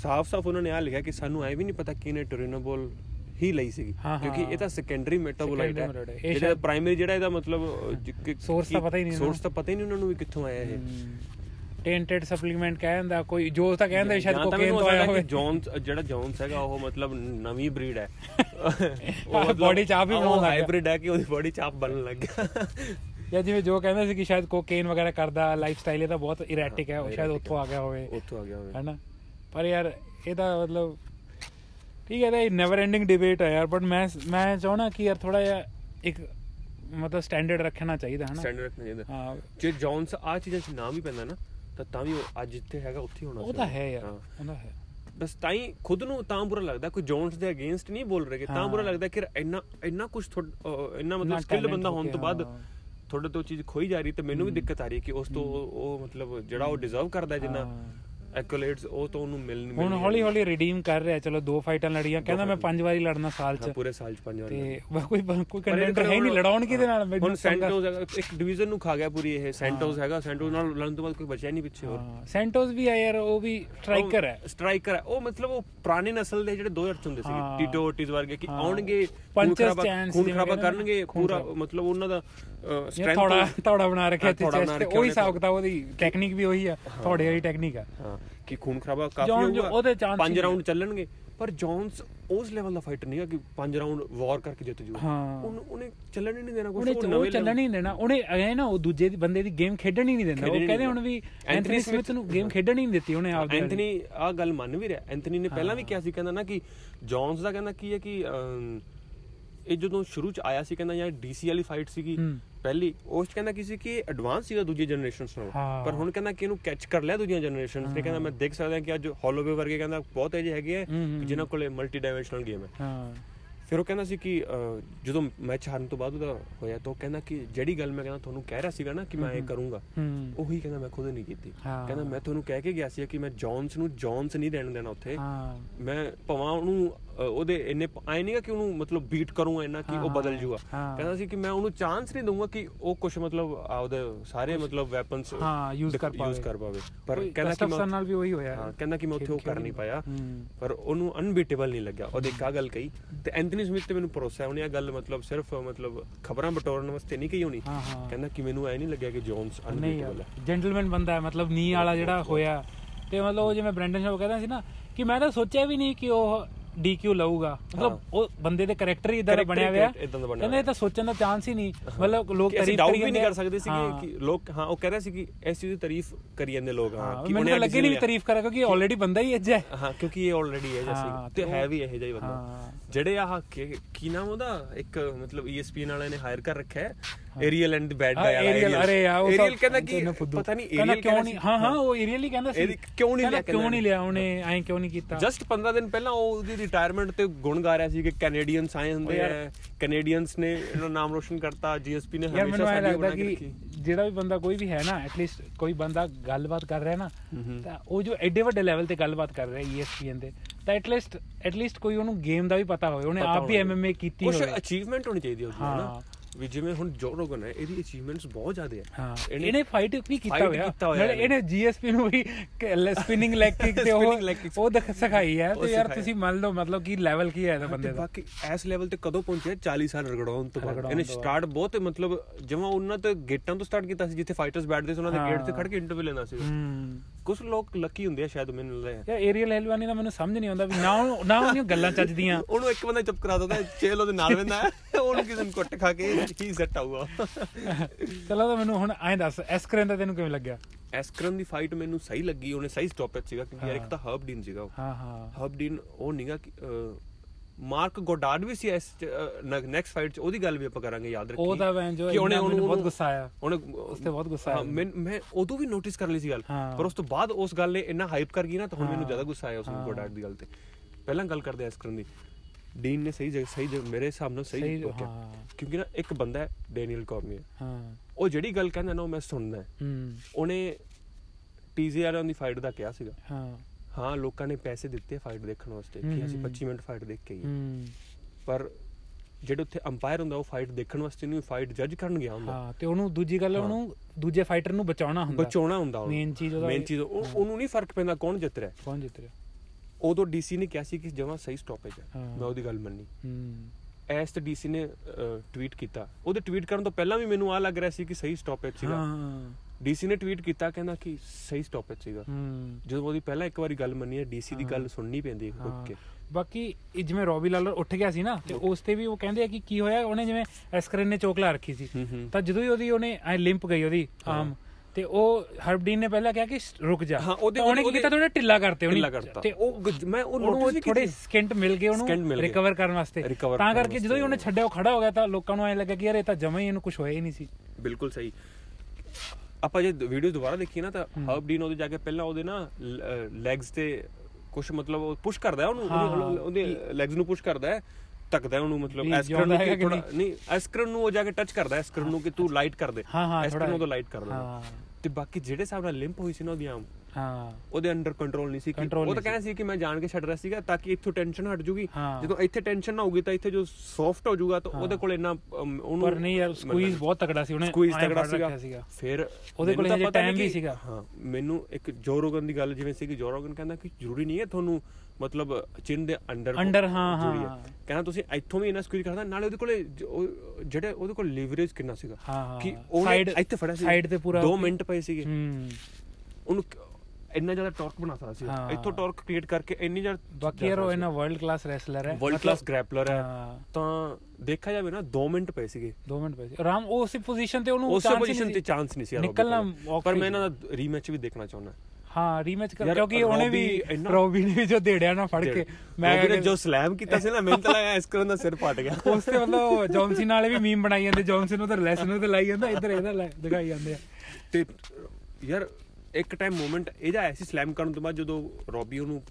ਸਾਫ਼-ਸਾਫ਼ ਉਹਨਾਂ ਨੇ ਆ ਲਿਖਿਆ ਕਿ ਸਾਨੂੰ ਐ ਵੀ ਨਹੀਂ ਪਤਾ ਕਿ ਇਹਨੇ ਟੋਰੀਨੋਬੋਲ ਹੀ ਲਈ ਸੀਗੀ ਕਿਉਂਕਿ। ਇਹ ਤਾਂ ਸੈਕੰਡਰੀ ਮੈਟਾਬੋਲਾਈਟ ਹੈ। ਜਿਹੜਾ ਪ੍ਰਾਇਮਰੀ ਜਿਹੜਾ ਇਹਦਾ ਮਤਲਬ Source ਤਾਂ ਪਤਾ ਹੀ ਨਹੀਂ ਸੋਰਸ ਤਾਂ ਪਤਾ ਹੀ ਨਹੀਂ ਉਹਨਾਂ ਨੂੰ ਵੀ ਕਿੱਥੋਂ ਆਇਆ ਇਹ। ਟੈਂਟਡ ਸਪਲੀਮੈਂਟ ਕਹਿੰਦਾ ਕੋਈ ਜੋਸ ਤਾਂ ਕਹਿੰਦਾ ਸ਼ਾਇਦ ਜਾਂ ਕੋਕੇਨ ਤੋਂ ਆਇਆ ਹੋਵੇ। ਜੌਨਸ ਜਿਹੜਾ ਜੌਨਸ ਹੈਗਾ ਉਹ ਮਤਲਬ ਨਵੀਂ ਬਰੀਡ ਹੈ। [LAUGHS] Body ਚ ਆਪ ਹੀ ਬਣਾਉਣ ਲੱਗ। ਹਾਈਬ੍ਰਿਡ ਹੈ ਕਿ ਉਹਦੀ ਬੋਡੀ ਚ ਆਪ ਬਣਨ ਲੱਗ ਗਿਆ। ਜਾਂ ਜਿਵੇਂ ਜੋ ਕਹਿੰਦਾ ਸੀ ਕਿ ਸ਼ਾਇਦ ਕੋਕੇਨ ਵਗੈਰਾ ਕਰਦਾ ਲਾਈਫ ਸਟਾਈਲ ਇਹਦਾ ਬਹੁਤ ਇਰੈਟਿਕ ਹੈ ਉਹ ਸ਼ਾਇਦ ਉੱਥੋਂ ਆ ਗਿਆ ਹੋਵੇ। ਉੱਥੋਂ ਆ ਗਿਆ ਹੋਵੇ। ਹੈਨਾ? ਪਰ ਯਾਰ ਇਹਦਾ ਮਤਲਬ ਠੀਕ ਹੈ ਇਹ ਨੈਵਰ ਐਂਡਿੰਗ ਡਿਬੇਟ ਹੈ ਯਾਰ ਬਟ ਮੈਂ ਮੈਂ ਚਾਹਣਾ ਕਿ ਯਾਰ ਥੋੜਾ ਜਿਹਾ ਇੱਕ ਮਤਲਬ ਸਟੈਂਡਰਡ ਰੱਖਣਾ ਚਾਹੀਦਾ ਹਨਾ ਸਟੈਂਡਰਡ ਰੱਖਣਾ ਚਾਹੀਦਾ ਹਾਂ ਜੇ ਜੌਨਸ ਆ ਚੀਜ਼ਾਂ 'ਚ ਨਾਮ ਵੀ ਪੈਂਦਾ ਨਾ ਤਾਂ ਤਾਂ ਵੀ ਅੱਜ ਜਿੱਥੇ ਹੈਗਾ ਉੱਥੇ ਹੀ ਹੋਣਾ ਉਹ ਤਾਂ ਹੈ ਯਾਰ ਹਾਂ। ਉਹਦਾ ਹੈ ਬਸ ਤਾਂ ਹੀ ਖੁਦ ਨੂੰ ਤਾਂ ਬੁਰਾ ਲੱਗਦਾ ਕੋਈ ਜੌਨਸ ਦੇ ਅਗੇਂਸਟ ਨਹੀਂ ਬੋਲ ਰਹੇ ਤਾਂ ਹਾਂ। ਬੁਰਾ ਲੱਗਦਾ ਕਿ ਇੰਨਾ ਇੰਨਾ ਕੁਝ ਇੰਨਾ ਮਤਲਬ ਸਕਿੱਲ ਬੰਦਾ ਹੋ ਹੋਣ ਕੇ, ਤੋਂ ਬਾਅਦ ਹਾਂ। ਤੁਹਾਡੇ ਤੋਂ ਚੀਜ਼ ਖੋਈ ਜਾ ਰਹੀ ਤੇ ਮੈਨੂੰ ਵੀ ਦਿੱਕਤ ਆ ਰਹੀ ਹੈ ਕਿ ਉਸ ਤੋਂ ਉਹ ਮਤਲਬ ਜਿਹੜਾ ਉਹ ਡਿਜ਼ਰਵ ਕਰਦਾ ਜਿੰਨਾ ਹਾਂ। ਐਕੋਲੇਟਸ ਉਹ ਤਾਂ ਉਹਨੂੰ ਮਿਲ ਨਹੀਂ ਹੁਣ ਹੌਲੀ ਹੌਲੀ ਰਿਡੀਮ ਕਰ ਰਿਹਾ ਚਲੋ ਦੋ ਫਾਈਟਾਂ ਲੜੀਆਂ ਕਹਿੰਦਾ ਮੈਂ ਪੰਜ ਵਾਰੀ ਲੜਨਾ ਸਾਲ ਚ। ਪੂਰੇ ਸਾਲ ਚ ਪੰਜ ਵਾਰ ਤੇ ਕੋਈ ਕੋਈ ਕੰਟੈਂਟਰ ਹੈ ਨਹੀਂ ਲੜਾਉਣ ਕਿਹਦੇ ਨਾਲ? ਹੁਣ ਸੈਂਟੋਸ ਹੈਗਾ, ਇੱਕ ਡਿਵੀਜ਼ਨ ਨੂੰ ਖਾ ਗਿਆ ਪੂਰੀ ਇਹ ਸੈਂਟੋਸ ਹੈਗਾ ਸੈਂਟੋਸ ਨਾਲ ਲੜਨ ਤੋਂ ਬਾਅਦ ਕੋਈ ਬਚਿਆ ਨਹੀਂ ਪਿੱਛੇ ਹੋਰ। ਸੈਂਟੋਸ ਵੀ ਹੈ ਯਾਰ ਉਹ ਵੀ ਸਟ੍ਰਾਈਕਰ ਹੈ। ਸਟ੍ਰਾਈਕਰ ਹੈ। ਉਹ ਮਤਲਬ ਉਹ ਪੁਰਾਣੀ ਨਸਲ ਦੇ ਜਿਹੜੇ ਦੋ ਹਰਚ ਹੁੰਦੇ ਹਾਂ। ਟੀਟੋ ਓਟਿਸ ਵਰਗੇ ਕਿ। ਆਉਣਗੇ ਖੂਨ ਖਰਾਬਾ- ਕਰਨਗੇ ਪੂਰਾ। ਮਤਲਬ ਉਹਨਾਂ ਦਾ ਸਟਰੈਂਥ ਥੋੜਾ ਥੋੜਾ ਬਣਾ ਰੱਖਿਆ ਤੇ ਉਹੀ ਹਿਸਾਬ ਕਿਤਾਬ ਉਹਦੀ ਟੈਕਨੀਕ ਵੀ ਉਹੀ ਆ ਥੋੜੇ ਵਾਲੀ ਟੈਕਨੀਕ ਆ। ਕਿ ਖੂਨ ਖਰਾਬਾ ਕਾਫੀ ਹੋਊਗਾ। ਉਹਦੇ chance ਪੰਜ ਰਾਉਂਡ ਚੱਲਣਗੇ। ਪਰ ਜੌਨਸ ਉਸ ਲੈਵਲ ਦਾ ਫਾਈਟਰ ਨਹੀਂ ਹੈ ਕਿ ਪੰਜ ਰਾਉਂਡ ਵਾਰ ਕਰਕੇ ਜਿੱਤ ਹਾਂ। ਉਹਨੂੰ ਉਹਨੇ ਚੱਲਣ ਹੀ ਨਹੀਂ ਦੇਣਾ ਕੁਝ ਉਹ ਚੱਲਣ ਹੀ ਨਹੀਂ ਦੇਣਾ। ਉਹਨੇ ਅਗੇ ਨਾ ਉਹ ਦੂਜੇ ਦੀ ਬੰਦੇ ਦੀ ਗੇਮ ਖੇਡਣ ਹੀ ਨਹੀਂ ਦਿੰਦਾ ਉਹ ਕਹਿੰਦੇ ਹੁਣ ਵੀ। ਐਂਥਨੀ ਸਮਿਥ ਨੂੰ ਗੇਮ ਖੇਡਣ ਹੀ ਨਹੀਂ ਦਿੱਤੀ ਉਹਨੇ ਆਪ ਐਂਥਨੀ ਆ ਗੱਲ ਮੰਨ ਵੀ ਰਿਹਾ। ਐਂਥਨੀ ਨੇ ਪਹਿਲਾਂ ਵੀ ਕਿਹਾ ਸੀ ਕਹਿੰਦਾ ਨਾ ਕਿ ਜੌਨਸ ਦਾ ਕਹਿੰਦਾ ਕੀ ਹੈ ਕਿ ਇਹ ਜਦੋਂ ਸ਼ੁਰੂ ਚ ਆਇਆ ਸੀ ਕਹਿੰਦਾ ਯਾਰ ਡੀਸੀ ਵਾਲੀ ਫਾਈਟ ਸੀਗੀ। ਪਹਿਲੀ ਉਸ 'ਚ ਕਹਿੰਦਾ ਕੀ ਸੀ ਕਿ ਐਡਵਾਂਸ ਸੀਗਾ ਦੂਜੀ ਜਨਰੇਸ਼ਨਸ ਨਾਲੋਂ। ਪਰ ਹੁਣ ਕਹਿੰਦਾ ਕਿ ਇਹਨੂੰ ਕੈਚ ਕਰ ਲਿਆ ਦੂਜੀਆਂ ਜਨਰੇਸ਼ਨਸ ਨੇ ਕਹਿੰਦਾ ਮੈਂ ਦੇਖ ਸਕਦਾ ਕਿ ਅੱਜ ਹੋਲੋਵੇ ਵਰਗੇ ਕਹਿੰਦਾ ਬਹੁਤ ਇਹੋ ਹੈਗੇ ਆ ਜਿਨ੍ਹਾਂ ਕੋਲੇ ਮਲਟੀ ਡਾਈਮੈਂਸ਼ਨਲ ਗੇਮ ਹੈ। ਫਿਰ ਉਹ ਕਹਿੰਦਾ ਸੀ ਕਿ ਜਦੋਂ ਮੈਚ ਹਾਰਨ ਤੋਂ ਬਾਅਦ ਉਹਦਾ ਹੋਇਆ ਤਾਂ ਉਹ ਕਹਿੰਦਾ ਕਿ ਜਿਹੜੀ ਗੱਲ ਮੈਂ ਕਹਿੰਦਾ ਤੁਹਾਨੂੰ ਕਹਿ ਰਿਹਾ ਸੀਗਾ ਨਾ ਕਿ ਮੈਂ ਇਹ ਕਰੂੰਗਾ ਉਹੀ ਕਹਿੰਦਾ ਮੈਂ ਖੁਦ ਨਹੀਂ ਕੀਤੀ। ਕਹਿੰਦਾ ਮੈਂ ਤੁਹਾਨੂੰ ਕਹਿ ਕੇ ਗਿਆ ਸੀ ਕਿ ਮੈਂ ਜੌਨਸ ਨੂੰ ਜੌਨਸ ਨਹੀਂ ਦੇਣ ਦੇਣਾ ਉੱਥੇ। ਮੈਂ ਭਵਾਂ ਉਹਨੂੰ ਉਹਦੇ ਇੰਨੇ ਆਏ ਨਹੀਂਗਾ ਕਿ ਉਹਨੂੰ ਮਤਲਬ ਬੀਟ ਕਰੂੰਗਾ ਇੰਨਾ ਕਿ ਉਹ ਬਦਲ ਜੂਗਾ। ਕਹਿੰਦਾ ਸੀ ਕਿ ਮੈਂ ਉਹਨੂੰ ਚਾਂਸ ਨਹੀਂ ਦਊਂਗਾ ਕਿ ਉਹ ਕੁਝ ਮਤਲਬ ਆਪਦੇ ਸਾਰੇ ਮਤਲਬ ਵੈਪਨਸ ਹਾਂ, use ਕਰ ਪਾਵੇ। ਕਰ ਪਾਵੇ। ਪਰ ਕਹਿੰਦਾ ਕਿ ਮੈਂ ਨਾਲ ਵੀ ਉਹੀ ਹੋਇਆ। ਹਾਂ ਕਹਿੰਦਾ ਕਿ ਮੈਂ ਉੱਥੇ ਉਹ ਕਰ ਨਹੀਂ ਪਾਇਆ। ਪਰ ਉਹਨੂੰ ਅਨਬੀਟੇਬਲ ਨਹੀਂ ਲੱਗਿਆ। ਉਹਦੇ ਆ ਗੱਲ ਕਹੀ ਤੇ ਐਂਥਨੀ ਸਮਿਥ ਤੇ ਮੈਨੂੰ ਭਰੋਸਾ ਹੈ। ਉਹਨੇ ਆ ਗੱਲ ਮਤਲਬ ਸਿਰਫ ਮਤਲਬ ਖਬਰਾਂ ਬਟੋਰਨ ਵਾਸਤੇ ਨਹੀਂ ਕਹੀ ਹੋਣੀ। ਕਹਿੰਦਾ ਕਿ ਮੈਨੂੰ ਐ ਨਹੀਂ ਲੱਗਿਆ ਕਿ ਜੌਨਸ ਨਹੀਂ ਅਨਬੀਟੇਬਲ ਹੈ। ਜੈਂਟਲਮੈਨ ਬੰਦਾ ਹੈ। ਮਤਲਬ ਨੀ ਵਾਲਾ ਜਿਹੜਾ ਹੋਇਆ। ਤੇ ਮਤਲਬ ਉਹ ਜਿਵੇਂ ਬ੍ਰੈਂਡਨ ਸ਼ਾw ਕਹਿੰਦਾ ਸੀ ਨਾ ਕਿ ਮੈਂ ਤਾਂ ਸੋਚਿਆ ਵੀ ਨਹੀਂ ਕਿ ਉਹ ਡੀਕਿਊ ਲਊਗਾ। ਮਤਲਬ ਉਹ ਬੰਦੇ ਦੇ ਕੈਰੈਕਟਰ ਹੀ ਇਦਾਂ ਦਾ ਬਣਿਆ ਹੋਇਆ। ਕਹਿੰਦੇ ਇਹ ਤਾਂ ਸੋਚਣ ਦਾ ਚਾਂਸ ਹੀ ਨਹੀਂ। ਮਤਲਬ ਲੋਕ ਤਾਰੀਫ ਡਾਊਟ ਕਰੀ ਵੀ ਨਹੀਂ ਕਰ ਸਕਦੇ ਹਾਂ। ਕਿ ਲੋਕ ਹਾਂ ਉਹ ਕਹਿ ਰਹੇ ਸੀ ਕਿ ਇਸ ਚੀਜ਼ ਦੀ ਤਾਰੀਫ ਕਰੀ ਜਾਂਦੇ ਲੋਕ ਹਾਂ ਕਿ ਮੈਨੂੰ ਲੱਗੇ ਨਹੀਂ ਤਾਰੀਫ ਕਰਾ ਕਿਉਂਕਿ ਆਲਰੇਡੀ ਬੰਦਾ ਹੀ ਅੱਜਾ ਹੈ। ਹਾਂ ਕਿਉਂਕਿ ਇਹ ਆਲਰੇਡੀ ਹੈ ਜੈਸੇ ਤੇ ਹੈ ਵੀ ਇਹੋ ਜਿਹਾ ਹੀ ਬੰਦਾ। ਹਾਂ। ਜਿਹੜੇ ਆਹ ਕੀ- ਨਾਮ ਉਹਦਾ? ਇੱਕ ਮਤਲਬ ESPN ਵਾਲਿਆਂ ਨੇ ਹਾਇਰ ਕਰ ਰੱਖਿਆ ਹੈ। ਏਰੀਅਲ ਐਂਡ ਬੈਡ ਗਾਈ ਵਾਲਾ Ariel, ਅਰੇ ਯਾਰ ਉਹ ਏਰੀਅਲ ਕਹਿੰਦਾ ਕਿ। ਪਤਾ ਨਹੀਂ ਏਰੀਅਲ ਕਿਉਂ ਨਹੀਂ? ਹਾਂ ਹਾਂ ਉਹ ਏਰੀਅਲ ਹੀ ਕਹਿੰਦਾ ਸੀ। ਕਿਉਂ ਨਹੀਂ ਲਿਆ ਕਿਉਂ ਨਹੀਂ ਲਿਆ ਉਹਨੇ? ਐਂ ਕਿਉਂ ਨਹੀਂ ਕੀਤਾ? ਜਸਟ 15 ਦਿਨ ਪਹਿਲਾਂ ਉਹ ਉਹਦੀ ਰਿਟਾਇਰਮੈਂਟ ਤੇ ਗੁਣ ਗਾ ਰਿਹਾ ਸੀ ਕਿ ਕੈਨੇਡੀਅਨਸ ਆਏ ਹੁੰਦੇ ਆ ਕੈਨੇਡੀਅਨਸ ਨੇ ਇਹਨਾਂ ਨਾਮ ਰੋਸ਼ਨ ਕਰਤਾ ਜੀਐਸਪੀ ਨੇ ਹਮੇਸ਼ਾ ਸਾਡੀ ਬਣਾ ਕੇ ਜਿਹੜਾ ਵੀ ਬੰਦਾ ਕੋਈ ਵੀ ਹੈ ਨਾ ਐਟਲੀਸਟ ਕੋਈ ਬੰਦਾ ਗੱਲਬਾਤ ਕਰ ਰਿਹਾ ਨਾ ਤਾਂ ਉਹ ਜੋ ਐਡੇ ਵੱਡੇ ਲੈਵਲ ਤੇ ਗੱਲਬਾਤ ਕਰ ਰਿਹਾ ESPN ਤੇ ਤਾਂ ਐਟਲੀਸਟ ਐਟਲੀਸਟ ਕੋਈ ਉਹਨੂੰ ਗੇਮ ਦਾ ਵੀ ਪਤਾ ਹੋਵੇ ਉਹਨੇ ਆਪ ਵੀ ਐਮਐਮਏ ਕੀਤੀ ਕੁਝ ਹੋਵੇ। ਅਚੀਵਮੈਂਟ ਹੋਣੀ ਚਾਹੀਦੀ ਉਹਦੀ ਹੈ ਨਾ? ਵੀ ਜਿਵੇਂ ਹੁਣ ਜੋ ਰੋਗਨ ਹੈ ਇਹਦੀ ਅਚੀਵਮੈਂਟਸ ਬਹੁਤ ਜ਼ਿਆਦਾ ਹੈ ਹਾਂ ਇਹਨੇ- ਫਾਈਟ ਵੀ ਕੀਤਾ ਹੋਇਆ ਇਹਨੇ ਜੀਐਸਪੀ ਨੂੰ ਵੀ ਸਪਿਨਿੰਗ ਲੈਗ ਕਿਕ ਤੇ ਉਹ। ਉਹ ਦਿਖ ਸਿਖਾਈ ਹੈ ਤੇ ਯਾਰ। ਤੁਸੀਂ ਮੰਨ ਲਓ ਮਤਲਬ ਕਿ ਲੈਵਲ ਕੀ ਹੈ ਇਹਦਾ ਬੰਦੇ ਦਾ ਬਾਕੀ ਇਸ ਲੈਵਲ ਤੇ ਕਦੋਂ ਪਹੁੰਚਿਆ 40 ਸਾਲ ਰਗੜਾਉਣ ਤੋਂ ਬਾਅਦ ਇਹਨੇ। ਸਟਾਰਟ ਬਹੁਤ ਮਤਲਬ ਜਿਵੇਂ ਉਹਨਾਂ ਤੇ ਗੇਟਾਂ ਤੋਂ ਸਟਾਰਟ ਕੀਤਾ ਸੀ ਜਿੱਥੇ ਫਾਈਟਰਸ ਬੈਠਦੇ ਸੀ ਉਹਨਾਂ ਦੇ। ਗੇਟ ਤੇ ਖੜ ਕੇ ਇੰਟਰਵਿਊ ਲੈਣਾ ਸੀ ਹੂੰ ਕੁਝ ਲੋਕ ਲੱਕੀ ਹੁੰਦੇ ਆ ਸ਼ਾਇਦ ਮੈਨੂੰ ਲੱਗਦਾ ਯਾਰ ਏਰੀਅਲ ਹੈਲਵਾਨੀ ਦਾ ਮੈਨੂੰ ਸਮਝ ਨਹੀਂ ਆਉਂਦਾ ਵੀ ਨਾ ਨਾ ਉਹਦੀਆਂ ਗੱਲਾਂ ਚੱਜਦੀਆਂ। [LAUGHS] ਉਹਨੂੰ ਇੱਕ ਬੰਦਾ ਚੁੱਪ ਕਰਾ ਦਿੰਦਾ ਚੇਲ ਉਹਦੇ ਨਾਲ ਹੈ ਉਹਨੂੰ ਕਿਸੇ ਨੂੰ ਕੁੱਟ ਖਾ ਕੇ ਹੀ ਸੈੱਟ ਆਊਗਾ। [LAUGHS] ਚਲੋ ਤਾਂ ਮੈਨੂੰ ਹੁਣ ਐਂ ਦੱਸ ਐਸਕਰਨ ਦਾ ਤੈਨੂੰ ਕਿਵੇਂ ਲੱਗਿਆ? ਐਸਕਰਨ ਦੀ ਫਾਈਟ ਮੈਨੂੰ ਸਹੀ ਲੱਗੀ ਉਹਨੇ ਸਹੀ ਸਟਾਪੇਜ ਸੀਗਾ ਕਿਉਂਕਿ ਯਾਰ ਇੱਕ। ਤਾਂ ਹਰਬ ਡੀਨ ਸੀਗਾ ਹਾਂ ਹਾਂ। ਹਰਬ ਡੀਨ ਉਹ ਕਿ ਮਾਰਕ ਗੋਡਾਰਡ ਵੀ ਸੀ ਇਸ ਨੈਕਸਟ ਫਾਈਟ ਚ ਉਹਦੀ ਗੱਲ ਵੀ ਆਪਾਂ ਕਰਾਂਗੇ ਯਾਦ ਰੱਖੀ। ਉਹ ਤਾਂ ਵੈਨ ਜੋ ਉਹਨੇ ਉਹਨੂੰ ਬਹੁਤ ਗੁੱਸਾ ਆਇਆ। ਉਹਨੇ ਉਸ ਤੇ ਬਹੁਤ ਗੁੱਸਾ ਆਇਆ। ਮੈਂ ਮੈਂ ਉਦੋਂ ਵੀ ਨੋਟਿਸ ਕਰ ਲਈ ਸੀ ਗੱਲ। ਪਰ ਉਸ ਤੋਂ ਬਾਅਦ ਉਸ ਗੱਲ ਨੇ ਇੰਨਾ ਹਾਈਪ ਕਰ ਗਈ ਨਾ ਤਾਂ ਹੁਣ ਮੈਨੂੰ। ਜ਼ਿਆਦਾ ਗੁੱਸਾ ਆਇਆ ਉਸ ਹਾਂ। ਗੋਡਾਰਡ ਦੀ ਗੱਲ ਤੇ। ਪਹਿਲਾਂ ਗੱਲ ਕਰਦੇ ਐਸ ਕਰਨ ਦੀ। ਡੀਨ ਨੇ ਸਹੀ ਜਗ੍ਹਾ ਸਹੀ ਜਗ੍ਹਾ ਮੇਰੇ ਹਿਸਾਬ ਨਾਲ ਸਹੀ ਕਿਉਂਕਿ ਨਾ ਇੱਕ ਬੰਦਾ ਹੈ ਡੈਨੀਅਲ ਕੌਰਮੀਅਰ ਹਾਂ। ਉਹ ਜਿਹੜੀ ਗੱਲ ਕਹਿੰਦਾ ਨਾ ਉਹ ਮੈਂ ਹੂੰ। ਉਹਨੇ ਟੀਜ਼ੀਆਰ ਦੀ ਫਾਈਟ ਦਾ ਕਿਹਾ ਸੀਗਾ। ਹਾਂ। ਹਾਂ ਲੋਕਾਂ ਨੇ ਪੈਸੇ ਦਿੱਤੇ ਫਾਈਟ ਦੇਖਣ ਵਾਸਤੇ ਕਿ ਅਸੀਂ ਹੂੰ। 25 ਮਿੰਟ ਫਾਈਟ ਦੇਖ ਕੇ ਆਈਏ। ਪਰ ਜਿਹੜੇ ਉੱਥੇ ਅੰਪਾਇਰ ਹੁੰਦਾ ਉਹ ਫਾਈਟ ਦੇਖਣ ਵਾਸਤੇ ਨਹੀਂ ਫਾਈਟ ਜੱਜ ਕਰਨ ਗਿਆ ਹੁੰਦਾ। ਹਾਂ ਤੇ ਉਹਨੂੰ ਦੂਜੀ ਗੱਲ। ਉਹਨੂੰ ਦੂਜੇ ਫਾਈਟਰ ਨੂੰ ਬਚਾਉਣਾ ਹੁੰਦਾ। ਬਚਾਉਣਾ ਹੁੰਦਾ Main ਚੀਜ਼ ਉਹਦਾ ਮੇਨ ਚੀਜ਼ ਉਹ-। ਉਹਨੂੰ ਨਹੀਂ ਫ਼ਰਕ ਪੈਂਦਾ ਕੌਣ ਜਿੱਤ ਰਿਹਾ। ਕੌਣ ਜਿੱਤ ਰਿਹਾ। ਉਦੋਂ ਡੀਸੀ ਨੇ ਕਿਹਾ ਸੀ ਕਿ ਜਮਾ ਸਹੀ ਸਟਾਪੇਜ ਹੈ। ਹਾਂ। ਮੈਂ ਉਹਦੀ ਗੱਲ ਮੰਨੀ। ਹੂੰ। ਐਸ ਤੇ ਡੀਸੀ ਨੇ ਟਵੀਟ ਕੀਤਾ। ਉਹਦੇ ਟਵੀਟ ਕਰਨ ਤੋਂ ਪਹਿਲਾਂ ਵੀ ਮੈਨੂੰ ਆ ਲੱਗ ਰਿਹਾ ਸੀ ਕਿ ਸਹੀ ਸਟਾਪੇਜ ਸੀਗਾ। ਹਾਂ। ਡੀਸੀ ਨੇ ਟਵੀਟ ਕੀਤਾ ਕਹਿੰਦਾ ਕਿ ਸਹੀ ਸਟਾਪੇਜ ਸੀਗਾ ਜਦੋਂ ਉਹਦੀ ਪਹਿਲਾਂ ਇੱਕ ਵਾਰੀ ਗੱਲ ਮੰਨੀ ਹੈ ਡੀਸੀ ਦੀ। ਗੱਲ ਸੁਣਨੀ ਪੈਂਦੀ ਹੈ ਹਾਂ। ਖੁਦ ਕੇ ਬਾਕੀ ਜਿਵੇਂ ਰੋਬੀ ਲਾਲਰ ਉੱਠ ਗਿਆ ਸੀ ਨਾ ਤੇ ਉਸ ਤੇ ਵੀ ਉਹ ਕਹਿੰਦੇ ਆ ਕਿ ਕੀ ਹੋਇਆ ਉਹਨੇ ਜਿਵੇਂ ਐਸਕਰਨ ਨੇ ਚੋਕਲਾ ਰੱਖੀ ਸੀ ਤਾਂ ਜਦੋਂ ਹੀ ਉਹਦੀ ਉਹਨੇ ਐ ਲਿੰਪ ਗਈ ਉਹਦੀ। ਆਮ ਤੇ ਉਹ ਹਰਬਡੀਨ ਨੇ ਪਹਿਲਾਂ ਕਿਹਾ ਕਿ ਰੁਕ ਜਾ ਹਾਂ, ਉਹਦੇ- ਉਹਨੇ ਕੀਤਾ ਥੋੜਾ ਢਿੱਲਾ ਕਰਤੇ ਉਹਨੇ। ਤੇ ਉਹ ਮੈਂ ਉਹ ਉਹਨੂੰ ਥੋੜੇ। ਸਕਿੰਟ ਮਿਲ ਗਏ ਉਹਨੂੰ। ਰਿਕਵਰ ਕਰਨ ਵਾਸਤੇ ਤਾਂ ਕਰਕੇ ਜਦੋਂ ਹੀ ਉਹਨੇ। ਛੱਡਿਆ ਉਹ ਖੜਾ ਹੋ ਗਿਆ ਤਾਂ ਲੋਕਾਂ ਨੂੰ ਐ ਲੱਗਾ ਕਿ ਯਾਰ ਇਹ ਤਾਂ ਜਮਾ ਹੀ ਇਹਨੂੰ ਕੁਝ ਹੋਇਆ ਹੀ ਨਹੀਂ ਸੀ ਬਿਲਕੁਲ ਸਹੀ ਆਪਾਂ ਜੇ ਵੀਡੀਓ ਦੁਬਾਰਾ ਦੇਖੀਏ ਨਾ ਤਾਂ। ਹਰਬ ਡੀਨ ਉਹਦੇ ਜਾ ਕੇ ਪਹਿਲਾਂ ਉਹਦੇ ਨਾ ਲੈਗਸ ਤੇ ਕੁਝ ਮਤਲਬ ਉਹ ਪੁਸ਼ ਕਰਦਾ ਉਹਨੂੰ। ਉਹਦੇ ਲੈਗਸ ਨੂੰ ਪੁਸ਼ ਕਰਦਾ ਹੈ ਧੱਕਦਾ ਹੈ ਉਹਨੂੰ ਮਤਲਬ ਐਸਕਰਨ ਨੂੰ ਥੋੜਾ ਨਹੀਂ? ਐਸਕਰਨ ਨੂੰ ਉਹ ਜਾ ਕੇ ਟੱਚ ਕਰਦਾ ਐਸਕਰਨ ਨੂੰ ਕਿ ਤੂੰ ਲਾਈਟ ਕਰ ਦੇ। ਐਸਕਰਨ ਨੂੰ ਤਾਂ ਲਾਈਟ ਕਰ ਹਾਂ। ਦਿੰਦਾ ਤੇ ਬਾਕੀ ਜਿਹੜੇ ਹਿਸਾਬ ਨਾਲ ਲਿੰਪ ਹੋਈ ਸੀ ਨਾ ਉਹਦੀ ਆਮ ਹਾਂ ਉਹਦੇ ਅੰਡਰ ਕੰਟਰੋਲ ਨਹੀਂ ਸੀ ਕਿ ਉਹ ਤਾਂ ਕਹਿੰਦਾ ਸੀ ਕਿ ਮੈਂ ਜਾਣ ਕੇ ਛੱਡ ਰਿਹਾ ਸੀਗਾ ਤਾਂ ਕਿ ਇੱਥੋਂ ਟੈਨਸ਼ਨ ਹਟ ਜੂਗੀ। ਜਦੋਂ ਇੱਥੇ ਟੈਨਸ਼ਨ ਨਾ ਹੋਊਗੀ ਤਾਂ ਇੱਥੇ ਜੋ ਸੌਫਟ ਹੋ ਜਾਊਗਾ ਤਾਂ। ਉਹਦੇ ਕੋਲ ਇੰਨਾ ਉਹਨੂੰ ਪਰ ਨਹੀਂ ਯਾਰ ਸਕੁਈਜ਼ ਬਹੁਤ ਤਕੜਾ ਸੀ ਉਹਨੇ ਸਕੁਈਜ਼ ਫੜ ਸੀਗਾ ਫਿਰ ਉਹਦੇ ਕੋਲ ਨਹੀਂ time ਵੀ ਸੀਗਾ। ਹਾਂ ਮੈਨੂੰ ਇੱਕ ਜੋ ਰੋਗਨ ਦੀ ਗੱਲ ਜਿਵੇਂ ਸੀ ਕਿ ਜੋ ਰੋਗਨ ਕਹਿੰਦਾ ਕਿ ਜ਼ਰੂਰੀ ਨਹੀਂ ਹੈ ਤੁਹਾਨੂੰ ਮਤਲਬ ਚਿੰਨ ਦੇ ਅੰਡਰ Under, ਹਾਂ, ਹੈ। ਕਹਿੰਦਾ ਤੁਸੀਂ ਇੱਥੋਂ ਵੀ ਇਹਨਾਂ ਸਕੁਈਜ਼ ਕਰਦਾ ਨਾਲੇ ਉਹਦੇ ਕੋਲੇ ਉਹ ਜਿਹੜੇ ਉਹਦੇ ਕੋਲ ਲਿਵਰੇਜ ਕਿੰਨਾ ਸੀਗਾ। ਕਿ Side- ਇੱਥੇ ਫੜਿਆ ਸੀ side ਤੇ ਪੂਰਾ 2 ਮਿੰਟ ਪਏ ਸੀਗੇ ਹੂੰ ਉਹਨੂੰ ਇੰਨਾ ਜ਼ਿਆਦਾ ਟਾਰਕ ਬਣਾ ਸਕਦਾ ਸੀ ਹਾਂ। ਇੱਥੋਂ ਟਾਰਕ ਕ੍ਰੀਏਟ ਕਰਕੇ ਇੰਨੀ ਜ਼ਿਆਦਾ ਬਾਕੀ ਯਾਰ ਉਹ ਇਹਨਾਂ ਵਰਲਡ ਕਲਾਸ ਰੈਸਲਰ ਹੈ। ਵਰਲਡ ਕਲਾਸ ਗ੍ਰੈਪਲਰ ਹੈ। ਹਾਂ। ਤਾਂ ਦੇਖਿਆ ਜਾਵੇ ਨਾ 2 ਮਿੰਟ ਪਏ ਸੀਗੇ। 2 ਮਿੰਟ ਪਏ ਸੀ। ਆਰਾਮ ਉਸੇ ਪੋਜੀਸ਼ਨ ਤੇ ਉਹਨੂੰ ਉਸੇ chance ਹੀ ਪੋਜੀਸ਼ਨ ਨਹੀਂ ਤੇ ਸੀ। ਚਾਂਸ ਨਹੀਂ ਸੀ ਯਾਰ ਨਿਕਲਣਾ ਰੋਬੀ ਕੋਲ। ਔਖਾ ਪਰ ਹੀ ਮੈਂ ਇਹਨਾਂ ਦਾ ਰੀਮੈਚ ਵੀ ਦੇਖਣਾ ਚਾਹੁੰਦਾ। ਹਾਂ ਰੀਮੈਚ ਯਾਰ, ਕਿਉਂਕਿ ਉਹਨੇ ਵੀ ਰੋਬੀ ਇੰਨਾ- ਰੋਬੀ ਨੇ ਵੀ ਜੋ ਦੇੜਿਆ ਨਾ ਫੜ ਕੇ ਮੈਂ ਕਿਹਾ ਜੋ ਸਲੈਮ ਕੀਤਾ ਸੀ ਨਾ ਮੈਨੂੰ ਤਾਂ ਲੱਗਾ ਇਸ ਕਰਨ ਦਾ ਸਿਰ ਫਟ ਗਿਆ। [LAUGHS] ਉਸ ਤੇ ਮਤਲਬ ਜੌਨਸਨ ਵਾਲੇ ਵੀ ਮੀਮ ਬਣਾਈ ਜਾਂਦੇ। ਜੌਨਸਨ ਨੂੰ ਤਾਂ ਲੈਸਨ ਨੂੰ ਤੇ ਲਾਈ ਜਾਂਦਾ ਇੱਧਰ ਇਹਦਾ ਲੈ- ਦਿਖਾਈ ਜਾਂਦੇ ਆ। ਤੇ ਯਾਰ ਇੱਕ ਟਾਈਮ ਮੂਮੈਂਟ ਇਹਦਾ ਆਇਆ ਸੀ ਸਲੈਮ ਕਰਨ ਤੋਂ ਬਾਅਦ ਜਦੋਂ ਰੋਬੀ ਉਹਨੂੰ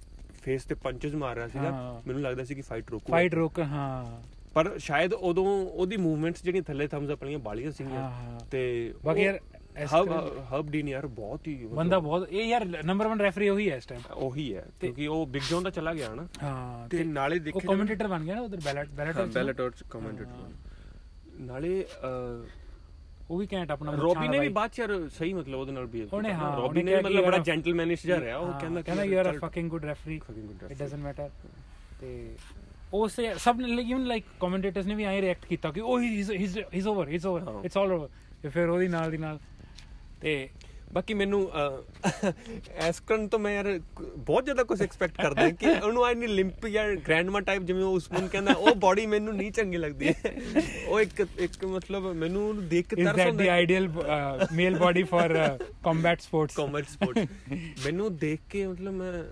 ਫੇਸ ਤੇ ਪੰਚਸ ਮਾਰ ਰਿਹਾ ਸੀਗਾ। ਮੈਨੂੰ ਲੱਗਦਾ ਸੀ ਕਿ ਫਾਈਟ ਰੋਕੂ ਫਾਈਟ ਰੋਕ ਹਾਂ। ਪਰ ਸ਼ਾਇਦ ਉਦੋਂ ਉਹਦੀ ਮੂਵਮੈਂਟਸ ਜਿਹੜੀਆਂ ਥੱਲੇ ਥੰਬਸ ਅਪ ਵਾਲੀਆਂ ਬਾਲੀਆਂ ਸੀਗੀਆਂ। ਤੇ ਬਾਕੀ ਉਹ- ਯਾਰ ਹਬ ਹਬ ਡੀਨ ਯਾਰ ਬਹੁਤ ਹੀ ਬੰਦਾ ਬਹੁਤ ਇਹ ਯਾਰ ਨੰਬਰ 1 ਰੈਫਰੀ ਉਹੀ ਹੈ ਇਸ ਟਾਈਮ ਉਹੀ ਹੈ ਕਿਉਂਕਿ ਉਹ ਬਿਗ ਜੌਨ ਦਾ ਚਲਾ ਗਿਆ ਨਾ ਹਾਂ ਤੇ ਨਾਲੇ ਉਹ ਦੇਖੇ ਕਮੈਂਟੇਟਰ ਬਣ ਗਿਆ ਨਾ ਉਧਰ ਬੈਲਟ ਬੈਲਟ ਚ। ਕਮੈਂਟੇਟਰ ਨਾਲੇ ਉਹ ਵੀ ਘੈਂਟ ਆਪਣਾ ਰੋਬੀ ਨੇ ਵੀ ਬਾਅਦ ਚ ਸਹੀ ਮਤਲਬ ਉਹਦੇ ਨਾਲ ਵੀ ਉਹਨੇ ਹਾਂ ਰੋਬੀ ਨੇ ਮਤਲਬ ਬੜਾ ਜੈਂਟਲਮੈਨਿਸ਼ ਜਿਹਾ ਰਿਹਾ ਉਹ ਕਹਿੰਦਾ ਕਹਿੰਦਾ you are a fucking good referee it. Doesn't matter ਤੇ ਉਸੇ ਸਭ ਨੇ ਇਵਨ ਲਾਈਕ ਕਮੈਂਟੇਟਰਸ ਨੇ ਵੀ ਐਂ ਰਿਐਕਟ ਕੀਤਾ ਕਿ ਉਹ he is is over it's over. It's all over ਫਿਰ ਉਹਦੀ ਨਾਲ ਦੀ ਨਾਲ ਤੇ ਬਾਕੀ ਮੈਨੂੰ ਐਸਕਰਨ ਤੋਂ ਮੈਂ ਯਾਰ ਬਹੁਤ ਜ਼ਿਆਦਾ ਕੁਝ ਐਕਸਪੈਕਟ ਕਰਦਾ ਕਿ ਉਹਨੂੰ ਆਈ ਨਹੀਂ ਲਿੰਪ ਜਾਂ ਗ੍ਰੈਂਡਮਾ ਟਾਈਪ ਜਿਵੇਂ ਉਹ ਉਸਮਨ ਕਹਿੰਦਾ ਉਹ ਬਾਡੀ ਮੈਨੂੰ ਨਹੀਂ ਚੰਗੀ ਲੱਗਦੀ। ਹੈ ਉਹ ਇੱਕ ਇੱਕ ਮਤਲਬ ਮੈਨੂੰ ਉਹਨੂੰ ਦੇਖ ਕੇ ਤਰਸ ਦੈਟ ਆਉਂਦਾ the ideal male body for combat sports commerce sport ਮੈਨੂੰ ਦੇਖ ਕੇ ਮਤਲਬ ਮੈਂ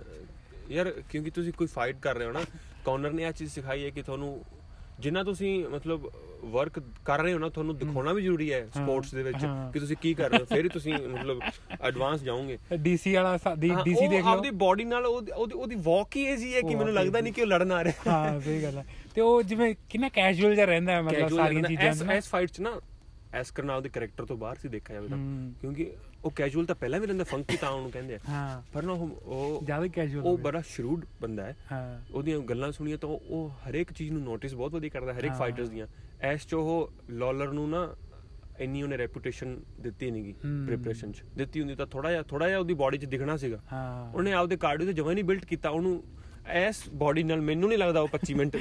ਯਾਰ ਕਿਉਂਕਿ ਤੁਸੀਂ ਕੋਈ ਫਾਈਟ ਕਰ ਰਹੇ ਹੋ ਨਾ ਕੌਨਰ ਨੇ ਇਹ ਚੀਜ਼ ਸਿਖਾਈ ਹੈ ਕਿ ਤੁਹਾਨੂੰ ਜਿੰਨਾ ਤੁਸੀਂ ਮਤਲਬ ਵਰਕ ਕਰ ਰਹੇ ਹੋ ਨਾ ਤੁਹਾਨੂੰ ਦਿਖਾਉਣਾ ਵੀ ਜ਼ਰੂਰੀ ਹੈ ਸਪੋਰਟਸ ਦੇ ਵਿੱਚ। ਕਿ ਤੁਸੀਂ ਕੀ ਕਰ ਰਹੇ ਹੋ ਫਿਰ ਹੀ ਤੁਸੀਂ ਮਤਲਬ ਐਡਵਾਂਸ ਜਾਓਗੇ। ਡੀਸੀ ਵਾਲਾ ਡੀਸੀ ਦੇਖ ਲਓ। ਆਪਦੀ ਬਾਡੀ ਨਾਲ ਉਹਦੀ ਉਹਦੀ- ਵਾਕ ਹੀ ਜੀ ਹੈ ਕਿ ਮੈਨੂੰ ਲੱਗਦਾ ਨਹੀਂ ਕਿ ਉਹ ਲੜਨ ਆ ਰਿਹਾ। ਹਾਂ ਸਹੀ ਗੱਲ ਹੈ। ਤੇ ਉਹ ਜਿਵੇਂ ਕਿੰਨਾ ਕੈਜੂਅਲ ਜਿਹਾ ਰਹਿੰਦਾ ਹੈ ਮਤਲਬ ਸਾਰੀਆਂ। ਚੀਜ਼ਾਂ ਨਾ ਇਸ ਫਾਈਟ 'ਚ ਨਾ ਐਸ ਕਰਨਾਲ ਦੇ ਕੈਰੈਕਟਰ ਤੋਂ ਬਾਹਰ ਸੀ ਦੇਖਿਆ ਜਾਵੇ ਤਾਂ। ਕਿਉਂਕਿ ਉਹ ਕੈਜੂਅਲ ਤਾਂ ਪਹਿਲਾਂ ਵੀ ਰਹਿੰਦਾ ਫੰਕੀ ਤਾਂ ਉਹਨੂੰ ਕਹਿੰਦੇ ਆ। ਹਾਂ। ਪਰ ਨਾ ਉਹ- ਉਹ ਜ਼ਿਆਦਾ ਕੈਜੂਅਲ ਉਹ ਬੜਾ ਸ਼ਰੂਡ ਬੰਦਾ ਹੈ। ਹਾਂ। ਉਹਦੀਆਂ ਗੱਲਾਂ ਸੁਣੀਆਂ ਤਾਂ ਉਹ- ਹਰੇਕ ਚੀਜ਼ ਨੂੰ ਨੋਟਿਸ ਬਹੁਤ ਵਧੀਆ ਕਰਦਾ ਹਰੇਕ। ਫਾਈਟਰਸ ਦੀਆਂ। ਐਸ ਚ ਉਹ ਲॉलਰ ਨੂੰ ਨਾ ਇੰਨੀ ਉਹਨੇ ਰੈਪੂਟੇਸ਼ਨ ਦਿੱਤੀ ਨਹੀਂਗੀ। ਪ੍ਰੀਪਰੇਸ਼ਨ ਚ। ਦਿੱਤੀ ਹੁੰਦੀ ਤਾਂ ਥੋੜਾ ਜਿਹਾ ਥੋੜਾ ਜਿਹਾ ਉਹਦੀ ਬਾਡੀ 'ਚ ਦਿਖਣਾ ਸੀਗਾ। ਹਾਂ। ਉਹਨੇ ਆਪਦੇ ਕਾਰਡੀਓ ਤੇ ਜਮਾਂ ਨਹੀਂ ਬਿਲਡ ਕੀਤਾ ਉਹਨੂੰ ਐਸ ਬਾਡੀ ਨਾਲ ਮੈਨੂੰ ਨਹੀਂ ਲੱਗਦਾ ਉਹ 25 ਮਿੰਟ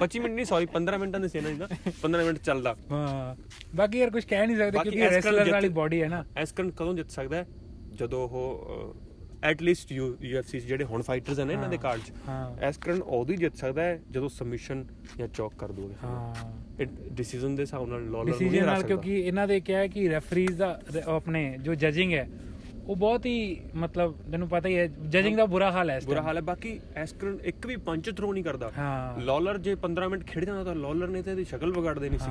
25 ਮਿੰਟ ਨਹੀਂ ਸੌਰੀ 15 ਮਿੰਟਾਂ ਦੇ ਸੇਨਾ ਜਿੱਦਾਂ 15 ਮਿੰਟ ਚੱਲਦਾ। ਹਾਂ। ਬਾਕੀ ਯਾਰ ਕੁਝ ਕਹਿ ਨਹੀਂ ਸਕਦੇ ਕਿਉਂਕਿ ਰੈਸਲਰ ਵਾਲੀ ਬਾਡੀ ਹੈ ਨਾ। ਐਸਕਰਨ ਕਦੋਂ ਜਿੱਤ ਸਕਦਾ ਜਦੋਂ ਉਹ ਐਟ ਲੀਸਟ ਯੂ ਯੂਐਫਸੀ ਜਿਹੜੇ ਹੁਣ ਫਾਈਟਰਸ ਨੇ ਇਹਨਾਂ ਦੇ ਕਾਰਡ 'ਚ ਐਸਕਰਨ ਉਦੋਂ ਹੀ ਜਿੱਤ ਸਕਦਾ ਹੈ ਜਦੋਂ ਸਬਮਿਸ਼ਨ ਜਾਂ ਚੌਕ ਕਰ ਦੋਗੇ। ਹਾਂ। ਡਿਸੀਜਨ ਦੇ ਹਿਸਾਬ ਨਾਲ ਲॉलਰ ਨੂੰ ਨਹੀਂ ਨਾਲ ਸਕਦਾ। ਕਿਉਂਕਿ ਇਹਨਾਂ ਦੇ ਕਿਹਾ ਹੈ ਕਿ ਰੈਫਰੀਜ਼ ਦਾ ਆਪਣੇ ਜੋ ਜਜਿੰਗ ਹੈ ਉਹ ਬਹੁਤ ਹੀ ਮਤਲਬ ਤੈਨੂੰ ਪਤਾ ਹੀ ਹੈ ਜਜਿੰਗ ਦਾ ਬੁਰਾ ਹਾਲ ਹੈ ਇਸ ਬੁਰਾ। ਹਾਲ ਹੈ ਬਾਕੀ ਐਸਕਰਨ ਇੱਕ ਵੀ ਪੰਚ ਥਰੋ ਨਹੀਂ ਕਰਦਾ। ਹਾਂ। ਲॉलਰ ਜੇ 15 ਮਿੰਟ ਖੇਡ ਜਾਂਦਾ ਤਾਂ ਲॉलਰ ਨੇ ਤਾਂ ਇਹਦੀ ਸ਼ਕਲ ਵਿਗਾੜ ਦੇਣੀ ਸੀ।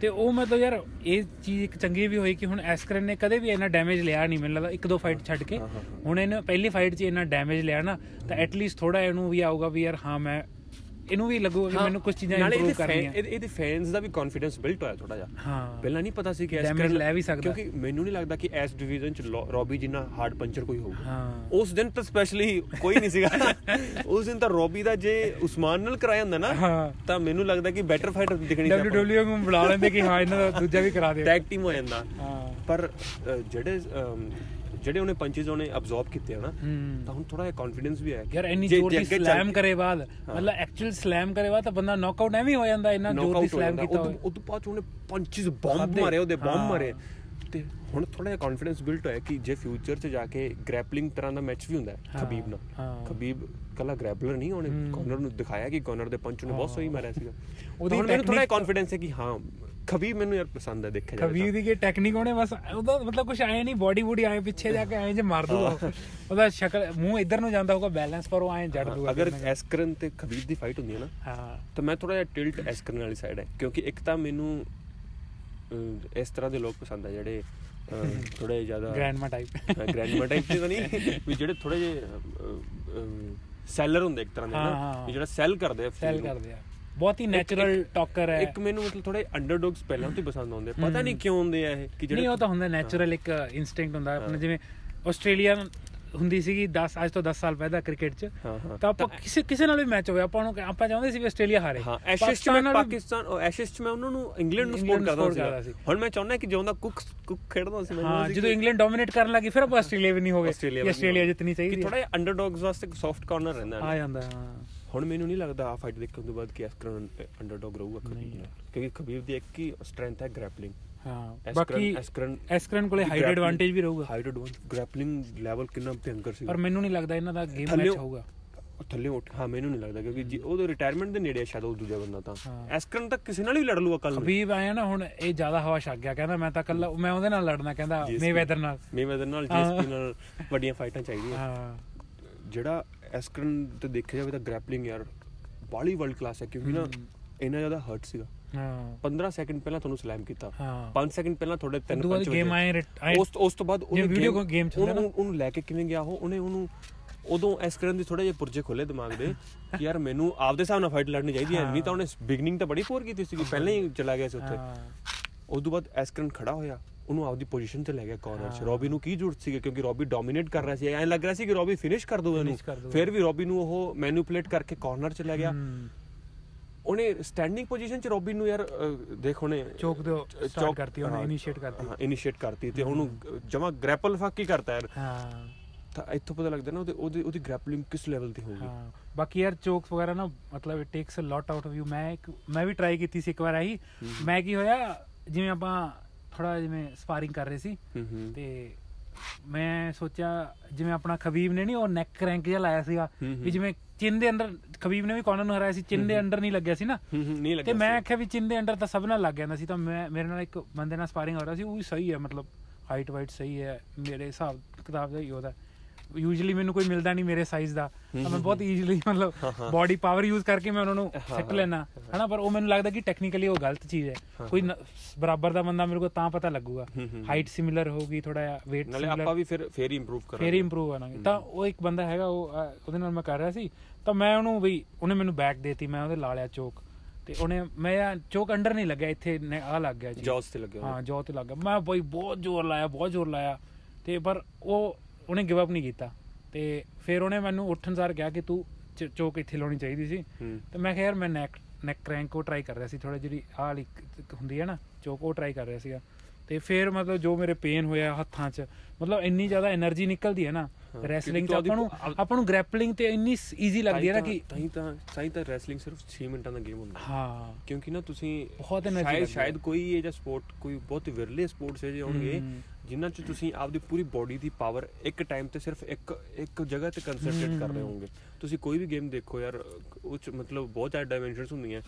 ਤੇ ਉਹ ਮਤਲਬ ਯਾਰ ਇਹ ਚੀਜ਼ ਇੱਕ ਚੰਗੀ ਵੀ ਹੋਈ ਕਿ ਹੁਣ ਐਸਕਰਨ ਨੇ ਕਦੇ ਵੀ ਇੰਨਾ ਡੈਮੇਜ ਲਿਆ ਨਹੀਂ ਮੈਨੂੰ ਲੱਗਦਾ ਇੱਕ ਦੋ ਫਾਈਟ ਛੱਡ ਕੇ। ਹੁਣ ਇਹਨੇ ਪਹਿਲੀ ਫਾਈਟ 'ਚ ਇੰਨਾ ਡੈਮੇਜ ਲਿਆ ਨਾ ਤਾਂ ਐਟਲੀਸਟ ਥੋੜਾ ਇਹਨੂੰ ਵੀ ਆਊਗਾ ਵੀ ਯਾਰ ਹਾਂ ਮੈਂ ਇਹਨੂੰ ਵੀ ਲੱਗੂਗਾ ਕਿ ਮੈਨੂੰ ਕੁਝ ਚੀਜ਼ਾਂ ਨਾਲੇ ਇੰਪਰੂਵ ਕਰਨੀਆਂ। ਇਹਦੇ ਇਹਦੇ ਫੈਨਸ ਦਾ ਵੀ ਕੌਨਫੀਡੈਂਸ ਬਿਲਟ ਹੋਇਆ ਥੋੜਾ ਜਿਹਾ। ਹਾਂ। ਪਹਿਲਾਂ ਨਹੀਂ ਪਤਾ ਸੀ ਕਿ Damage ਐਸਕਰਨ ਲੈ ਵੀ ਸਕਦਾ। ਕਿਉਂਕਿ ਮੈਨੂੰ ਨਹੀਂ ਲੱਗਦਾ ਕਿ ਐਸ ਡਿਵੀਜ਼ਨ ਚ ਰੋਬੀ ਜਿੰਨਾ ਹਾਰਡ ਪੰਚਰ ਕੋਈ ਹੋਊਗਾ। ਹਾਂ। ਉਸ ਦਿਨ ਤਾਂ ਸਪੈਸ਼ਲੀ ਕੋਈ ਨਹੀਂ ਸੀਗਾ। [LAUGHS] ਉਸ ਦਿਨ ਤਾਂ ਰੋਬੀ ਦਾ ਜੇ ਉਸਮਾਨ ਨਾਲ ਕਰਾਇਆ ਹੁੰਦਾ ਨਾ ਤਾਂ ਮੈਨੂੰ ਲੱਗਦਾ ਕਿ ਬੈਟਰ ਫਾਈਟਰ ਦਿਖਣੀ ਸੀ WWE ਨੂੰ ਬੁਲਾ ਲੈਂਦੇ ਕਿ ਹਾਂ ਇਹਨਾਂ ਦਾ ਦੂਜਾ ਵੀ ਕਰਾ ਦਿਓ। ਟੈਗ ਟੀਮ ਹੋ ਜਾਂਦਾ। ਹਾਂ। ਪਰ ਜਿਹੜੇ ਜਿਹੜੇ ਉਹਨੇ ਪੰਚਸ ਉਹਨੇ ਅਬਜ਼ੌਰਬ ਕੀਤੇ ਆ ਨਾ ਤਾਂ ਹੁਣ ਥੋੜਾ ਜਿਹਾ ਕੌਨਫੀਡੈਂਸ ਵੀ ਆਇਆ ਯਾਰ ਇੰਨੀ ਜ਼ੋਰ ਦੀ ਸਲੈਮ ਕਰੇ ਬਾਅਦ ਮਤਲਬ ਐਕਚੁਅਲ ਸਲੈਮ ਕਰੇ ਬਾਅਦ ਤਾਂ ਬੰਦਾ ਨੌਕਆਊਟ ਐਵੇਂ ਹੀ ਜਾਂਦਾ ਇੰਨਾ ਜ਼ੋਰ ਦੀ ਸਲੈਮ। ਕੀਤਾ ਉਦੋਂ ਹੋਵੇ ਉਦੋਂ ਬਾਅਦ ਉਹਨੇ ਪੰਚਸ ਬੰਬ। ਮਾਰੇ ਉਹਦੇ ਬੰਬ। ਮਾਰੇ ਤੇ ਹੁਣ ਥੋੜਾ ਜਿਹਾ ਕੌਨਫੀਡੈਂਸ ਬਿਲਟ ਹੋਇਆ ਕਿ ਜੇ ਫਿਊਚਰ 'ਚ ਜਾ ਕੇ ਗ੍ਰੈਪਲਿੰਗ ਤਰ੍ਹਾਂ ਦਾ ਮੈਚ ਵੀ ਹੁੰਦਾ ਹੈ ਖਬੀਬ ਨਾਲ। ਖਬੀਬ ਕੱਲਾ ਗ੍ਰੈਪਲਰ ਨਹੀਂ ਉਹਨੇ ਹੂੰ। ਕਾਰਨਰ ਨੂੰ ਦਿਖਾਇਆ ਕਿ ਕਾਰਨਰ ਦੇ ਪੰਚ ਨੇ ਬਹੁਤ ਸਹੀ ਮਾਰਿਆ ਸੀਗਾ ਉਹਦੀ ਮੈਨੂੰ ਥੋੜਾ ਜਿਹਾ ਕੌਨਫੀਡੈਂਸ ਹੈ ਕਿ ਹਾਂ ਖਬੀਬ ਮੈਨੂੰ ਯਾਰ ਪਸੰਦ ਹੈ ਦੇਖਿਆ ਜਾਵੇ ਖਬੀਰ ਦੀ ਕੀ ਟੈਕਨੀਕ ਉਹਨੇ ਬਸ ਉਹਦਾ ਮਤਲਬ ਕੁਝ ਆਏ ਨਹੀਂ ਬਾਡੀ ਬੂਡੀ ਆਏ ਪਿੱਛੇ ਜਾ ਕੇ ਆਏ ਜੇ ਮਾਰ ਦੂਗਾ ਉਹ। ਉਹਦਾ ਸ਼ਕਲ ਮੂੰਹ ਇੱਧਰ ਨੂੰ ਜਾਂਦਾ ਹੋਊਗਾ ਬੈਲੈਂਸ ਪਰ ਉਹ ਆਏ ਜੜ। ਦੂਗਾ ਅਗਰ ਐਸਕਰਨ ਤੇ ਖਬੀਬ ਦੀ ਫਾਈਟ ਹੁੰਦੀ ਹੈ ਨਾ। ਹਾਂ ਤਾਂ ਮੈਂ ਥੋੜਾ ਜਿਹਾ ਟਿਲਟ ਐਸਕਰਨ ਵਾਲੀ ਸਾਈਡ ਹੈ ਕਿਉਂਕਿ ਇੱਕ ਤਾਂ ਮੈਨੂੰ ਇਸ ਤਰ੍ਹਾਂ ਦੇ ਲੋਕ ਪਸੰਦ ਆ ਜਿਹੜੇ ਥੋੜੇ ਜ਼ਿਆਦਾ ਗ੍ਰੈਂਡਮਾ ਟਾਈਪ ਗ੍ਰੈਂਡਮਾ ਟਾਈਪ ਤੇ ਨਹੀਂ ਵੀ ਜਿਹੜੇ ਥੋੜੇ ਜਿਹੇ ਸੈਲਰ ਹੁੰਦੇ ਇੱਕ ਤਰ੍ਹਾਂ ਦੇ ਨਾ ਜਿਹੜਾ ਸੈਲ ਕਰਦੇ ਆ ਸੈਲ। ਕਰਦੇ ਆ ਬਹੁਤ ਹੀ ਨੈਚੁਰਲ ਟਾਕਰ ਹੈ। ਇੱਕ ਮੈਨੂੰ ਮਤਲਬ ਥੋੜੇ ਅੰਡਰਡੌਗਸ ਪਹਿਲਾਂ ਤੋਂ ਹੀ ਪਸੰਦ ਆਉਂਦੇ। ਪਤਾ ਨਹੀਂ ਕਿਉਂ ਹੁੰਦੇ ਆ ਇਹ ਕਿ ਨਹੀਂ ਉਹ ਤਾਂ ਹੁੰਦਾ ਨੈਚੁਰਲ ਇੱਕ ਇਨਸਟਿੰਕਟ ਹੁੰਦਾ। ਆਪਣੇ ਜਿਵੇਂ ਆਸਟ੍ਰੇਲੀਆ ਹੁੰਦੀ ਸੀਗੀ 10 ਅੱਜ ਤੋਂ 10 ਸਾਲ ਪਹਿਲਾਂ ਕ੍ਰਿਕਟ 'ਚ। ਤਾਂ ਆਪਾਂ ਕਿਸੇ ਕਿਸੇ ਨਾਲ ਵੀ ਮੈਚ ਹੋਵੇ ਆਪਾਂ ਨੂੰ ਆਪਾਂ ਚਾਹੁੰਦੇ ਸੀ ਵੀ ਆਸਟ੍ਰੇਲੀਆ ਹਾਰੇ। ਹਾਂ ਐਸ਼ੇਸ ਚ ਮੈਂ ਪਾਕਿਸਤਾਨ ਉਹ ਐਸ਼ੇਸ ਚ ਮੈਂ ਉਹਨਾਂ ਨੂੰ ਇੰਗਲੈਂਡ ਨੂੰ ਸਪੋਰਟ ਕਰਦਾ ਸੀ। ਹੁਣ ਮੈਂ ਚਾਹੁੰਦਾ ਕਿ ਜਿਉਂ ਦਾ ਕੁੱਕ ਕੁੱਕ ਖੇਡਦਾ ਸੀ ਸੀ ਜਦੋਂ ਇੰਗਲੈਂਡ ਡੋਮਿਨੇਟ ਕਰਨ ਲੱਗੀ ਫਿਰ ਆਪਾਂ ਆਸਟ੍ਰੇਲੀਆ ਵੀ ਨਹੀਂ ਹੋ ਗਏ ਆਸਟ੍ਰੇਲੀਆ ਜਿੱਤਣੀ ਚਾਹੀਦੀ ਥੋੜਾ ਜਿਹਾ ਅੰਡਰਡੌਗਸ ਵਾਸਤੇ ਸੌਫਟ ਕਾਰਨਰ ਰਹਿੰਦਾ ਆ ਜਾਂਦਾ ਹਾਂ। ਹੁਣ ਮੈਨੂੰ ਨਹੀਂ ਲੱਗਦਾ ਆ ਫਾਈਟ ਦੇਖਣ ਤੋਂ ਬਾਅਦ ਕਿ ਐਸਕਰਨ ਅੰਡਰਡੌਗ ਰਹੂਗਾ। ਨਾਲ। ਕਿਉਂਕਿ ਖਬੀਬ ਦੀ ਇੱਕ ਹੀ ਸਟਰੈਂਥ ਹੈ ਗ੍ਰੈਪਲਿੰਗ ਹਾਂ ਬਾਕੀ ਐਸਕਰਨ ਐਸਕਰਨ ਕੋਲੇ ਹਾਈਟ ਐਡਵਾਂਟੇਜ ਵੀ ਰਹੂਗਾ। ਹਾਈਟ ਐਡਵਾਂਟੇਜ ਗ੍ਰੈਪਲਿੰਗ ਲੈਵਲ ਕਿੰਨਾ ਭਿਆਨਕ ਸੀ ਪਰ ਮੈਨੂੰ ਨਹੀਂ ਲੱਗਦਾ ਇਹਨਾਂ ਦਾ ਗੇਮ ਮੈਚ ਹੋਊਗਾ। ਥੱਲੇ ਉੱਠ ਹਾਂ ਮੈਨੂੰ ਨਹੀਂ ਲੱਗਦਾ ਕਿਉਂਕਿ ਜੀ ਉਹਦੇ ਰਿਟਾਇਰਮੈਂਟ ਦੇ ਨੇੜੇ ਆ ਸ਼ਾਇਦ ਉਹ ਦੂਜਾ ਬੰਦਾ ਤਾਂ। ਐਸਕਰਨ ਤਾਂ ਕਿਸੇ ਨਾਲ ਵੀ ਲੜ ਲੂਗਾ ਕੱਲ ਖਬੀਬ ਆਇਆ ਨਾ ਹੁਣ ਇਹ ਜ਼ਿਆਦਾ ਹਵਾ ਛੱਕ ਗਿਆ ਕਹਿੰਦਾ ਮੈਂ ਤਾਂ ਕੱਲਾ ਮੈਂ ਉਹਦੇ ਨਾਲ ਲੜਨਾ ਕਹਿੰਦਾ ਮੇਵੈਦਰ ਨਾਲ। ਮੇਵੈਦਰ ਨਾਲ। ਜੀਐਸਪੀ ਨਾਲ ਵੱਡੀਆਂ ਫਾਈਟਾਂ ਚਾਹੀਦੀਆਂ। ਹਾਂ। ਜਿਹੜਾ ਐਸਕਰਨ ਤੇ ਦੇਖਿਆ ਜਾਵੇ ਤਾਂ ਗ੍ਰੈਪਲਿੰਗ ਯਾਰ ਬਾਲੀ ਵਰਲਡ ਕਲਾਸ ਹੈ ਕਿਉਂਕਿ ਨਾ ਇੰਨਾ ਜ਼ਿਆਦਾ ਹਰਟ ਸੀਗਾ। ਹਾਂ। 15 ਸੈਕਿੰਡ ਪਹਿਲਾਂ ਤੁਹਾਨੂੰ ਸਲੈਮ ਕੀਤਾ। ਹਾਂ। 5 ਸੈਕਿੰਡ ਪਹਿਲਾਂ ਤੁਹਾਡੇ ਤਿੰਨ ਪੰਜ ਵੱਜੇ। ਆਏ ਉਸ ਉਸ ਤੋਂ ਬਾਅਦ ਉਹਨੇ video game- game ਚ ਹੁੰਦਾ ਨਾ। ਉਹਨੂੰ ਲੈ ਕੇ ਕਿਵੇਂ ਗਿਆ ਉਹ? ਉਹਨੇ ਉਹਨੂੰ ਉਦੋਂ ਐਸ ਕਰਨ ਦੀ ਥੋੜੇ ਜਿਹਾ ਪੁਰਜੇ ਖੋਲੇ ਦਿਮਾਗ ਦੇ ਕਿ ਯਾਰ ਮੈਨੂੰ ਆਪਦੇ ਹਿਸਾਬ ਨਾਲ ਫਾਈਟ ਲੜਨੀ ਚਾਹੀਦੀ ਹੈ। ਨਹੀਂ ਤਾਂ ਉਹਨੇ ਬਿਗਨਿੰਗ ਤਾਂ ਬੜੀ ਪੂਰ ਕੀਤੀ ਸੀਗੀ। ਪਹਿਲਾਂ ਹੀ ਚਲਾ ਗਿਆ ਸੀ ਉੱਥੇ। ਉਸ ਤੋਂ ਬਾਅਦ ਐਸ ਕਰਨ ਖੜਾ ਹੋਇਆ। ਉਹਨੂੰ ਆਪਦੀ ਪੋਜੀਸ਼ਨ ਤੇ ਲੈ ਗਿਆ ਕਾਰਨਰ 'ਚ। ਰੋਬੀ ਨੂੰ ਕੀ ਜ਼ਰੂਰਤ ਸੀ ਕਿਉਂਕਿ ਰੋਬੀ ਡੋਮਿਨੇਟ ਕਰ ਰਿਹਾ ਸੀ। ਐਂ ਲੱਗ ਰਿਹਾ ਸੀ ਕਿ ਰੋਬੀ ਫਿਨਿਸ਼ ਕਰ ਦੂਗਾ ਇਹਨੂੰ। ਦਊਗਾ। ਫਿਰ ਵੀ ਰੋਬੀ ਨੂੰ ਉਹ ਮੈਨੂਪੂਲੇਟ ਕਰਕੇ ਕਾਰਨਰ 'ਚ ਲੈ ਗਿਆ। ਉਹਨੇ ਸਟੈਂਡਿੰਗ ਪੋਜੀਸ਼ਨ 'ਚ ਰੋਬੀ ਨੂੰ ਯਾਰ ਦੇਖ ਉਹਨੇ ਚੋਕ ਦਿਓ ਸਟਾਰਟ ਕਰਤੀ ਉਹਨੇ ਇਨੀਸ਼ੀਏਟ ਕਰਤੀ। ਹਾਂ ਇਨੀਸ਼ੀਏਟ ਕਰਤੀ ਤੇ ਉਹਨੂੰ ਜਮਾ ਗ੍ਰੈਪਲ ਫੱਕ ਹੀ ਕਰਤਾ ਯਾਰ। ਹਾਂ। ਤਾਂ ਇੱਥੋਂ ਪਤਾ ਲੱਗਦਾ ਨਾ ਉਹਦੇ ਉਹਦੀ ਉਹਦੀ ਗ੍ਰੈਪਲਿੰਗ ਕਿਸ ਲੈਵਲ ਤੇ ਹੋਊਗੀ। ਹਾਂ। ਬਾਕੀ ਯਾਰ ਚੋਕਸ ਵਗੈਰਾ ਨਾ ਮਤਲਬ it takes a lot out of you ਮੈਂ ਮੈਂ ਵੀ ਟਰਾਈ ਕੀਤੀ ਸੀ ਇੱਕ ਵਾਰ ਆਹੀ। ਮੈਂ ਕੀ ਹੋਇਆ ਜਿਵੇਂ ਆਪਾਂ ਥੋੜਾ ਜਿਵੇਂ ਸਪਾਰਿੰਗ ਕਰ ਰਹੇ ਸੀ। ਤੇ ਮੈਂ ਸੋਚਿਆ ਜਿਵੇਂ ਆਪਣਾ ਖਬੀਬ ਨੇ ਨਹੀਂ ਉਹ ਨੈਕ ਰੈਂਕ ਜਿਹਾ ਲਾਇਆ ਸੀਗਾ। ਵੀ ਜਿਵੇਂ ਚਿੰਨ ਦੇ ਅੰਦਰ ਖਬੀਬ ਨੇ ਵੀ ਕਾਰਨਰ ਨੂੰ ਹਰਾਇਆ ਸੀ ਚਿੰਨ ਦੇ ਅੰਦਰ ਨਹੀਂ ਲੱਗਿਆ ਸੀ ਨਾ। ਨਹੀਂ ਲੱਗਿਆ ਤੇ ਮੈਂ। ਆਖਿਆ ਵੀ ਚਿੰਨ ਦੇ ਅੰਦਰ ਤਾਂ ਸਭ ਨਾਲ ਲੱਗ ਜਾਂਦਾ ਸੀ ਤਾਂ ਮੈਂ ਮੇਰੇ ਨਾਲ ਇੱਕ ਬੰਦੇ ਨਾਲ ਸਪਾਰਿੰਗ ਹੋ ਰਿਹਾ ਸੀ ਉਹ ਵੀ ਸਹੀ ਹੈ ਮਤਲਬ ਹਾਈਟ ਵਾਈਟ ਸਹੀ ਹੈ ਮੇਰੇ ਹਿਸਾਬ ਕਿਤਾਬ ਦਾ ਹੀ ਉਹਦਾ। ਯੂਜੂਅਲੀ ਮੈਨੂੰ ਕੋਈ ਮਿਲਦਾ ਨਹੀਂ ਮੇਰੇ ਸਾਈਜ਼ ਦਾ। ਤਾਂ ਮੈਂ ਬਹੁਤ ਈਜ਼ੀਲੀ ਮਤਲਬ ਬਾਡੀ ਪਾਵਰ ਯੂਜ਼ ਕਰਕੇ ਮੈਂ ਉਹਨਾਂ ਨੂੰ ਸਿੱਟ ਲੈਣਾ ਹਨਾ ਪਰ ਉਹ ਮੈਨੂੰ ਲੱਗਦਾ ਕਿ ਟੈਕਨੀਕਲੀ ਉਹ ਗਲਤ ਚੀਜ਼ ਹੈ। ਕੋਈ ਬਰਾਬਰ ਦਾ ਬੰਦਾ ਮੇਰੇ ਕੋਲ ਤਾਂ ਪਤਾ ਲੱਗੂਗਾ। ਹਾਈਟ ਸਿਮਿਲਰ ਹੋਊਗੀ ਥੋੜਾ ਜਿਹਾ weight ਨਾਲੇ ਆਪਾਂ ਵੀ ਫਿਰ ਫੇਰ ਹੀ ਇੰਪਰੂਵ ਕਰਾਂਗੇ। ਫੇਰ ਹੀ ਇੰਪਰੂਵ ਆਣਾਗੇ ਤਾਂ ਉਹ ਇੱਕ ਬੰਦਾ ਹੈਗਾ ਉਹ ਉਹਦੇ ਨਾਲ ਮੈਂ ਕਰ ਰਿਹਾ ਸੀ। ਤਾਂ ਮੈਂ ਉਹਨੂੰ ਵੀ ਉਹਨੇ ਮੈਨੂੰ ਬੈਕ ਦੇਤੀ ਮੈਂ ਉਹਦੇ ਲਾ ਲਿਆ ਚੋਕ ਤੇ ਉਹਨੇ ਮੈਂ ਚੋਕ ਅੰਡਰ ਨਹੀਂ ਲੱਗਿਆ ਇੱਥੇ ਆ ਲੱਗ ਗਿਆ ਜੀ। ਜੌਸ ਤੇ ਲੱਗਿਆ ਹਾਂ ਜੋ ਤੇ ਲੱਗ ਗਿਆ। ਮੈਂ ਬਈ ਬਹੁਤ ਜ਼ੋਰ ਲਾਇਆ ਬਹੁਤ ਜ਼ੋਰ ਲਾਇਆ। ਤੇ ਪਰ ਉਹ ਉਹਨੇ ਗਿਵ ਅਪ ਨਹੀਂ ਕੀਤਾ। ਤੇ ਫਿਰ ਉਹਨੇ ਮੈਨੂੰ ਉੱਠਣ ਸਾਰ ਕਿਹਾ ਕਿ ਤੂੰ ਚੋਕ ਇੱਥੇ ਲਾਉਣੀ ਚਾਹੀਦੀ ਸੀ। ਤੇ ਮੈਂ ਕਿਹਾ ਯਾਰ ਮੈਂ ਨੈਕ ਨੈਕ ਕ੍ਰੈਂਕ ਉਹ ਟਰਾਈ ਕਰ ਰਿਹਾ ਸੀ। ਥੋੜਾ ਜਿਹੜੀ ਆਹ ਹੁੰਦੀ ਹੈ ਨਾ ਚੋਕ ਉਹ ਟਰਾਈ ਕਰ ਰਿਹਾ ਸੀਗਾ। ਤੇ ਫਿਰ ਮਤਲਬ ਜੋ ਮੇਰੇ ਪੇਨ ਹੋਇਆ ਹੱਥਾਂ 'ਚ ਮਤਲਬ ਇੰਨੀ ਜ਼ਿਆਦਾ એનર્ਜੀ ਨਿਕਲਦੀ ਹੈ ਨਾ ਰੈਸਲਿੰਗ 'ਚ ਆਪਾਂ ਨੂੰ ਆਪਾਂ ਨੂੰ ਗ੍ਰੈਪਲਿੰਗ ਤੇ ਇੰਨੀ ਈਜ਼ੀ ਲੱਗਦੀ ਹੈ ਨਾ ਕਿ ਤਾਂ ਤਾਂ ਸਾਈ ਤਾਂ ਰੈਸਲਿੰਗ ਸਿਰਫ 6 ਮਿੰਟਾਂ ਦਾ ਗੇਮ ਹੁੰਦਾ। ਹਾਂ। ਕਿਉਂਕਿ ਨਾ ਤੁਸੀਂ ਬਹੁਤ એનર્ਜੀ ਸ਼ਾਇਦ ਕੋਈ ਇਹ ਜਿਹਾ ਸਪੋਰਟ ਕੋਈ ਬਹੁਤ ਵਿਰਲੇ ਸਪੋਰਟਸ ਹੈ ਜੇ ਹੋਣਗੇ ਜਿਨ੍ਹਾਂ 'ਚ ਤੁਸੀਂ ਆਪਦੀ ਪੂਰੀ ਬਾਡੀ ਦੀ ਪਾਵਰ ਇੱਕ ਟਾਈਮ ਤੇ ਸਿਰਫ ਇੱਕ ਇੱਕ ਜਗ੍ਹਾ ਤੇ ਕਨਸੈਂਟਰੇਟ ਕਰ ਰਹੇ ਹੋਵੋਗੇ। ਤੁਸੀਂ ਕੋਈ ਵੀ ਗੇਮ ਦੇਖੋ ਯਾਰ ਉਹ ਚ ਮਤਲਬ ਬਹੁਤ ਜ਼ਿਆਦਾ ਡਾਈਮੈਂਸ਼ਨਸ ਹੁੰਦੀਆਂ।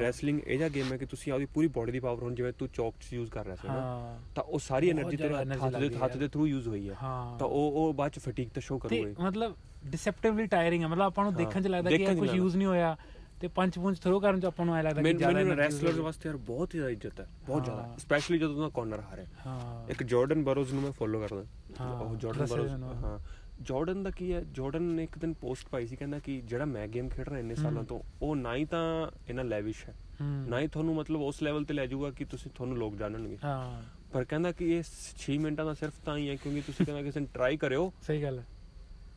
ਰੈਸਲਿੰਗ ਇਹ ਜਾਂ ਗੇਮ ਹੈ ਕਿ ਤੁਸੀਂ ਆਪਦੀ ਪੂਰੀ ਬਾਡੀ ਦੀ ਪਾਵਰ ਹੁਣ ਜਿਵੇਂ ਤੂੰ ਚੌਕ 'ਚ ਯੂਜ਼ ਕਰ ਰਿਹਾ ਸੀ ਨਾ ਤਾਂ ਉਹ ਸਾਰੀ એનર્ਜੀ ਤੇਰੇ ਹੱਥ ਦੇ ਹੱਥ ਦੇ ਥਰੂ ਯੂਜ਼ ਹੋਈ ਹੈ। ਤਾਂ ਉਹ ਉਹ ਬਾਅਦ ਚ ਫਟੀਗ ਤਾਂ ਸ਼ੋ ਕਰੂਗੀ ਮਤਲਬ ਡਿਸੈਪਟਿਵਲੀ ਟਾਇਰਿੰਗ ਹੈ। ਮਤਲਬ ਆਪਾਂ ਨੂੰ ਦੇਖਣ 'ਚ ਲੱਗਦਾ ਕਿ ਕੁਝ ਯੂਜ਼ ਨਹੀਂ ਹੋਇਆ। ਤੇ ਪੰਜ ਪੁੰਜ ਥਰੋ ਕਰਨ 'ਚ ਆਪਾਂ ਨੂੰ ਐ ਲੱਗਦਾ ਕਿ ਜ਼ਿਆਦਾ ਮੈਨੂੰ ਰੈਸਲਰਸ। ਵਾਸਤੇ ਯਾਰ ਬਹੁਤ ਹੀ ਜ਼ਿਆਦਾ ਇੱਜ਼ਤ ਹੈ ਬਹੁਤ ਜ਼ਿਆਦਾ। ਸਪੈਸ਼ਲੀ ਜਦੋਂ ਉਹਦਾ ਕਾਰਨਰ ਹਾਰੇ। ਹਾਂ। ਇੱਕ ਜਾਰਡਨ ਬਰੋਜ਼ ਨੂੰ ਮੈਂ ਫੋਲੋ ਕਰਦਾ। ਹਾਂ, ਉਹ ਜਾਰਡਨ ਬਰੋਜ਼। ਹਾਂ। ਜਾਰਡਨ ਦਾ ਕੀ ਹੈ? ਜਾਰਡਨ ਨੇ ਇੱਕ ਦਿਨ ਪੋਸਟ ਪਾਈ ਸੀ ਕਹਿੰਦਾ ਕਿ ਜਿਹੜਾ ਮੈਂ ਗੇਮ ਖੇਡ ਰਿਹਾ ਇੰਨੇ ਸਾਲਾਂ। ਤੋਂ ਉਹ ਨਾ ਹੀ ਤਾਂ ਇਹਨਾਂ ਲੈਵਿਸ਼ ਹੈ। ਨਾ ਹੀ ਤੁਹਾਨੂੰ ਮਤਲਬ ਉਸ ਲੈਵਲ ਤੇ ਲੈ ਜਾਊਗਾ ਕਿ ਤੁਸੀਂ ਤੁਹਾਨੂੰ ਲੋਕ ਜਾਣਨਗੇ। ਹਾਂ। ਪਰ ਕਹਿੰਦਾ ਕਿ ਇਹ 6 ਮਿੰਟਾਂ ਦਾ ਸਿਰਫ ਤਾਂ ਹੀ ਹੈ ਕਿਉਂਕਿ ਤੁਸੀਂ ਕਹਿੰਦਾ ਕਿਸੇ ਨੂੰ ਟਰਾਈ ਕਰਿਓ। ਸਹੀ ਗੱਲ ਹੈ।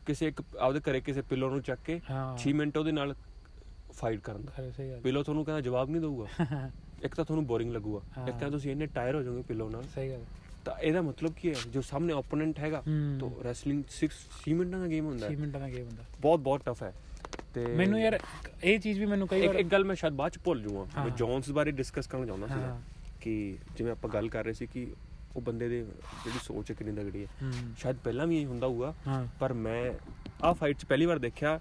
ਕਿਸੇ ਇੱਕ ਆਪਦੇ ਘਰੇ ਕਿਸੇ ਪਿਲੋ ਨੂੰ ਚੱਕ ਕੇ ਹਾਂ। 6 ਮਿੰਟ ਉਹਦੇ ਨਾਲ ਫਾਈਟ ਕਰਨ ਦਾ। ਸਹੀ ਗੱਲ ਪਿਲੋ ਤੁਹਾਨੂੰ ਕਹਿੰਦਾ ਜਵਾਬ ਨਹੀਂ ਦਊਗਾ। [LAUGHS] ਇੱਕ ਤਾਂ ਤੁਹਾਨੂੰ ਬੋਰਿੰਗ ਲੱਗੂਗਾ। ਇੱਕ। ਕਹਿੰਦਾ ਤੁਸੀਂ ਇੰਨੇ ਟਾਇਰ ਹੋ ਜਾਓਗੇ ਪਿਲੋ ਨਾਲ। ਸਹੀ ਗੱਲ ਤਾਂ ਇਹਦਾ ਮਤਲਬ ਕੀ ਹੈ? ਜੋ ਸਾਹਮਣੇ ਓਪੋਨੈਂਟ ਹੈਗਾ। ਤਾਂ ਰੈਸਲਿੰਗ 6 6 ਮਿੰਟਾਂ ਦਾ ਗੇਮ ਹੁੰਦਾ 6 ਹੈ ਮਿੰਟਾਂ ਦਾ ਗੇਮ ਹੁੰਦਾ। ਬਹੁਤ ਬਹੁਤ ਟਫ ਹੈ। ਤੇ ਮੈਨੂੰ ਯਾਰ ਇਹ ਚੀਜ਼ ਵੀ ਮੈਨੂੰ ਕਈ ਵਾਰ ਇੱਕ ਗੱਲ ਮੈਂ ਸ਼ਾਇਦ ਬਾਅਦ ਚ ਭੁੱਲ ਹਾਂ। ਮੈਂ ਜੌਨਸ ਬਾਰੇ ਡਿਸਕਸ ਕਰਨਾ ਚਾਹੁੰਦਾ ਸੀ। ਕਿ ਜਿਵੇਂ ਆਪਾਂ ਗੱਲ ਕਰ ਰਹੇ ਸੀ ਕਿ ਉਹ ਬੰਦੇ ਦੇ ਜਿਹੜੀ ਸੋਚ ਹੈ ਕਿੰਨੀ ਤਗੜੀ ਹੈ। ਸ਼ਾਇਦ ਪਹਿਲਾਂ ਵੀ ਇਹ ਹੁੰਦਾ ਹੋਊਗਾ ਪਰ ਮੈਂ ਆਹ ਫਾਈਟ 'ਚ ਪਹਿਲੀ ਵਾਰ ਦੇਖਿਆ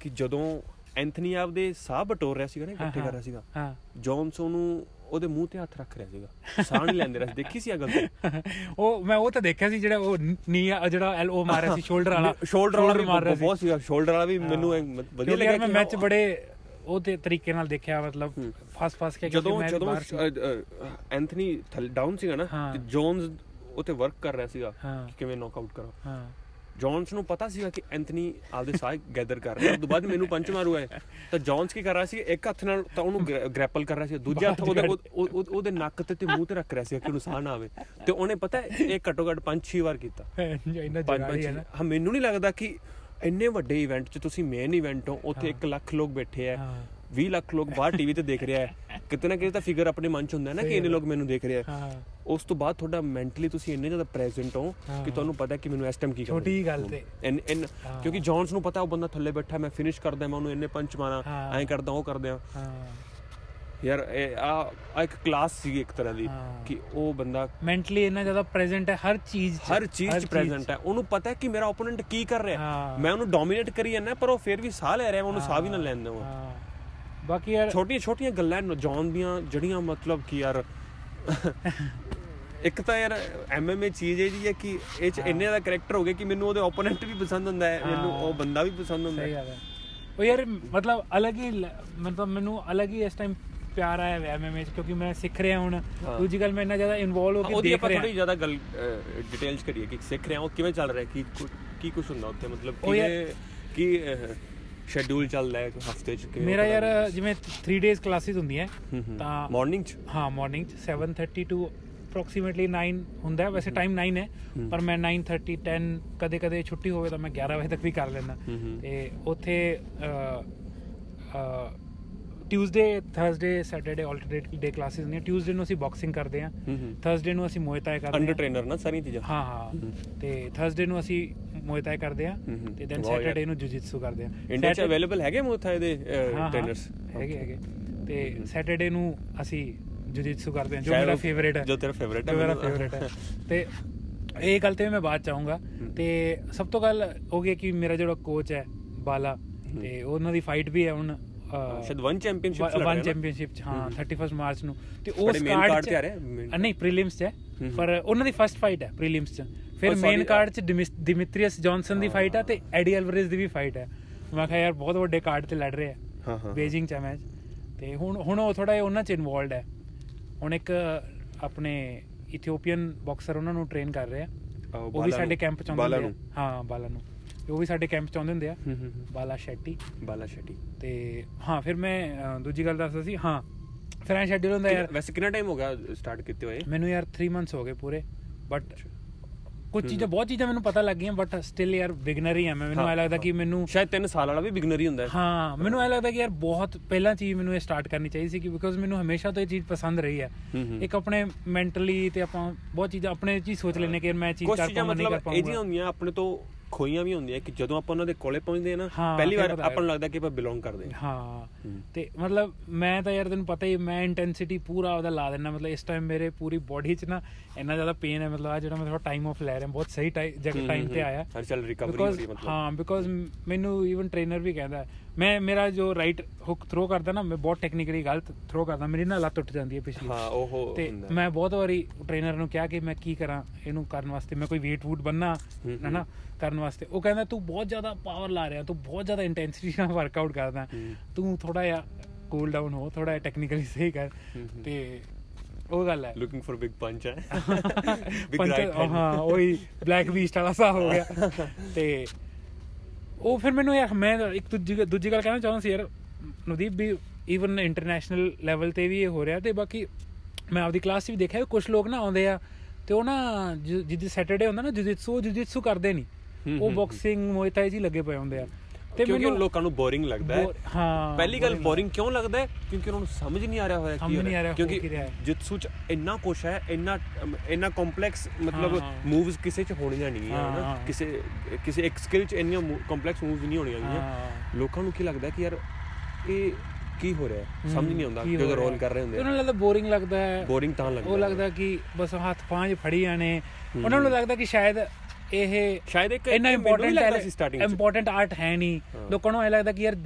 ਕਿ ਜਦੋਂ ਐਂਥਨੀ ਆਪਦੇ ਸਾਹ ਬਟੋਰ ਰਿਹਾ ਸੀਗਾ ਨਾ ਇਕੱਠੇ ਕਰ। ਰਿਹਾ ਸੀਗਾ। ਹਾਂ। ਜੌਨਸ ਉਹਨੂੰ ਉਹਦੇ ਮੂੰਹ ਤੇ ਹੱਥ ਰੱਖ ਰਿਹਾ ਸੀਗਾ। ਸਾਹ ਨਹੀਂ ਲੈਂਦੇ ਰਿਹਾ ਦੇਖੀ ਸੀ ਆ ਗੱਲ [LAUGHS] ਉਹ ਮੈਂ ਉਹ ਤਾਂ ਦੇਖਿਆ ਸੀ ਜਿਹੜਾ ਉਹ ਨੀ ਜਿਹੜਾ ਐਲ ਉਹ ਮਾਰਿਆ ਸੀ ਸ਼ੋਲਡਰ ਵਾਲਾ। ਸ਼ੋਲਡਰ ਵਾਲਾ ਵੀ ਮਾਰ ਰਿਹਾ ਸੀ। ਬਹੁਤ ਸੀਗਾ ਸ਼ੋਲਡਰ ਵਾਲਾ ਵੀ ਮੈਨੂੰ ਵਧੀਆ ਲੱਗਿਆ ਯਾਰ ਮੈਂ ਕਿ ਮੈਚ ਉਹ- ਬੜੇ ਉਹ ਤੇ ਤਰੀਕੇ ਨਾਲ ਦੇਖਿਆ ਮਤਲਬ। ਫਸ ਫਸ ਕੇ ਜਦੋਂ ਜਦੋਂ। ਐਂਥਨੀ ਡਾਊਨ ਸੀਗਾ ਨਾ। ਤੇ ਜੌਨਸ ਉਤੇ ਵਰਕ ਕਰ ਰਿਹਾ ਸੀਗਾ ਕਿ ਕਿਵੇਂ ਨੌਕਆਊਟ ਕਰਾਂ। ਹਾਂ। ਜੌਨਸ ਨੂੰ ਪਤਾ ਸੀਗਾ ਕਿ ਐਂਥਨੀ ਆਪਦੇ ਸਾਹ ਗੈਦਰ ਕਰ ਰਿਹਾ। ਉਸ ਤੋਂ ਬਾਅਦ ਮੈਨੂੰ ਪੰਚ ਮਾਰੂਗਾ ਇਹ। ਤਾਂ ਜੌਨਸ ਕੀ ਕਰ ਰਿਹਾ ਸੀ ਇੱਕ ਹੱਥ ਨਾਲ ਤਾਂ ਉਹਨੂੰ ਗ੍ਰੈਪਲ ਕਰ ਰਿਹਾ ਸੀ ਦੂਜੇ ਹੱਥ ਉਹਦੇ ਉਹ- ਉਹ- ਉਹਦੇ ਨੱਕ ਤੇ ਤੇ ਮੂੰਹ ਤੇ ਰੱਖ ਰਿਹਾ ਸੀ ਕਿ ਉਹਨੂੰ ਸਾਹ ਨਾ ਆਵੇ। ਤੇ ਉਹਨੇ ਪਤਾ ਹੈ, ਇਹ ਘੱਟੋ ਘੱਟ 5-6 ਵਾਰ ਕੀਤਾ। ਇੰਨਾ ਜਗਾੜੀ ਹੈ ਨਾ। ਹਾਂ ਮੈਨੂੰ ਨਹੀਂ ਲੱਗਦਾ ਕਿ ਇੰਨੇ ਵੱਡੇ ਇਵੈਂਟ 'ਚ ਤੁਸੀਂ ਮੇਨ ਇਵੈਂਟ ਹੋ ਉੱਥੇ ਹਾਂ। 1 ਲੱਖ ਲੋਕ ਬੈਠੇ ਆ। ਹਾਂ। 20 ਲੱਖ ਲੋਕ ਬਾਹਰ ਟੀਵੀ ਤੇ ਦੇਖ ਰਿਹਾ ਹੈ। ਕਿਤੇ ਨਾ ਕਿਤੇ ਤਾਂ ਫਿਗਰ ਆਪਣੇ ਮਨ 'ਚ ਹੁੰਦਾ ਹੈ ਨਾ ਕਿ ਇੰਨੇ ਲੋਕ ਮੈਨੂੰ ਦੇਖ ਰਹੇ ਆ। ਹਾਂ। ਉਸ ਤੋਂ ਬਾਅਦ ਤੁਹਾਡਾ ਮੈਂਟਲੀ ਤੁਸੀਂ ਇੰਨੇ ਜ਼ਿਆਦਾ ਪ੍ਰੈਜ਼ੈਂਟ ਹੋ। ਕਿ ਤੁਹਾਨੂੰ ਪਤਾ ਕਿ ਮੈਨੂੰ ਇਸ ਟਾਈਮ ਕੀ ਕਰਨਾ ਛੋਟੀ ਗੱਲ ਤੇ। ਇਨ ਇਨ ਹਾਂ। ਕਿਉਂਕਿ ਜੌਨਸ ਨੂੰ ਪਤਾ ਉਹ ਬੰਦਾ ਥੱਲੇ ਬੈਠਾ ਮੈਂ ਫਿਨਿਸ਼ ਕਰਦਾ ਮੈਂ ਉਹਨੂੰ ਇੰਨੇ ਪੰਚ ਮਾਰਾਂ। ਐਂ ਕਰਦਾ ਉਹ ਕਰਦਾ ਹਾਂ। ਯਾਰ ਇਹ ਆ ਆ ਇੱਕ ਕਲਾਸ ਸੀ ਇੱਕ ਤਰ੍ਹਾਂ ਦੀ। ਕਿ ਉਹ ਬੰਦਾ ਮੈਂਟਲੀ ਇੰਨਾ ਜ਼ਿਆਦਾ ਪ੍ਰੈਜ਼ੈਂਟ ਹੈ ਹਰ ਚੀਜ਼ 'ਚ। ਹਰ ਚੀਜ਼ 'ਚ ਪ੍ਰੈਜ਼ੈਂਟ ਹੈ। ਉਹਨੂੰ ਪਤਾ ਹੈ ਕਿ ਮੇਰਾ ਓਪੋਨੈਂਟ ਕੀ ਕਰ ਰਿਹਾ। ਮੈਂ ਉਹਨੂੰ ਡੋਮੀਨੇਟ ਕਰੀ ਜਾਂਦਾ ਪਰ ਉਹ ਫਿਰ ਵੀ ਸਾਹ ਲੈ ਰਿਹਾ ਮੈਂ ਉਹਨੂੰ ਸਾਹ ਵੀ ਨਾ ਲੈਣ ਦੇਵਾਂ। ਬਾਕੀ ਯਾਰ ਛੋਟੀਆਂ ਛੋਟੀਆਂ ਗੱਲਾਂ ਨੇ ਜੌਨ ਦੀਆਂ ਜਿਹੜੀਆਂ ਮਤਲਬ ਕਿ ਯਾਰ ਇੱਕ ਤਾਂ ਯਾਰ ਐਮਐਮਏ ਚੀਜ਼ ਇਹ ਜੀ ਹੈ ਕਿ ਇਹ ਚ ਇੰਨੇ ਦਾ ਕੈਰੈਕਟਰ ਹੋ ਗਿਆ ਕਿ ਮੈਨੂੰ ਉਹਦੇ ਓਪੋਨੈਂਟ ਵੀ ਪਸੰਦ ਹੁੰਦਾ ਹੈ ਮੈਨੂੰ ਉਹ ਬੰਦਾ ਵੀ ਪਸੰਦ ਹੁੰਦਾ ਹੈ। ਹੈ। ਉਹ ਯਾਰ ਮਤਲਬ ਅਲੱਗ ਹੀ ਮਤਲਬ ਮੈਨੂੰ ਅਲੱਗ ਹੀ ਇਸ ਟਾਈਮ ਪਿਆਰ ਆਇਆ ਹੈ ਐਮਐਮਏ ਚ ਕਿਉਂਕਿ ਮੈਂ ਸਿੱਖ ਰਿਹਾ ਹੁਣ। ਹਾਂ। ਦੂਜੀ ਗੱਲ ਮੈਂ ਇੰਨਾ ਜ਼ਿਆਦਾ ਇਨਵੋਲਵ ਹੋ ਕੇ ਉਹਦੀ ਦੇਖ ਆਪਾਂ ਰਿਹਾ। ਥੋੜੀ ਜ਼ਿਆਦਾ ਗੱਲ ਡਿਟੇਲ ਚ ਕਰੀਏ ਕਿ ਸਿੱਖ ਰਿਹਾ ਉਹ ਕਿਵੇਂ ਚੱਲ ਰਿਹਾ ਕੀ ਕੁ- ਕੀ ਕੁਝ ਹੁੰਦਾ ਉੱਥੇ? ਮਤਲਬ ਕਿਵੇਂ ਕੀ ਸ਼ੈਡਿਊਲ ਚੱਲਦਾ ਹੈ ਹਫ਼ਤੇ ਚ ਕਿਵੇਂ ਮੇਰਾ ਯਾਰ ਜਿਵੇਂ 3 ਡੇਜ਼ ਕਲਾਸਿਸ ਹੁੰਦੀਆਂ ਤਾਂ ਮਾਰਨਿੰਗ ਚ? ਹਾਂ ਮਾਰਨਿੰਗ 7:30 ਟੂ ਅਪਰੋਕਸੀਮੇਟਲੀ 9 ਹੁੰਦਾ ਹੈ। ਵੈਸੇ ਟਾਈਮ 9 ਹੈ। ਪਰ ਮੈਂ 9:30 10 ਕਦੇ ਕਦੇ ਛੁੱਟੀ ਹੋਵੇ ਤਾਂ ਮੈਂ 11 ਵਜੇ ਤੱਕ ਵੀ ਕਰ ਲੈਂਦਾ। ਤੇ ਉੱਥੇ Tuesday Thursday Saturday alternate day classes ਨੇ ਟਿਊਜ਼ਡੇ ਨੂੰ ਅਸੀਂ ਬਾਕਸਿੰਗ ਕਰਦੇ ਹੂੰ। ਥਰਸਡੇ ਨੂੰ ਅਸੀਂ ਮੋਏ ਕਰਦੇ ਅੰਡਰ ਹਾਂ ਟ੍ਰੇਨਰ ਨਾ ਸਾਰੀਆਂ ਚੀਜ਼ਾਂ? ਹਾਂ ਹਾਂ। ਤੇ ਥਰਸਡੇ ਨੂੰ ਅਸੀਂ ਮੋਏ ਕਰਦੇ ਹੂੰ। ਤੇ ਦੈਨ। ਸੈਟਰਡੇ ਨੂੰ ਜੁਜਿਤਸੂ ਕਰਦੇ ਹਾਂ। ਇੰਡੀਆ ਚ ਅਵੇਲੇਬਲ ਹੈਗੇ ਇਹਦੇ ਹਾਂ, ਹਾਂ, ਟ੍ਰੇਨਰਸ ਹੈਗੇ ਹੈਗੇ। ਤੇ ਸੈਟਰਡੇ ਨੂੰ ਅਸੀਂ ਜੁਜਿਤਸੂ ਕਰਦੇ ਹਾਂ ਜੋ ਮੇਰਾ ਫੇਵਰੇਟ ਹੈ। ਜੋ ਤੇਰਾ favorite ਹੈ, ਮੇਰਾ ਫੇਵਰੇਟ ਹੈ। ਤੇ ਇਹ ਗੱਲ ਤੇ ਮੈਂ ਬਾਅਦ ਚਾਹੂੰਗਾ ਤੇ ਸਭ ਤੋਂ ਗੱਲ ਹੋ ਗਈ ਕਿ ਮੇਰਾ ਜਿਹੜਾ ਕੋਚ ਹੈ ਬਾਲਾ ਤੇ ਉਹਨਾਂ ਦੀ ਫਾਈਟ ਵੀ ਹੈ ਹੁਣ। ਸ਼ਾਇਦ ਵਨ ਚੈਂਪੀਅਨਸ਼ਿਪ ਚ ਵਨ ਚੈਂਪੀਅਨਸ਼ਿਪ ਚ ਹਾਂ 31 ਮਾਰਚ ਨੂੰ। ਤੇ main ਕਾਰਡ ਤੇ ਆ ਰਿਹਾ, ਨਹੀਂ ਪ੍ਰੀਲਿਮਸ ਚ। ਪਰ ਉਹਨਾਂ ਦੀ ਫਰਸਟ ਫਾਈਟ ਹੈ ਪ੍ਰੀਲਿਮਸ ਚ। ਫਿਰ ਮੇਨ ਕਾਰਡ ਚ ਡਿਮਿਤਰੀਅਸ ਜੌਨਸਨ ਦੀ ਫਾਈਟ ਹੈ ਤੇ ਐਡੀ ਐਲਵਰੇਜ਼ ਦੀ ਵੀ ਫਾਈਟ ਹੈ। ਮੈਂ ਕਿਹਾ ਯਾਰ ਬਹੁਤ ਵੱਡੇ ਕਾਰਡ ਤੇ ਲੜ ਰਹੇ ਆ ਹਾਂ ਹਾਂ ਬੇਜਿੰਗ ਚ ਮੈਚ ਤੇ ਹੁਣ ਹੁਣ ਉਹ ਥੋੜਾ ਜਿਹਾ ਉਹਨਾਂ ਚ ਇਨਵੋਲਡ ਹੈ। ਹੁਣ ਇੱਕ ਆਪਣੇ ਇਥੀਓਪੀਅਨ ਬਾਕਸਰ ਉਹਨਾਂ ਨੂੰ ਟ੍ਰੇਨ ਕਰ ਰਹੇ ਆ ਉਹ ਵੀ ਸਾਡੇ ਕੈਂਪ ਚ ਆਉਂਦੇ ਆ। ਹਾਂ ਬਾਲਾ ਨੂੰ। ਤੇ ਉਹ ਵੀ ਸਾਡੇ ਕੈਂਪ ਚ ਆਉਂਦੇ ਹੁੰਦੇ ਆ। ਬਾਲਾ ਸ਼ੈਟੀ। ਬਾਲਾ ਸ਼ੈਟੀ। ਤੇ ਹਾਂ ਫਿਰ ਮੈਂ ਦੂਜੀ ਗੱਲ ਦੱਸਦਾ ਸੀ ਹਾਂ ਫਿਰ ਐ ਸ਼ੈਡਿਊਲ ਹੁੰਦਾ ਯਾਰ। ਵੈਸੇ ਕਿੰਨਾ ਟਾਈਮ ਹੋ ਗਿਆ ਸਟਾਰਟ ਕੀਤੇ ਹੋਏ? ਮੈਨੂੰ ਯਾਰ 3 ਮੰਥਸ ਹੋ ਗਏ ਪੂਰੇ ਬਟ ਕੁਝ ਚੀਜ਼ਾਂ ਬਹੁਤ ਚੀਜ਼ਾਂ ਮੈਨੂੰ ਪਤਾ ਲੱਗ ਗਈਆਂ ਬਟ ਸਟਿਲ ਯਾਰ ਬਿਗਨਰ ਹੀ ਆ ਮੈਂ। ਮੈਨੂੰ ਐ ਲੱਗਦਾ ਕਿ ਮੈਨੂੰ ਸ਼ਾਇਦ 3 ਸਾਲ ਵਾਲਾ ਵੀ ਬਿਗਨਰ ਹੀ ਹੁੰਦਾ ਹੈ। ਹਾਂ ਮੈਨੂੰ ਐ ਲੱਗਦਾ ਕਿ ਯਾਰ ਬਹੁਤ ਪਹਿਲਾਂ ਚੀਜ਼ ਮੈਨੂੰ ਇਹ ਸਟਾਰਟ ਕਰਨੀ ਚਾਹੀਦੀ ਸੀ ਕਿ ਬਿਕੋਜ਼ ਮੈਨੂੰ ਹਮੇਸ਼ਾ ਤੋਂ ਇਹ ਚੀਜ਼ ਪਸੰਦ ਰਹੀ ਹੈ। ਇੱਕ ਆਪਣੇ ਮੈਂਟਲੀ ਤੇ ਆਪਾਂ ਬਹੁਤ ਚੀਜ਼ਾਂ ਆਪਣੇ ਚੀਜ਼ ਸੋਚ ਲੈਨੇ ਕਿ ਮੈਂ ਚੀਜ਼ ਕਰ ਚੀਜ਼ਾਂ ਪਾਉਂਗਾ ਨਹੀਂ ਕਰ ਮਤਲਬ ਇਹ ਪਾਉਂਗਾ ਹੁੰਦੀਆਂ ਆਪਣੇ ਤੋਂ ਖੋਈਆਂ ਵੀ ਹੁੰਦੀਆਂ ਕਿ ਜਦੋਂ ਆਪਾਂ ਉਹਨਾਂ ਦੇ ਕੋਲੇ ਪਹੁੰਚਦੇ ਆ ਨਾ ਪਹਿਲੀ ਵਾਰ ਆਪਾਂ ਨੂੰ ਲੱਗਦਾ ਕਿ ਆਪਾਂ ਬਿਲੋਂਗ ਕਰਦੇ ਹਾਂ। ਹਾਂ। ਤੇ ਮਤਲਬ ਮੈਂ ਤਾਂ ਯਾਰ ਤੈਨੂੰ ਪਤਾ ਹੀ ਮੈਂ ਇੰਟੈਂਸਿਟੀ ਪੂਰਾ ਉਹਦਾ ਲਾ ਦੇਣਾ ਮਤਲਬ ਇਸ ਟਾਈਮ ਮੇਰੇ ਪੂਰੀ ਬੋਡੀ 'ਚ ਨਾ ਇੰਨਾ ਜ਼ਿਆਦਾ ਪੇਨ ਹੈ ਮਤਲਬ ਆ ਜਿਹੜਾ ਮੈਂ ਥੋੜਾ ਟਾਈਮ ਆਫ ਲੈ ਰਿਹਾ ਬਹੁਤ ਸਹੀ ਜਗ੍ਹਾ ਟਾਈਮ ਤੇ ਆਇਆ। ਹਰ ਚੱਲ ਰਿਕਵਰੀ ਹੋ ਰਹੀ ਮਤਲਬ। ਹਾਂ ਬਿਕੋਜ਼ ਮੈਨੂੰ ਇਵਨ ਟ੍ਰੇਨਰ ਵੀ ਕਹਿੰਦਾ ਮੈਂ ਮੇਰਾ ਜੋ ਰਾਈਟ ਹੁੱਕ ਥਰੋ ਕਰਦਾ ਨਾ ਮੈਂ ਬਹੁਤ ਟੈਕਨੀਕਲੀ ਗਲਤ ਥਰੋ ਕਰਦਾ ਮੇਰੀ ਨਾ ਲੱਤ ਟੁੱਟ ਜਾਂਦੀ ਹੈ ਪਿਛਲੀ। ਹਾਂ ਉਹ ਤੇ। ਮੈਂ ਬਹੁਤ ਵਾਰੀ ਟ੍ਰੇਨਰ ਨੂੰ ਕਿਹਾ ਕਿ ਮੈਂ ਕੀ ਕਰਾਂ ਇਹਨੂੰ ਕਰਨ ਵਾਸਤੇ ਮੈਂ ਕੋਈ weight ਵੂਟ ਬੰਨਾ ਹੂੰ, ਹਨਾ ਕਰਨ ਵਾਸਤੇ। ਉਹ ਕਹਿੰਦਾ ਤੂੰ ਬਹੁਤ ਜ਼ਿਆਦਾ ਪਾਵਰ ਲਾ ਰਿਹਾ ਤੂੰ ਬਹੁਤ ਜ਼ਿਆਦਾ ਇੰਟੈਂਸਿਟੀ ਨਾਲ ਵਰਕਆਊਟ ਕਰਦਾ। ਤੂੰ ਥੋੜਾ ਜਿਹਾ ਕੂਲ ਡਾਊਨ ਹੋ ਥੋੜਾ ਜਿਹਾ ਟੈਕਨੀਕਲੀ ਸਹੀ ਕਰ। ਤੇ ਉਹ ਗੱਲ ਹੈ। ਲੁਕਿੰਗ ਫॉर ਬਿਗ ਪੰਚ ਹੈ। [LAUGHS] ਬਿਗ ਰਾਈਟ ਹਾਂ ਉਹੀ ਬਲੈਕ ਬੀਸਟ ਵਾਲਾ ਸਾ ਹੋ ਗਿਆ। [LAUGHS] ਤੇ ਉਹ ਫਿਰ ਮੈਨੂੰ ਯਾਰ ਮੈਂ ਇੱਕ ਦੂਜੀ ਦੂਜੀ ਗੱਲ ਕਹਿਣਾ ਚਾਹੁੰਦਾ ਸੀ ਯਾਰ ਨਵਦੀਪ ਵੀ ਈਵਨ ਇੰਟਰਨੈਸ਼ਨਲ ਲੈਵਲ ਤੇ ਵੀ ਇਹ ਹੋ ਰਿਹਾ ਤੇ ਬਾਕੀ ਮੈਂ ਆਪਦੀ ਕਲਾਸ 'ਚ ਵੀ ਦੇਖਿਆ ਕੁਝ ਲੋਕ ਨਾ ਆਉਂਦੇ ਆ ਤੇ ਉਹ ਨਾ ਜਿ- ਜਿੱਦੀ ਸੈਟਰਡੇ ਹੁੰਦਾ ਨਾ ਜਿਜਿਤਸੂ ਉਹ ਜਿਜਿਤਸੂ ਕਰਦੇ ਨਹੀਂ ਹੂੰ, ਉਹ ਹੂੰ, ਬਾਕਸਿੰਗ ਮੋਇਤਾਈ ਜੀ ਲੱਗੇ ਪਏ ਹੁੰਦੇ ਆ ਤੇ ਮੈਨੂੰ ਲੋਕਾਂ ਨੂੰ ਬੋਰਿੰਗ ਲੱਗਦਾ ਹੈ। ਹਾਂ ਪਹਿਲੀ ਗੱਲ ਬੋਰਿੰਗ ਕਿਉਂ ਲੱਗਦਾ ਹੈ? ਕਿਉਂਕਿ ਉਹਨਾਂ ਨੂੰ ਸਮਝ ਨਹੀਂ ਆ ਰਿਹਾ ਹੋਇਆ ਕੀ ਹੋ ਰਿਹਾ। ਹੋ ਕਿਉਂਕਿ। ਜਿਤਸੂ ਚ ਇੰਨਾ ਕੁਛ ਹੈ ਇੰਨਾ ਇੰਨਾ ਕੰਪਲੈਕਸ ਮਤਲਬ। ਮੂਵਸ ਕਿਸੇ ਚ ਹੋਣੀਆਂ ਨਹੀਂ ਹਾਂ, ਨਾ। ਕਿਸੇ ਕਿਸੇ ਇੱਕ ਸਕਿੱਲ ਚ ਇੰਨੀਆਂ ਕੰਪਲੈਕਸ ਮੂਵਸ ਨਹੀਂ ਹੋਣੀਆਂ ਲੋਕਾਂ ਨੂੰ ਕੀ ਲੱਗਦਾ ਕਿ ਯਾਰ ਇਹ ਕੀ ਹੋ ਰਿਹਾ ਹੈ? ਸਮਝ ਨਹੀਂ ਆਉਂਦਾ ਜਦੋਂ ਰੋਲ ਕਰ ਰਹੇ ਹੁੰਦੇ ਉਹਨਾਂ ਨੂੰ ਲੱਗਦਾ ਬੋਰਿੰਗ ਲੱਗਦਾ ਹੈ। ਬੋਰਿੰਗ ਤਾਂ ਲੱਗਦਾ ਉਹ। ਲੱਗਦਾ ਕਿ ਬਸ ਹੱਥ ਪਾਂਜ ਫੜੀ ਜਾਣੇ। ਉਹਨਾਂ ਨੂੰ ਲੱਗਦਾ ਕਿ ਸ਼ਾਇਦ ਇਹ ਸ਼ਾਇਦ ਇੱਕ ਇੰਨਾ ਇੰਪੋਰਟੈਂਟ। ਇੰਪੋਰਟੈਂਟ ਆਰਟ ਹੈ ਨਹੀਂ। ਲੋਕਾਂ ਨੂੰ ਐ ਲੱਗਦਾ ਕਿ ਯਾਰ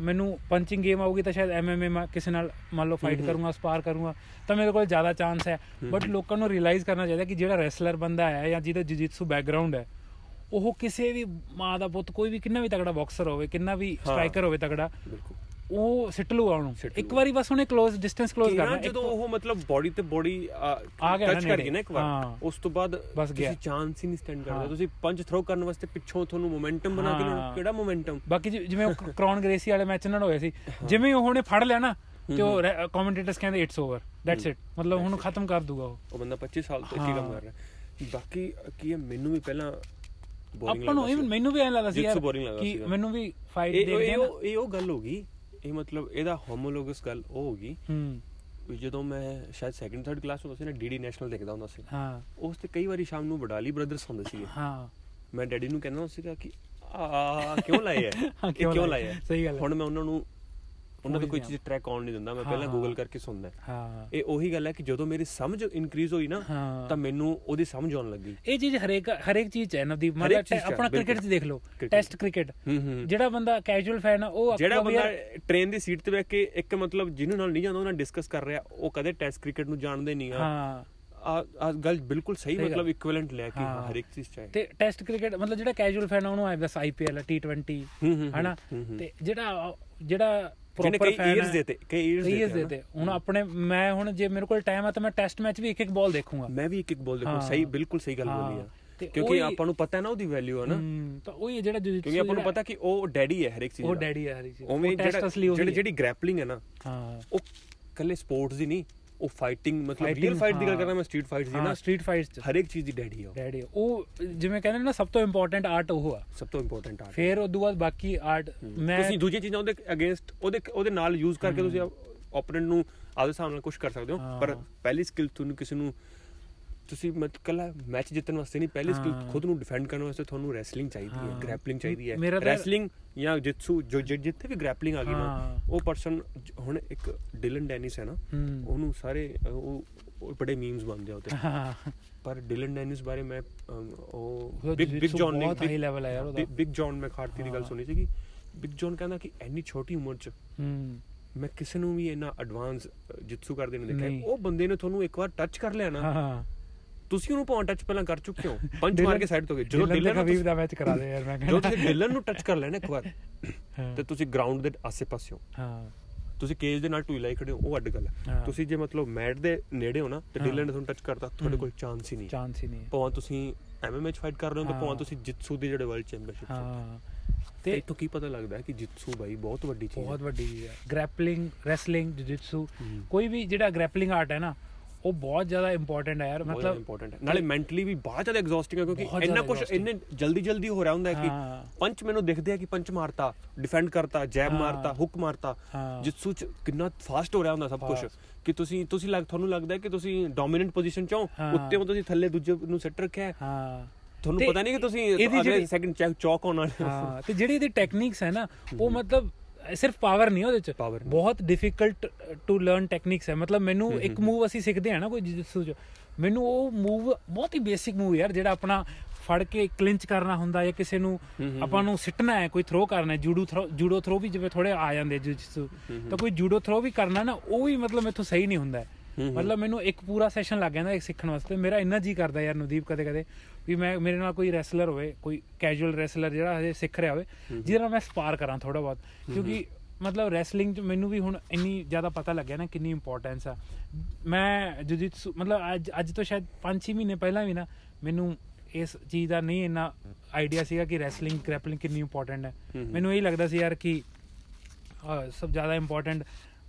ਮੈਨੂੰ ਪੰਚਿੰਗ ਗੇਮ ਆਊਗੀ ਤਾਂ ਸ਼ਾਇਦ ਐਮਐਮਏ ਮੈਂ ਕਿਸੇ ਨਾਲ ਮੰਨ ਲਓ ਫਾਈਟ ਕਰੂੰਗਾ ਸਪਾਰ ਕਰੂੰਗਾ ਤਾਂ ਮੇਰੇ ਕੋਲ ਜ਼ਿਆਦਾ ਚਾਂਸ ਹੈ ਬਟ ਲੋਕਾਂ ਨੂੰ ਰਿਅਲਾਈਜ਼ ਕਰਨਾ ਚਾਹੀਦਾ ਕਿ ਜਿਹੜਾ ਰੈਸਲਰ ਬੰਦਾ ਹੈ ਜਾਂ ਜਿਹਦਾ ਜਿਜਿਤਸੂ ਬੈਕਗ੍ਰਾਉਂਡ ਹੈ ਉਹ ਕਿਸੇ ਵੀ ਮਾਂ ਦਾ ਪੁੱਤ ਕੋਈ ਵੀ ਕਿੰਨਾ ਵੀ ਤਗੜਾ ਬਾਕਸਰ ਹੋਵੇ ਕਿੰਨਾ ਵੀ। ਸਟ੍ਰਾਈਕਰ ਹੋਵੇ ਤਗੜਾ ਉਹ ਸਿੱਟ ਲੂਗਾ ਉਹਨੂੰ। ਇੱਕ ਵਾਰੀ ਬਸ ਉਹਨੇ ਕਲੋਜ਼ ਡਿਸਟੈਂਸ ਕਲੋਜ਼ ਕਰਨਾ। ਜਦੋਂ ਉਹ ਮਤਲਬ ਬੋਡੀ ਤੇ ਬੋਡੀ ਟੱਚ ਕਰ ਗਈ ਨਾ ਇੱਕ ਵਾਰ ਉਸ ਤੋਂ ਬਾਅਦ ਤੁਸੀਂ ਚਾਂਸ ਹੀ ਨਹੀਂ ਸਟੈਂਡ ਕਰਦੇ। ਤੁਸੀਂ ਪੰਜ ਥਰੋ ਕਰਨ ਵਾਸਤੇ ਪਿੱਛੋਂ ਤੁਹਾਨੂੰ ਮੋਮੈਂਟਮ ਬਣਾ ਕੇ ਲੈਣਾ ਕਿਹੜਾ ਮੋਮੈਂਟਮ ਬਾਕੀ ਜਿਵੇਂ ਕ੍ਰੌਨ ਗ੍ਰੇਸੀ [LAUGHS] ਵਾਲੇ ਮੈਚ ਨਾਲ ਹੋਇਆ ਸੀ ਜਿਵੇਂ ਉਹਨੇ ਫੜ ਲਿਆ ਨਾ ਤੇ ਉਹ ਕਮੈਂਟੇਟਰਸ ਕਹਿੰਦੇ ਇਟਸ ਓਵਰ ਦੈਟਸ ਇਟ ਮਤਲਬ ਹੁਣ ਖਤਮ ਕਰ ਦੂਗਾ ਉਹ। ਉਹ ਬੰਦਾ 25 ਸਾਲ ਤੋਂ ਇੱਕੀ ਕੰਮ ਕਰ ਰਿਹਾ। ਬਾਕੀ ਕੀ ਹੈ ਮੈਨੂੰ ਵੀ ਪਹਿਲਾਂ ਬੋਰਿੰਗ ਲੱਗਦਾ ਆਪਾਂ ਨੂੰ ਮੈਨੂੰ ਵੀ ਐਂ ਲੱਗਦਾ ਸੀ ਯਾਰ ਕਿ ਮੈਨੂੰ ਵੀ ਫਾਈਟ ਦੇਖਦੇ ਇਹ ਉਹ ਗੱਲ ਹੋ ਗਈ ਇਹ ਮਤਲਬ ਇਹਦਾ ਹੋਮੋਲੋਗਸ ਗੱਲ ਉਹ ਹੋ ਗਈ ਹੂੰ। ਵੀ ਜਦੋਂ ਮੈਂ ਸ਼ਾਇਦ ਸੈਕੰਡ ਥਰਡ ਕਲਾਸ ਹੁੰਦਾ ਸੀ ਨਾ ਡੀਡੀ ਨੈਸ਼ਨਲ ਦੇਖਦਾ ਹੁੰਦਾ ਸੀ। ਹਾਂ। ਉਸ ਤੇ ਕਈ ਵਾਰੀ ਸ਼ਾਮ ਨੂੰ ਵਡਾਲੀ ਬ੍ਰਦਰਸ ਹੁੰਦੇ ਸੀਗੇ। ਹਾਂ। ਮੈਂ ਡੈਡੀ ਨੂੰ ਕਹਿੰਦਾ ਹੁੰਦਾ ਸੀਗਾ ਕਿ ਆ ਕਿਉਂ ਲਾਏ ਹੈ? ਕਿਉਂ ਹੈ? ਸਹੀ ਗੱਲ। ਹੁਣ ਮੈਂ ਉਹਨਾਂ ਨੂੰ ਉਹਨਾਂ ਉਹੀ ਕੋਈ। ਚੀਜ਼ ਟਰੈਕ ਆਨ ਨਹੀਂ ਦਿੰਦਾ ਮੈਂ ਪਹਿਲਾਂ। ਗੂਗਲ ਕਰਕੇ ਸੁਣਦਾ ਹਾਂ ਇਹ ਉਹੀ ਗੱਲ ਹੈ ਕਿ ਜਦੋਂ ਮੇਰੀ ਸਮਝ ਇਨਕਰੀਜ਼ ਹੋਈ ਨਾ। ਤਾਂ ਮੈਨੂੰ ਉਹਦੀ ਸਮਝ ਆਉਣ ਲੱਗੀ ਇਹ ਚੀਜ਼ ਹਰੇਕ ਹਰੇਕ ਚੀਜ਼ ਹੈ ਨਵਦੀਪ ਮਤਲਬ ਆਪਣਾ ਕ੍ਰਿਕਟ 'ਚ। ਦੇਖ ਲਓ। ਟੈਸਟ ਕ੍ਰਿਕਟ ਜਿਹੜਾ ਬੰਦਾ ਕੈਜੂਅਲ ਫੈਨ ਆ ਉਹ ਜਿਹੜਾ ਬੰਦਾ ਟ੍ਰੇਨ ਦੀ ਸੀਟ ਤੇ ਬੈਠ ਕੇ ਇੱਕ ਮਤਲਬ ਜਿਹਨੂੰ ਨਾਲ ਨਹੀਂ ਜਾਂਦਾ ਉਹਨਾਂ ਡਿਸਕਸ ਕਰ ਰਿਹਾ ਉਹ ਕਦੇ ਟੈਸਟ ਕ੍ਰਿਕਟ ਨੂੰ ਜਾਣਦੇ ਨਹੀਂ ਆ ਹਾਂ ਆ ਗੱਲ ਬਿਲਕੁਲ ਸਹੀ। ਮਤਲਬ ਇਕੁਇਵਲੈਂਟ ਲੈ ਕੇ। ਹਰ ਇੱਕ ਚੀਜ਼ ਚਾਹੇ ਤੇ ਟੈਸਟ ਕ੍ਰਿਕਟ ਮਤਲਬ ਜਿਹੜਾ ਕੈਜੂਅਲ ਫੈਨ ਆ ਉਹਨੂੰ ਆਏ ਬਸ ਆਈਪੀਐਲ ਟੀ20 ਹੂੰ, ਹੂੰ, ਹਨਾ। ਤੇ ਜਿਹੜਾ ਜਿਹੜਾ ਜਿਹਨੇ ਕਈ ਫੈਨ ਈਅਰਸ ਦੇਤੇ ਕਈ years ਦੇਤੇ ਹੁਣ ਆਪਣੇ ਮੈਂ ਹੁਣ ਜੇ ਮੇਰੇ ਕੋਲ ਟਾਈਮ ਆ ਤਾਂ ਮੈਂ ਟੈਸਟ ਮੈਚ ਵੀ ਇੱਕ ਇੱਕ ਬਾਲ ਦੇਖੂੰਗਾ। ਮੈਂ ਵੀ ਇੱਕ ਇੱਕ ਬੋਲ ਦੇਖੋ ਹਾਂ। ਸਹੀ ਬਿਲਕੁਲ ਸਹੀ ਗੱਲ ਹਾਂ। ਬੋਲੀ ਆ। ਕਿਉਂਕਿ ਆਪਾਂ ਨੂੰ ਪਤਾ ਹੈ ਨਾ ਉਹਦੀ ਵੈਲਿਊ ਹੈ ਨਾ। ਤਾਂ ਉਹ ਹੀ ਹੈ ਜਿਹੜਾ ਕਿਉਂਕਿ ਆਪਾਂ ਨੂੰ ਪਤਾ ਕਿ ਉਹ ਡੈਡੀ ਹੈ ਹਰ ਇੱਕ ਚੀਜ਼ ਉਹ। ਡੈਡੀ ਹੈ ਹਰੀ ਚੀਜ਼। ਜਿਹੜਾ ਅਸਲੀ ਉਹ ਜਿਹੜੀ ਜਿਹੜੀ ਗ੍ਰੈਪਲਿੰਗ ਹੈ ਨਾ ਹਾਂ। ਉਹ ਕੱਲੇ ਸਪੋਰਟਸ ਦੀ ਨਹੀਂ। ਉਹ ਫਾਈਟਿੰਗ ਮਤਲਬ ਰੀਅਲ ਫਾਈਟ ਦੀ ਗੱਲ ਹਾਂ। ਕਰਦਾ ਮੈਂ ਸਟਰੀਟ ਫਾਈਟਸ ਦੀ ਨਾ ਸਟਰੀਟ ਫਾਈਟਸ ਚ। ਹਰ ਇੱਕ ਚੀਜ਼ ਦੀ ਡੈਡੀ ਹੈ ਉਹ। ਡੈਡੀ ਉਹ ਜਿਵੇਂ ਕਹਿੰਦੇ ਨੇ ਨਾ ਸਭ ਤੋਂ ਇੰਪੋਰਟੈਂਟ ਆਰਟ ਉਹ ਆ। ਸਭ ਤੋਂ ਇੰਪੋਰਟੈਂਟ ਆਰਟ ਫਿਰ ਉਦੋਂ ਬਾਅਦ ਬਾਕੀ ਆਰਟ ਮੈਂ ਤੁਸੀਂ ਦੂਜੀਆਂ ਚੀਜ਼ਾਂ ਉਹਦੇ ਅਗੇਂਸਟ ਉਹਦੇ ਉਹਦੇ ਨਾਲ ਯੂਜ਼ ਕਰਕੇ ਤੁਸੀਂ ਓਪੋਨੈਂਟ ਨੂੰ ਆਪਦੇ ਹਿਸਾਬ ਨਾਲ ਕੁਝ ਕਰ ਸਕਦੇ ਹਾਂ। ਪਰ ਪਹਿਲੀ ਸਕਿੱਲ ਤੁਹਾਨੂੰ ਕਿਸੇ ਨੂੰ ਤੁਸੀਂ ਮਤ ਕੱਲਾ ਮੈਚ ਜਿੱਤਣ ਵਾਸਤੇ ਨਹੀਂ ਪਹਿਲੀ ਸਕਿੱਲ। ਖੁਦ ਨੂੰ ਡਿਫੈਂਡ ਕਰਨ ਵਾਸਤੇ ਤੁਹਾਨੂੰ ਰੈਸਲਿੰਗ ਚਾਹੀਦੀ ਹੈ। ਗ੍ਰੈਪਲਿੰਗ ਚਾਹੀਦੀ ਹੈ ਰੈਸਲਿੰਗ ਜਾਂ ਜਿੱਤਸੂ ਜੋ ਜਿੱਥੇ ਵੀ ਗ੍ਰੈਪਲਿੰਗ ਆ ਗਈ ਨਾ। ਉਹ ਪਰਸਨ ਹੁਣ ਇੱਕ ਡਿਲਨ ਡੈਨਿਸ ਹੈ ਨਾ ਉਹਨੂੰ ਸਾਰੇ ਉਹ ਬੜੇ ਮੀਮਸ ਬਣਦੇ ਆ ਉਹਤੇ ਹਾਂ ਪਰ ਡਿਲਨ ਡੈਨਿਸ ਬਾਰੇ ਮੈਂ ਉਹ ਬਿਗ ਬਿਗ ਜੌਨ ਨੇ ਬਹੁਤ high level ਹੈ ਯਾਰ ਉਹਦਾ। ਬਿਗ ਜੌਨ ਮੈਂ ਖਾਰਤੀ ਦੀ ਗੱਲ। ਸੁਣੀ ਸੀਗੀ ਬਿਗ ਜੌਨ ਕਹਿੰਦਾ ਕਿ ਇੰਨੀ ਛੋਟੀ ਉਮਰ 'ਚ ਮੈਂ ਕਿਸੇ ਨੂੰ ਵੀ ਇੰਨਾ ਐਡਵਾਂਸ ਜਿੱਤਸੂ ਕਰਦੇ ਨੂੰ ਦੇਖਿਆ। ਉਹ ਬੰਦੇ ਨੇ ਤੁਹਾਨੂੰ ਇੱਕ ਵਾਰ ਟੱਚ ਕਰ ਲਿਆ ਨਾ ਹਾਂ ਤੁਸੀਂ ਉਹਨੂੰ ਪਾਉਂ ਟੱਚ ਪਹਿਲਾਂ ਕਰ ਚੁੱਕੇ ਹੋ। [LAUGHS] ਪੰਜ ਮਾਰ ਕੇ ਸਾਈਡ ਤੋਂ ਗਏ। ਜਦੋਂ ਡਿਲਨ ਖਬੀਬ ਦਾ ਮੈਚ ਕਰਾ ਦੇ ਯਾਰ ਮੈਂ ਜਦੋਂ ਕਹਿੰਦਾ। ਤੁਸੀਂ ਡਿਲਨ ਨੂੰ ਟੱਚ ਕਰ ਲੈਣਾ ਇੱਕ ਵਾਰ [LAUGHS] ਤੇ ਤੁਸੀਂ ਗਰਾਊਂਡ ਦੇ ਆਸੇ-ਪਾਸੇ ਹੋ। ਹਾਂ ਤੁਸੀਂ ਕੇਜ ਦੇ ਨਾਲ ਲਾਈ ਖੜੇ ਹੋ ਉਹ ਅੱਡ ਗੱਲ ਹੈ। ਤੁਸੀਂ ਜੇ ਮਤਲਬ ਮੈਟ ਦੇ ਨੇੜੇ ਹੋ ਨਾ ਤੇ। ਡਿਲਨ ਨੇ ਤੁਹਾਨੂੰ ਟੱਚ ਕਰਤਾ ਤੁਹਾਡੇ। ਕੋਲ ਚਾਂਸ ਹੀ ਨਹੀਂ। ਚਾਂਸ ਹੀ ਨਹੀਂ। ਭਾਵੇਂ ਤੁਸੀਂ ਐਮਐਮਏ ਚ ਫਾਈਟ ਕਰ ਰਹੇ ਹੋ ਤਾਂ। ਭਾਵੇਂ ਤੁਸੀਂ ਜਿੱਤਸੂ ਦੇ ਜਿਹੜੇ ਵਰਲਡ ਚੈਂਪੀਅਨਸ਼ਿਪ ਹਾਂ। ਤੇ ਇਤੋਂ ਕੀ ਪਤਾ ਲੱਗਦਾ ਹੈ ਕਿ ਜਿੱਤਸੂ ਬਾਈ ਬਹੁਤ ਵੱਡੀ ਚੀਜ਼ ਬਹੁਤ ਹੈ ਵੱਡੀ ਚੀਜ਼ ਹੈ। Grappling wrestling jiujitsu. ਕੋਈ ਵੀ ਜਿਹੜਾ ਗ੍ਰੈਪਲਿੰਗ ਆਰਟ ਹੈ ਨਾ ਉਹ ਬਹੁਤ ਜ਼ਿਆਦਾ ਇੰਪੋਰਟੈਂਟ ਹੈ ਯਾਰ ਮਤਲਬ ਇੰਪੋਰਟੈਂਟ ਹੈ ਨਾਲੇ ਮੈਂਟਲੀ ਵੀ ਬਹੁਤ ਜ਼ਿਆਦਾ ਐਗਜ਼ੌਸਟਿੰਗ ਹੈ ਕਿਉਂਕਿ ਇੰਨਾ ਕੁਝ। ਇੰਨੇ ਜਲਦੀ ਜਲਦੀ ਹੋ ਰਿਹਾ ਹੁੰਦਾ ਹੈ ਕਿ। ਪੰਚ ਮੈਨੂੰ ਦਿਖਦੇ ਆ ਕਿ ਪੰਚ ਮਾਰਤਾ ਡਿਫੈਂਡ ਕਰਤਾ ਜੈਬ। ਮਾਰਤਾ ਹੁੱਕ ਮਾਰਤਾ ਹਾਂ। ਜਿਤਸੂ ਚ ਕਿੰਨਾ ਫਾਸਟ ਹੋ ਰਿਹਾ ਹੁੰਦਾ ਸਭ ਕੁਝ। ਕਿ ਤੁਸੀਂ ਤੁਸੀਂ ਲੱਗ ਤੁਹਾਨੂੰ ਲੱਗਦਾ ਕਿ ਤੁਸੀਂ ਡੋਮੀਨੈਂਟ ਪੋਜੀਸ਼ਨ ਚੋਂ ਹਾਂ। ਉੱਤੇ ਤੁਸੀਂ ਥੱਲੇ ਦੂਜੇ ਨੂੰ ਸੈੱਟ ਰੱਖਿਆ ਹੈ ਤੁਹਾਨੂੰ ਪਤਾ ਨਹੀਂ ਕਿ ਤੁਸੀਂ ਅਗਲੇ ਸੈਕਿੰਡ ਚੈਕ ਆਉਣ ਵਾਲੇ ਹਾਂ ਤੇ ਜਿਹੜੀ ਇਹਦੀ ਟੈਕਨੀਕਸ ਹੈ ਨਾ ਉਹ ਮਤਲਬ ਸਿਰਫ ਪਾਵਰ ਨਹੀਂ ਉਹਦੇ ਚ। ਬਹੁਤ ਡਿਫਿਕਲਟ ਟੂ ਲਰਨ ਟੈਕਨੀਕਸ ਹੈ। ਮਤਲਬ ਮੈਨੂੰ ਇੱਕ ਮੂਵ ਅਸੀਂ ਸਿੱਖਦੇ ਆ ਨਾ ਕੋਈ ਜਿਜਿਤਸੂ ਚ ਮੈਨੂੰ ਉਹ ਮੂਵ ਬਹੁਤ ਹੀ ਬੇਸਿਕ ਮੂਵ ਯਾਰ ਜਿਹੜਾ ਆਪਣਾ ਫੜ ਕੇ ਕਲਿੰਚ ਕਰਨਾ ਹੁੰਦਾ ਜਾਂ ਕਿਸੇ ਨੂੰ ਆਪਾਂ ਨੂੰ ਸਿੱਟਣਾ ਹੈ ਕੋਈ ਥਰੋ ਕਰਨਾ ਹੈ ਜੂਡੋ ਥਰੋ ਜੂਡੋ ਥਰੋ ਵੀ ਜਿਵੇਂ ਥੋੜੇ ਆ ਜਾਂਦੇ ਜਿਜਿਤਸੂ ਤਾਂ ਕੋਈ ਜੂਡੋ ਥਰੋ ਵੀ ਕਰਨਾ ਨਾ ਉਹ ਵੀ ਮਤਲਬ ਮੈਥੋਂ ਸਹੀ ਨਹੀਂ ਹੁੰਦਾ। ਮਤਲਬ ਮੈਨੂੰ ਇੱਕ ਪੂਰਾ ਸੈਸ਼ਨ ਲੱਗ ਜਾਂਦਾ ਇੱਕ ਸਿੱਖਣ ਵਾਸਤੇ। ਮੇਰਾ ਇੰਨਾ ਜੀ ਕਰਦਾ ਯਾਰ ਨਦੀਪ ਕਦੇ ਕਦੇ ਵੀ ਮੈਂ ਮੇਰੇ ਨਾਲ ਕੋਈ ਰੈਸਲਰ ਹੋਵੇ ਕੋਈ ਕੈਜੂਅਲ ਰੈਸਲਰ ਜਿਹੜਾ ਹਜੇ ਸਿੱਖ ਰਿਹਾ ਹੋਵੇ ਜਿਹਦੇ ਨਾਲ ਮੈਂ ਸਪਾਰ ਕਰਾਂ ਥੋੜਾ ਬਹੁਤ। ਕਿਉਂਕਿ ਮਤਲਬ ਰੈਸਲਿੰਗ ਚ ਮੈਨੂੰ ਵੀ ਹੁਣ ਇੰਨੀ ਜ਼ਿਆਦਾ ਪਤਾ ਲੱਗਿਆ ਨਾ ਕਿੰਨੀ ਇੰਪੋਰਟੈਂਸ ਆ। ਮੈਂ ਜੁਜਿਤਸੂ ਮਤਲਬ ਅੱਜ ਅੱਜ ਤੋਂ ਸ਼ਾਇਦ 5-6 ਮਹੀਨੇ ਪਹਿਲਾਂ ਵੀ ਨਾ ਮੈਨੂੰ ਇਸ ਚੀਜ਼ ਦਾ ਨਹੀਂ ਇੰਨਾ ਆਈਡੀਆ ਸੀਗਾ ਕਿ ਰੈਸਲਿੰਗ ਗ੍ਰੈਪਲਿੰਗ ਕਿੰਨੀ ਇੰਪੋਰਟੈਂਟ ਹੈ। ਮੈਨੂੰ ਇਹ ਲੱਗਦਾ ਸੀ ਯਾਰ ਕਿ ਸਭ ਜ਼ਿਆਦਾ ਇੰਪੋਰਟੈਂਟ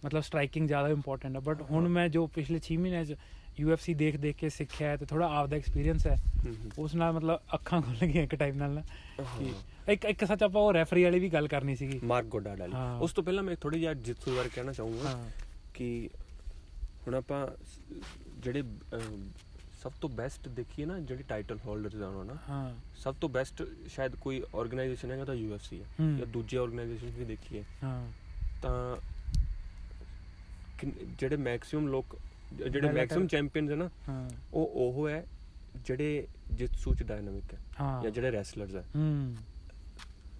ਮਤਲਬ ਸਟ੍ਰਾਈਕਿੰਗ ਜ਼ਿਆਦਾ ਇੰਪੋਰਟੈਂਟ ਹੈ ਬਟ ਹੁਣ ਮੈਂ ਜੋ ਪਿਛਲੇ 6 ਮਹੀਨਿਆਂ ਚ UFC ਦੇਖ ਦੇਖ ਕੇ ਸਿੱਖਿਆ ਹੈ ਤੇ ਥੋੜਾ ਆਪ ਦਾ ਐਕਸਪੀਰੀਅੰਸ ਹੈ ਉਸ ਨਾਲ ਮਤਲਬ ਅੱਖਾਂ ਖੁੱਲ ਗਈਆਂ ਇੱਕ ਟਾਈਮ ਨਾਲ ਨਾ। ਕਿ ਇੱਕ ਇੱਕ ਸੱਚ ਆਪਾਂ ਉਹ ਰੈਫਰੀ ਵਾਲੀ ਵੀ ਗੱਲ ਕਰਨੀ ਸੀਗੀ। ਮਾਰਕ ਗੋਡਾਡ ਵਾਲੀ। ਉਸ ਤੋਂ ਪਹਿਲਾਂ ਮੈਂ ਥੋੜੀ ਜਿਹਾ ਜਿਤਸੂ ਬਾਰੇ ਕਹਿਣਾ ਚਾਹੂੰਗਾ ਕਿ ਹੁਣ ਆਪਾਂ ਜਿਹੜੇ ਸਭ ਤੋਂ ਬੈਸਟ ਦੇਖੀਏ ਨਾ ਜਿਹੜੇ ਟਾਈਟਲ ਹੋਲਡਰਸ ਆ ਨਾ ਹਾਂ। ਸਭ ਤੋਂ ਬੈਸਟ ਸ਼ਾਇਦ ਕੋਈ ਆਰਗੇਨਾਈਜੇਸ਼ਨ ਹੈਗਾ ਤਾਂ UFC ਹੈ। ਜਾਂ ਦੂਜੇ ਆਰਗੇਨਾਈਜੇਸ਼ਨ ਵੀ ਦੇਖੀਏ। ਹਾਂ। ਤਾਂ ਜਿਹੜੇ ਮੈਕਸਿਮਮ ਲੋਕ ਜਿਹੜੇ ਮੈਕਸਿਮਮ ਚੈਂਪੀਅਨਸ ਹੈ ਨਾ ਉਹ ਉਹ ਹੈ ਜਿਹੜੇ ਜਿਤਸੂ ਚ ਡਾਇਨਾਮਿਕ ਹੈ ਜਾਂ ਜਿਹੜੇ ਰੈਸਲਰਸ ਹੈ।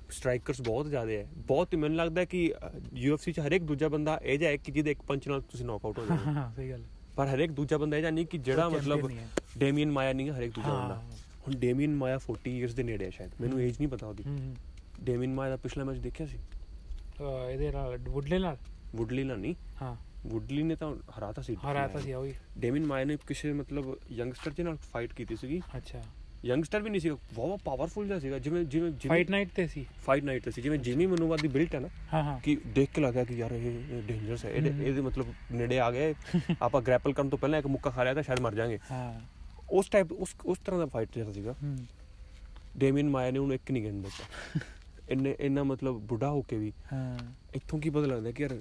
ਸਟ੍ਰਾਈਕਰਸ ਬਹੁਤ ਜ਼ਿਆਦਾ ਹੈ। ਬਹੁਤ ਮੈਨੂੰ ਲੱਗਦਾ ਹੈ ਕਿ UFC ਚ ਹਰੇਕ ਦੂਜਾ ਬੰਦਾ ਇਹ ਹੈ ਕਿ ਜਿਹਦੇ ਇੱਕ ਪੰਚ ਨਾਲ ਤੁਸੀਂ ਨੌਕਆਊਟ ਹੋ ਜਾਓਗੇ। ਹਾਂ ਸਹੀ ਗੱਲ ਪਰ ਹਰੇਕ ਦੂਜਾ ਬੰਦਾ ਇਹ ਜਿਹਾ ਨਹੀਂ ਕਿ ਜਿਹੜਾ ਮਤਲਬ। ਡੇਮੀਅਨ ਮਾਇਆ ਨਹੀਂ ਹੈ ਹਰੇਕ ਦੂਜਾ। ਬੰਦਾ। ਹੁਣ ਡੇਮੀਅਨ ਮਾਇਆ 40 ਇਅਰਸ ਦੇ ਨੇੜੇ ਹੈ ਸ਼ਾਇਦ। ਮੈਨੂੰ ਏਜ ਨਹੀਂ ਪਤਾ ਉਹਦੀ। ਡੇਮੀਅਨ ਮਾਇਆ ਦਾ ਪਿਛਲਾ ਮੈਚ ਦੇਖਿਆ ਸੀ? ਇਹਦੇ ਨਾਲ ਵੁੱਡਲੇ ਨਾਲ? ਵੁੱਡਲੀ ਨਾਲ ਨਹੀਂ। ਹਾਂ। ਵੁੱਡਲੀ ਨੇ ਤਾਂ ਹਰਾਤਾ ਸੀ। ਹਰਾਤਾ ਸੀ ਉਹ। ਡੇਮਿਨ ਮਾਇਆ ਨੇ ਕਿਸੇ ਮਤਲਬ ਯੰਗਸਟਰ ਦੇ ਨਾਲ ਫਾਈਟ ਕੀਤੀ ਸੀਗੀ। ਅੱਛਾ। ਯੰਗਸਟਰ ਵੀ ਨਹੀਂ ਸੀ ਬਹੁਤ ਪਾਵਰਫੁਲ ਜਿਹਾ ਸੀਗਾ। ਜਿਵੇਂ ਜਿਵੇਂ ਫਾਈਟ ਨਾਈਟ ਤੇ ਸੀ। ਫਾਈਟ ਨਾਈਟ ਤੇ ਸੀ ਜਿਵੇਂ ਜਿਮੀ ਮਨੂਵਾ ਦੀ ਬਿਲਟ ਹੈ ਨਾ ਹਾਂ ਹਾਂ। ਕਿ ਦੇਖ ਕੇ ਲੱਗਿਆ ਕਿ ਯਾਰ ਇਹ ਡੇਂਜਰਸ ਹੈ। ਇਹਦੇ ਮਤਲਬ ਨੇੜੇ ਆ ਗਏ। [LAUGHS] ਆਪਾਂ ਗ੍ਰੈਪਲ ਕਰਨ ਤੋਂ ਪਹਿਲਾਂ ਇੱਕ ਮੁੱਕਾ ਖਾ ਲਿਆ ਤਾਂ ਸ਼ਾਇਦ ਮਰ ਜਾਾਂਗੇ। ਹਾਂ। ਉਸ ਟਾਈਪ ਉਸ ਉਸ ਤਰ੍ਹਾਂ ਦਾ ਫਾਈਟ ਜਿਹੜਾ ਸੀਗਾ। ਡੇਮਿਨ ਮਾਇਆ ਨੇ ਉਹਨੂੰ ਇੱਕ ਨਹੀਂ ਗੇਂਦ ਦਿੱਤਾ ਇੰਨੇ ਇੰਨਾ ਮਤਲਬ ਬੁੱਢਾ ਹੋ ਕੇ ਵੀ। ਹਾਂ। ਇੱਥੋਂ ਕੀ ਪਤਾ ਲੱਗਦਾ ਕਿ ਯਾਰ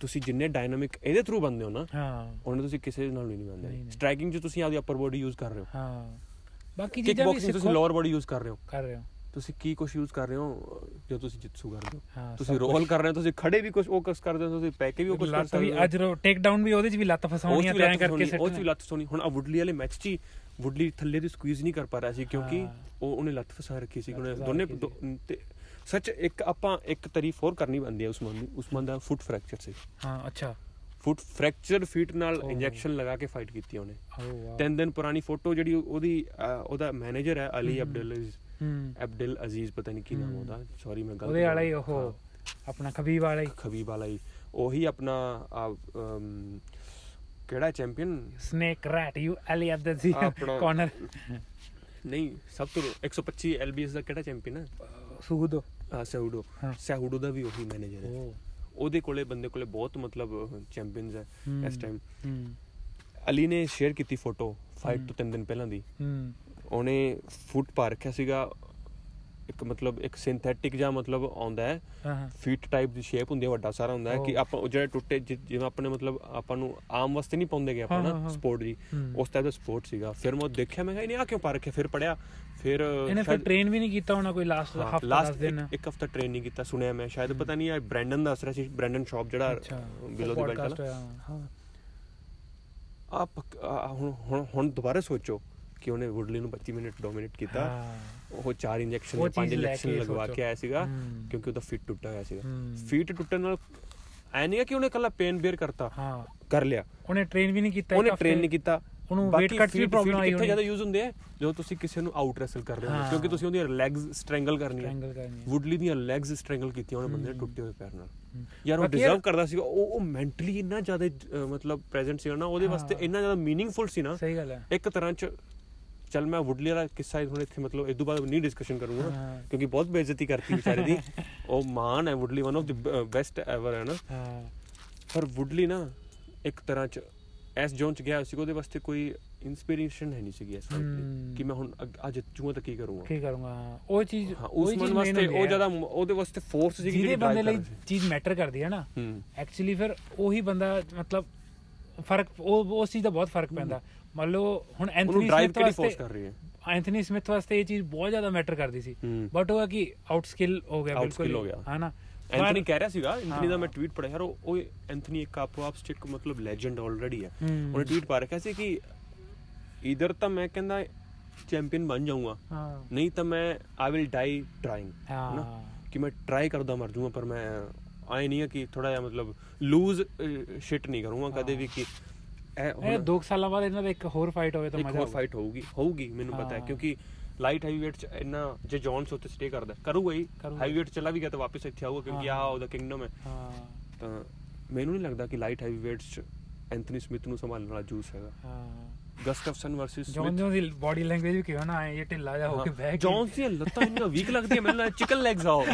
ਤੁਸੀਂ ਜਿੰਨੇ ਡਾਇਨਾਮਿਕ ਇਹਦੇ ਥਰੂ ਬੰਦੇ ਹੋ ਨਾ ਹਾਂ। ਉਹਨੇ ਤੁਸੀਂ ਕਿਸੇ ਨਾਲ ਨਹੀਂ ਬੰਦੇ। ਸਟ੍ਰਾਈਕਿੰਗ 'ਚ ਤੁਸੀਂ ਆਪਦੀ ਅਪਰ ਬੋਡੀ ਯੂਜ਼ ਕਰ ਰਹੇ ਹੋ। ਹਾਂ। ਬਾਕੀ ਚੀਜ਼ਾਂ ਵੀ ਤੁਸੀਂ ਲੋਅਰ ਬੋਡੀ ਯੂਜ਼ ਕਰ ਰਹੇ ਹੋ। ਕਰ ਰਹੇ ਹੋ। ਤੁਸੀਂ ਕੀ ਕੁਝ ਯੂਜ਼ ਕਰ ਰਹੇ ਹੋ ਜੋ ਤੁਸੀਂ ਜਿੱਤਸੂ ਕਰਦੇ ਹੋ। ਤੁਸੀਂ ਰੋਲ। ਕਰ ਰਹੇ ਹੋ ਤੁਸੀਂ ਖੜੇ ਵੀ ਕੁਝ ਉਹ ਕੁਛ ਕਰਦੇ ਹੋ ਤੁਸੀਂ ਪੈ ਕੇ ਵੀ ਉਹ ਕੁਝ ਕਰ ਲੱਤ ਵੀ ਸਕਦੇ ਹੋ। ਅੱਜ ਟੇਕ ਡਾਊਨ ਵੀ ਉਹਦੇ ਚ ਵੀ ਲੱਤ ਫਸਾਉਣੀ ਆ ਤੈਂ ਕਰਕੇ ਲੱਤ ਉਹ ਚ ਵੀ ਸਿੱਟ ਲੱਤ ਸੋਣੀ ਹੁਣ ਆ ਵੁੱਡਲੀ ਵਾਲੇ ਮੈਚ 'ਚ ਹੀ ਵੁੱਡਲੀ ਥੱਲੇ ਦੀ ਸਕੁਈਜ਼ ਨਹੀਂ ਕਰ ਪਾ ਰਿਹਾ ਸੀ ਕਿਉਂਕਿ। ਉਹ ਉਹਨੇ ਲੱਤ ਫਸਾ ਰੱਖੀ ਸੀ ਉਹਨੇ ਦੋਨੇ ਸੱਚ ਇੱਕ ਆਪਾਂ ਇੱਕ ਤਾਰੀਫ ਹੋਰ ਕਰਨੀ ਬੰਦੀ ਹੈ ਉਸਮਾਨ ਦੀ ਉਸਮਾਨ ਦਾ ਫੁੱਟ ਫ੍ਰੈਕਚਰ ਸੀ। ਹਾਂ ਅੱਛਾ। ਫੁੱਟ ਫ੍ਰੈਕਚਰ ਫੀਟ ਨਾਲ। ਇੰਜੈਕਸ਼ਨ ਲਗਾ ਕੇ ਫਾਈਟ ਕੀਤੀ ਉਹਨੇ। ਤਿੰਨ ਦਿਨ ਪੁਰਾਣੀ ਫੋਟੋ ਜਿਹੜੀ ਉਹਦੀ ਉਹਦਾ ਮੈਨੇਜਰ ਹੈ ਅਲੀ ਹਮ। ਅਬਦੁਲ ਅਜ਼ੀਜ਼। ਹੂੰ। ਅਬਦੁਲ ਅਜ਼ੀਜ਼ ਪਤਾ ਨਹੀਂ ਕੀ ਨਾਮ। ਉਹਦਾ। ਸੌਰੀ ਮੈਂ ਗਲਤ ਉਹਦੇ ਵਾਲਾ ਹੀ। ਉਹ ਆਪਣਾ ਖਬੀਬ ਵਾਲਾ ਹੀ। ਖਬੀਬ ਵਾਲਾ ਹੀ। ਉਹੀ ਆਪਣਾ ਕਿਹੜਾ champion snake rat you Ali Abdelaziz ਆਪਣਾ- ਕਾਰਨਰ ਨਹੀਂ ਸਭ ਤੋਂ 125 ਐਲਬੀਐਸ ਦਾ ਕਿਹੜਾ ਚੈਂਪੀਅਨ ਹੈ? ਸੂਦੋ ਆ ਸੈਹੂਡੋ ਹਾਂ। ਸੈਹੂਡੋ ਦਾ ਵੀ ਉਹੀ ਮੈਨੇਜਰ ਹੈ। ਓ। ਉਹਦੇ ਕੋਲੇ ਬੰਦੇ ਕੋਲੇ ਬਹੁਤ ਮਤਲਬ ਚੈਂਪੀਅਨਸ ਹੈ ਹਮ। ਇਸ ਟਾਈਮ ਹੂੰ। ਅਲੀ ਨੇ ਸ਼ੇਅਰ ਕੀਤੀ ਫੋਟੋ ਫਾਈਟ। ਤੋਂ ਤਿੰਨ ਦਿਨ ਪਹਿਲਾਂ ਦੀ। ਹੂੰ। ਉਹਨੇ ਫੁੱਟ ਪਾ ਰੱਖਿਆ ਸੀਗਾ। ਇੱਕ ਮਤਲਬ ਇੱਕ ਸਿੰਥੈਟਿਕ ਜਾਂ ਮਤਲਬ ਆਉਂਦਾ ਹੈ ਫੀਟ ਟਾਈਪ ਦੀ ਸ਼ੇਪ ਹੁੰਦੀ ਹੈ ਵੱਡਾ ਸਾਰਾ ਹੁੰਦਾ ਹੈ ਕਿ। ਆਪਾਂ ਉਹ ਜਿਹੜੇ ਟੁੱਟੇ ਜਿਵੇਂ ਆਪਣੇ ਮਤਲਬ ਆਪਾਂ ਨੂੰ ਆਮ ਵਾਸਤੇ ਨਹੀਂ ਪਾਉਂਦੇਗੇ ਆਪਾਂ ਹਾਂ, ਨਾ। ਸਪੋਰਟ ਜੀ। ਉਸ ਟਾਈਪ ਦਾ ਸਪੋਰਟ ਸੀਗਾ। ਫਿਰ ਮੈਂ ਦੇਖਿਆ ਮੈਂ ਕਿਹਾ ਇਹਨੇ ਆ ਕਿਉਂ ਪਾ ਰੱਖਿਆ? ਫਿਰ ਪੜਿਆ ਫਿਰ ਇਹਨੇ ਫਿਰ ਟ੍ਰੇਨ ਵੀ ਨਹੀਂ ਕੀਤਾ ਹੋਣਾ ਕੋਈ ਲਾਸਟ ਹਫਤਾ ਦਸ ਲਾਸਟ ਦਿਨ? ਇੱਕ ਹਫਤਾ ਟ੍ਰੇਨ ਨਹੀਂ ਕੀਤਾ ਸੁਣਿਆ ਮੈਂ। ਸ਼ਾਇਦ ਪਤਾ ਨਹੀਂ ਆ ਬ੍ਰੈਂਡਨ ਦੱਸ ਰਿਹਾ ਸੀ ਬ੍ਰੈਂਡਨ ਸ਼ਾਪ ਜਿਹੜਾ ਬਿਲੋ ਦੀ ਬੈਲਟ podcast ਹੈ ਹੋਇਆ, ਹਾਂ। ਆ ਪੱਕ- ਆ ਹੁਣ ਹੁਣ ਦੁਬਾਰਾ ਸੋਚੋ ਕਿ ਉਹਨੇ ਵੁਡਲੀ ਨੂੰ 25 ਮਿੰਟ ਡੋਮਿਨੇਟ ਕੀਤਾ। ਉਹ ਚਾਰ ਇੰਜੈਕਸ਼ਨ ਜਾਂ ਪੰਜ ਇੰਜੈਕਸ਼ਨ ਲਗਵਾ। ਕੇ ਆਇਆ ਸੀਗਾ। ਕਿਉਂਕਿ ਉਹਦਾ ਫਿਟ ਟੁੱਟਾ ਹੋਇਆ ਸੀਗਾ। ਫਿਟ ਟੁੱਟਣ ਨਾਲ ਐ ਨਹੀਂ ਕਿ ਉਹਨੇ ਕੱਲਾ ਪੇਨ ਬੇਅਰ ਕਰਤਾ ਹਾਂ ਕਰ ਲਿਆ ਉਹਨੇ ਟ੍ਰੇਨ ਵੀ ਨਹੀਂ ਕੀਤਾ ਉਹਨੇ ਟ੍ਰੇਨ। ਨਹੀਂ ਕੀਤਾ ਉਹਨੂੰ weight feet- problem feet ਆਈ ਕਿੱਥੇ ਹੋਣੀ। ਜ਼ਿਆਦਾ ਯੂਜ਼ ਹੁੰਦੇ ਆ ਜਦੋਂ ਤੁਸੀਂ ਕਿਸੇ ਨੂੰ ਆਊਟ ਰੈਸਲ ਕਰ ਰਹੇ ਹੋ। ਕਿਉਂਕਿ ਤੁਸੀਂ ਉਹਦੀਆਂ ਲੈਗਸ ਸਟ੍ਰੈਂਗਲ ਕਰਨੀਆਂ। ਵੁਡਲੀ ਦੀਆਂ ਲੈਗਸ ਸਟ੍ਰੈਂਗਲ ਕੀਤੀਆਂ ਉਹਨੇ ਬੰਦੇ। ਟੁੱਟੇ ਹੋਏ ਪੈਰ ਨਾਲ। ਯਾਰ ਉਹ ਡਿਜ਼ਰਵ ਕਰਦਾ ਸੀਗਾ ਉਹ ਉਹ ਮੈਂਟਲੀ ਇੰਨਾ ਜ਼ਿਆਦਾ ਮਤਲਬ ਪ੍ਰੈਜ਼ੈਂਟ ਸੀਗਾ ਨਾ ਉਹਦੇ ਵਾਸਤੇ। ਇੰਨਾ ਜ਼ਿਆਦਾ ਮੀਨਿੰਗਫੁਲ ਸੀ ਨਾ ਸਹੀ ਗੱਲ ਹੈ ਇੱਕ ਤਰ੍ਹਾਂ ਚ ਚੱਲ ਮੈਂ ਵੁਡਲੀ ਵਾਲਾ ਕਿੱਸਾ ਹੁਣ ਇੱਥੇ ਮਤਲਬ ਇਸ ਤੋਂ ਬਾਅਦ ਨਹੀਂ ਡਿਸਕਸ਼ਨ ਕਰੂੰਗਾ। ਕਿਉਂਕਿ ਬਹੁਤ ਬੇਇੱਜ਼ਤੀ ਕਰਤੀ ਵਿਚਾਰੇ ਦੀ ਉਹ ਮਾਨ ਹੈ Woodley one of the best ever ਹੈ ਨਾ ਪਰ ਵੁਡਲੀ ਨਾ ਇੱਕ ਤਰ੍ਹਾਂ ਚ ਐਸ ਜ਼ੋਨ ਚ ਗਿਆ ਸੀ ਉਹਦੇ ਵਾਸਤੇ ਕੋਈ ਇਨਸਪੀਰੇਸ਼ਨ ਹੈ ਨਹੀਂ ਸੀਗੀ ਇਸ। ਲਈ ਕਿ ਮੈਂ ਹੁਣ ਅੱਜ ਜੂਆਂ ਤਾਂ ਕੀ ਕਰੂੰਗਾ ਕੀ ਕਰੂੰਗਾ ਉਹ ਚੀਜ਼ ਉਹੀ ਚੀਜ਼ ਵਾਸਤੇ ਉਹ। ਜ਼ਿਆਦਾ ਉਹਦੇ ਵਾਸਤੇ ਫੋਰਸ ਸੀਗੀ ਜਿਹੜੀ ਬੰਦੇ ਲਈ। ਚੀਜ਼ ਮੈਟਰ ਕਰਦੀ ਹੈ ਨਾ ਐਕਚੁਅਲੀ ਫਿਰ ਉਹੀ ਬੰਦਾ ਮਤਲਬ ਫ਼ਰਕ ਉਹ ਉਸ ਚੀਜ਼ ਦਾ ਬਹੁਤ ਫ਼ਰਕ ਪੈਂਦਾ ਮੰਨ ਲਓ ਹੁਣ ਐਂਥਨੀ ਸਮਿਥ ਕਿਹੜੀ ਫੋਰਸ ਵਾਸਤੇ ਕਰ ਰਹੀ ਹੈ? ਐਂਥਨੀ ਸਮਿਥ ਵਾਸਤੇ ਇਹ ਚੀਜ਼ ਬਹੁਤ ਜ਼ਿਆਦਾ ਮੈਟਰ ਕਰਦੀ ਸੀ। ਬਟ ਉਹ ਹੈ ਕਿ ਆਊਟ ਸਕਿੱਲ ਹੋ ਗਿਆ ਬਿਲਕੁਲ ਹੋ ਨਾ ਐਂਥਨੀ ਕਹਿ ਰਿਹਾ ਸੀਗਾ ਐਂਥਨੀ ਦਾ। ਮੈਂ ਟਵੀਟ ਪੜਿਆ ਯਾਰ ਉਹ ਐਂਥਨੀ ਇੱਕ ਆਪੋ ਆਪ ਇੱਕ ਮਤਲਬ ਲੈਜੈਂਡ ਆਲਰੇਡੀ ਹੈ। ਉਹਨੇ ਟਵੀਟ ਪਾ ਰੱਖਿਆ ਸੀ ਕਿ ਇਧਰ ਤਾਂ ਮੈਂ ਕਹਿੰਦਾ ਚੈਂਪੀਅਨ ਬਣ ਜਾਊਂਗਾ ਨਹੀਂ ਤਾਂ ਮੈਂ ਆਈ ਵਿਲ ਡਾਈ ਟਰਾਈਂਗ ਹਾਂ। ਕਿ ਮੈਂ ਟਰਾਈ ਕਰਦਾ ਮਰ ਜਾਊਂਗਾ ਪਰ ਮੈਂ ਆਏ ਨਹੀਂ ਹੈ ਕਿ ਥੋੜਾ ਜਿਹਾ ਮਤਲਬ ਲੂਜ਼ ਸ਼ਿਟ ਨਹੀਂ ਕਰੂੰਗਾ ਕਦੇ ਵੀ ਕਿ ਇਹ ਇਹ ਹੁਣ ਦੋ ਕੁ ਸਾਲਾਂ ਬਾਅਦ ਇਹਨਾਂ ਦਾ ਇੱਕ ਹੋਰ ਫਾਈਟ ਹੋਵੇ ਤਾਂ ਇੱਕ ਮਜ਼ਾ ਹੋਰ ਆਊਗਾ। ਫਾਈਟ ਹੋਊਗੀ ਹੋਊਗੀ ਮੈਨੂੰ ਪਤਾ ਹੈ। ਕਿਉਂਕਿ ਲਾਈਟ ਹੈਵੀਵੇਟ ਚ ਇੰਨਾ ਜੇ ਜੌਨਸ ਉੱਤੇ ਸਟੇ ਕਰਦਾ ਕਰੂਗਾ ਹੀ। ਹੈਵੀਵੇਟ ਚਲਾ ਵੀ ਗਿਆ ਤਾਂ ਵਾਪਸ ਇੱਥੇ ਆਊਗਾ ਕਿਉਂਕਿ ਹਾਂ। ਆ ਉਹਦਾ ਕਿੰਗਡਮ ਹੈ ਹਾਂ ਤਾਂ ਮੈਨੂੰ ਨਹੀਂ ਲੱਗਦਾ ਕਿ ਲਾਈਟ ਹੈਵੀਵੇਟਸ ਚ ਐਂਥਨੀ ਸਮਿਥ ਨੂੰ ਸੰਭਾਲਣ ਵਾਲਾ ਜੂਸ ਹੈਗਾ ਹਾਂ ਗਸਟਫਸਨ ਵਰਸਸ ਜੌਨ ਜੌਨ ਦੀ ਬਾਡੀ ਲੈਂਗੁਏਜ ਵੀ ਕਿਹਾ ਨਾ ਇਹ ਢਿੱਲਾ ਜਾ ਹੋ ਕੇ ਬਹਿ ਕੇ ਜੌਨਸ ਦੀਆਂ ਲੱਤਾਂ ਇੰਨੀਆਂ ਵੀਕ ਲੱਗਦੀਆਂ ਮੈਨੂੰ ਲੱਗਦਾ ਚਿਕਨ ਲੈਗਸ ਆਓ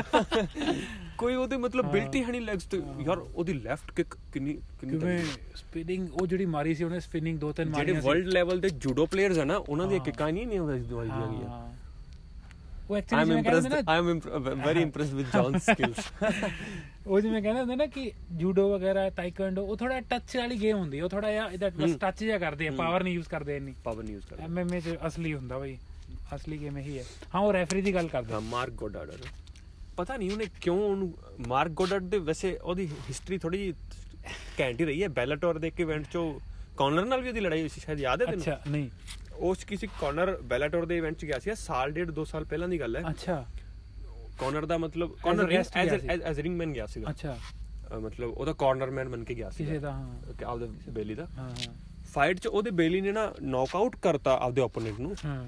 ਕੋਈ ਉਹਦੇ ਮਤਲਬ। ਬਿਲਟੀ ਹਣੀ ਲੈਗਸ ਤੇ ਯਾਰ ਉਹਦੀ ਲੈਫਟ ਕਿਕ ਕਿੰਨੀ ਕਿੰਨੀ ਕਿਵੇਂ ਸਪਿਨਿੰਗ ਉਹ ਜਿਹੜੀ ਮਾਰੀ ਸੀ ਉਹਨੇ ਸਪਿਨਿੰਗ ਦੋ ਤਿੰਨ ਜਿਹੜੇ ਮਾਰੀਆਂ ਸੀ। ਵਰਲਡ ਲੈਵਲ ਦੇ ਜੂਡੋ ਪਲੇਅਰਸ ਹਨ ਉਹਨਾਂ ਦੀਆਂ। ਕਿਕਾਂ ਨਹੀਂ ਨਹੀਂ ਦਵਾਈ ਦੀਆਂ। ਉਹ ਐਕਚੁਅਲੀ ਜਿਵੇਂ ਕਹਿੰਦੇ. ਨਾ am imp- very [LAUGHS] impressed with John's skills. [LAUGHS] ਉਹ ਜਿਵੇਂ ਕਹਿੰਦੇ ਹੁੰਦੇ ਨਾ ਕਿ ਜੂਡੋ ਵਗੈਰਾ ਤਾਈਕਵਾਂਡੋ ਉਹ ਥੋੜਾ ਟੱਚ ਵਾਲੀ ਗੇਮ ਹੁੰਦੀ ਉਹ ਥੋੜਾ ਜਿਹਾ ਇਹਦਾ ਬਸ। ਟੱਚ ਜਿਹਾ ਕਰਦੇ ਆ। ਪਾਵਰ ਨਹੀਂ ਯੂਜ਼ ਕਰਦੇ ਇੰਨੀ Power news ਕਰ ਐਮਐਮਏ ਚ ਅਸਲੀ ਹੁੰਦਾ ਬਈ ਅਸਲੀ ਗੇਮ ਇਹੀ ਹੈ ਹਾਂ ਉਹ ਰੈਫਰੀ ਦੀ ਗੱਲ ਕਰਦਾ ਮਾਰਕ ਗੋਡਾਰਡ ਪਤਾ ਨਹੀਂ ਉਹਨੇ ਕਿਉਂ ਉਹਨੂੰ ਮਾਰਕ ਗੋਡਾਰਡ ਦੇ ਵੈਸੇ ਉਹਦੀ ਹਿਸਟਰੀ ਥੋੜੀ ਜਿਹੀ ਘੈਂਟ ਹੀ ਰਹੀ ਹੈ ਬੈਲਾਟੋਰ ਦੇ ਇੱਕ ਇਵੈਂਟ ਚੋਂ ਕਾਰਨਰ ਨਾਲ ਵੀ ਉਹਦੀ ਲੜਾਈ ਹੋਈ ਸੀ ਸ਼ਾਇਦ ਯਾਦ ਹੈ ਤੈਨੂੰ ਅੱਛਾ ਨਹੀਂ ਉਸ ਕਿਸੇ ਕਾਰਨਰ ਬੈਲਾਟੋਰ ਦੇ ਇਵੈਂਟ 'ਚ ਗਿਆ ਸੀ ਸਾਲ ਡੇਢ ਦੋ ਸਾਲ ਪਹਿਲਾਂ ਦੀ ਗੱਲ ਹੈ। ਅੱਛਾ। ਕਾਰਨਰ ਦਾ ਮਤਲਬ ਕਾਰਨਰ ਐਜ਼। ਐਜ਼ ਰਿੰਗਮੈਨ ਗਿਆ ਸੀਗਾ। ਅੱਛਾ। ਮਤਲਬ ਉਹਦਾ ਕਾਰਨਰਮੈਨ ਬਣ ਕੇ ਗਿਆ ਸੀ ਕਿਸੇ ਦਾ ਹਾਂ। ਆਪਦੇ ਬੇਲੀ ਦਾ। ਹਾਂ ਹਾਂ। ਫਾਈਟ 'ਚ ਉਹਦੇ ਬੇਲੀ ਨੇ ਨਾ ਨੌਕਆਊਟ ਕਰਤਾ ਆਪਦੇ ਓਪੋਨੈਂਟ ਨੂੰ। ਹਾਂ।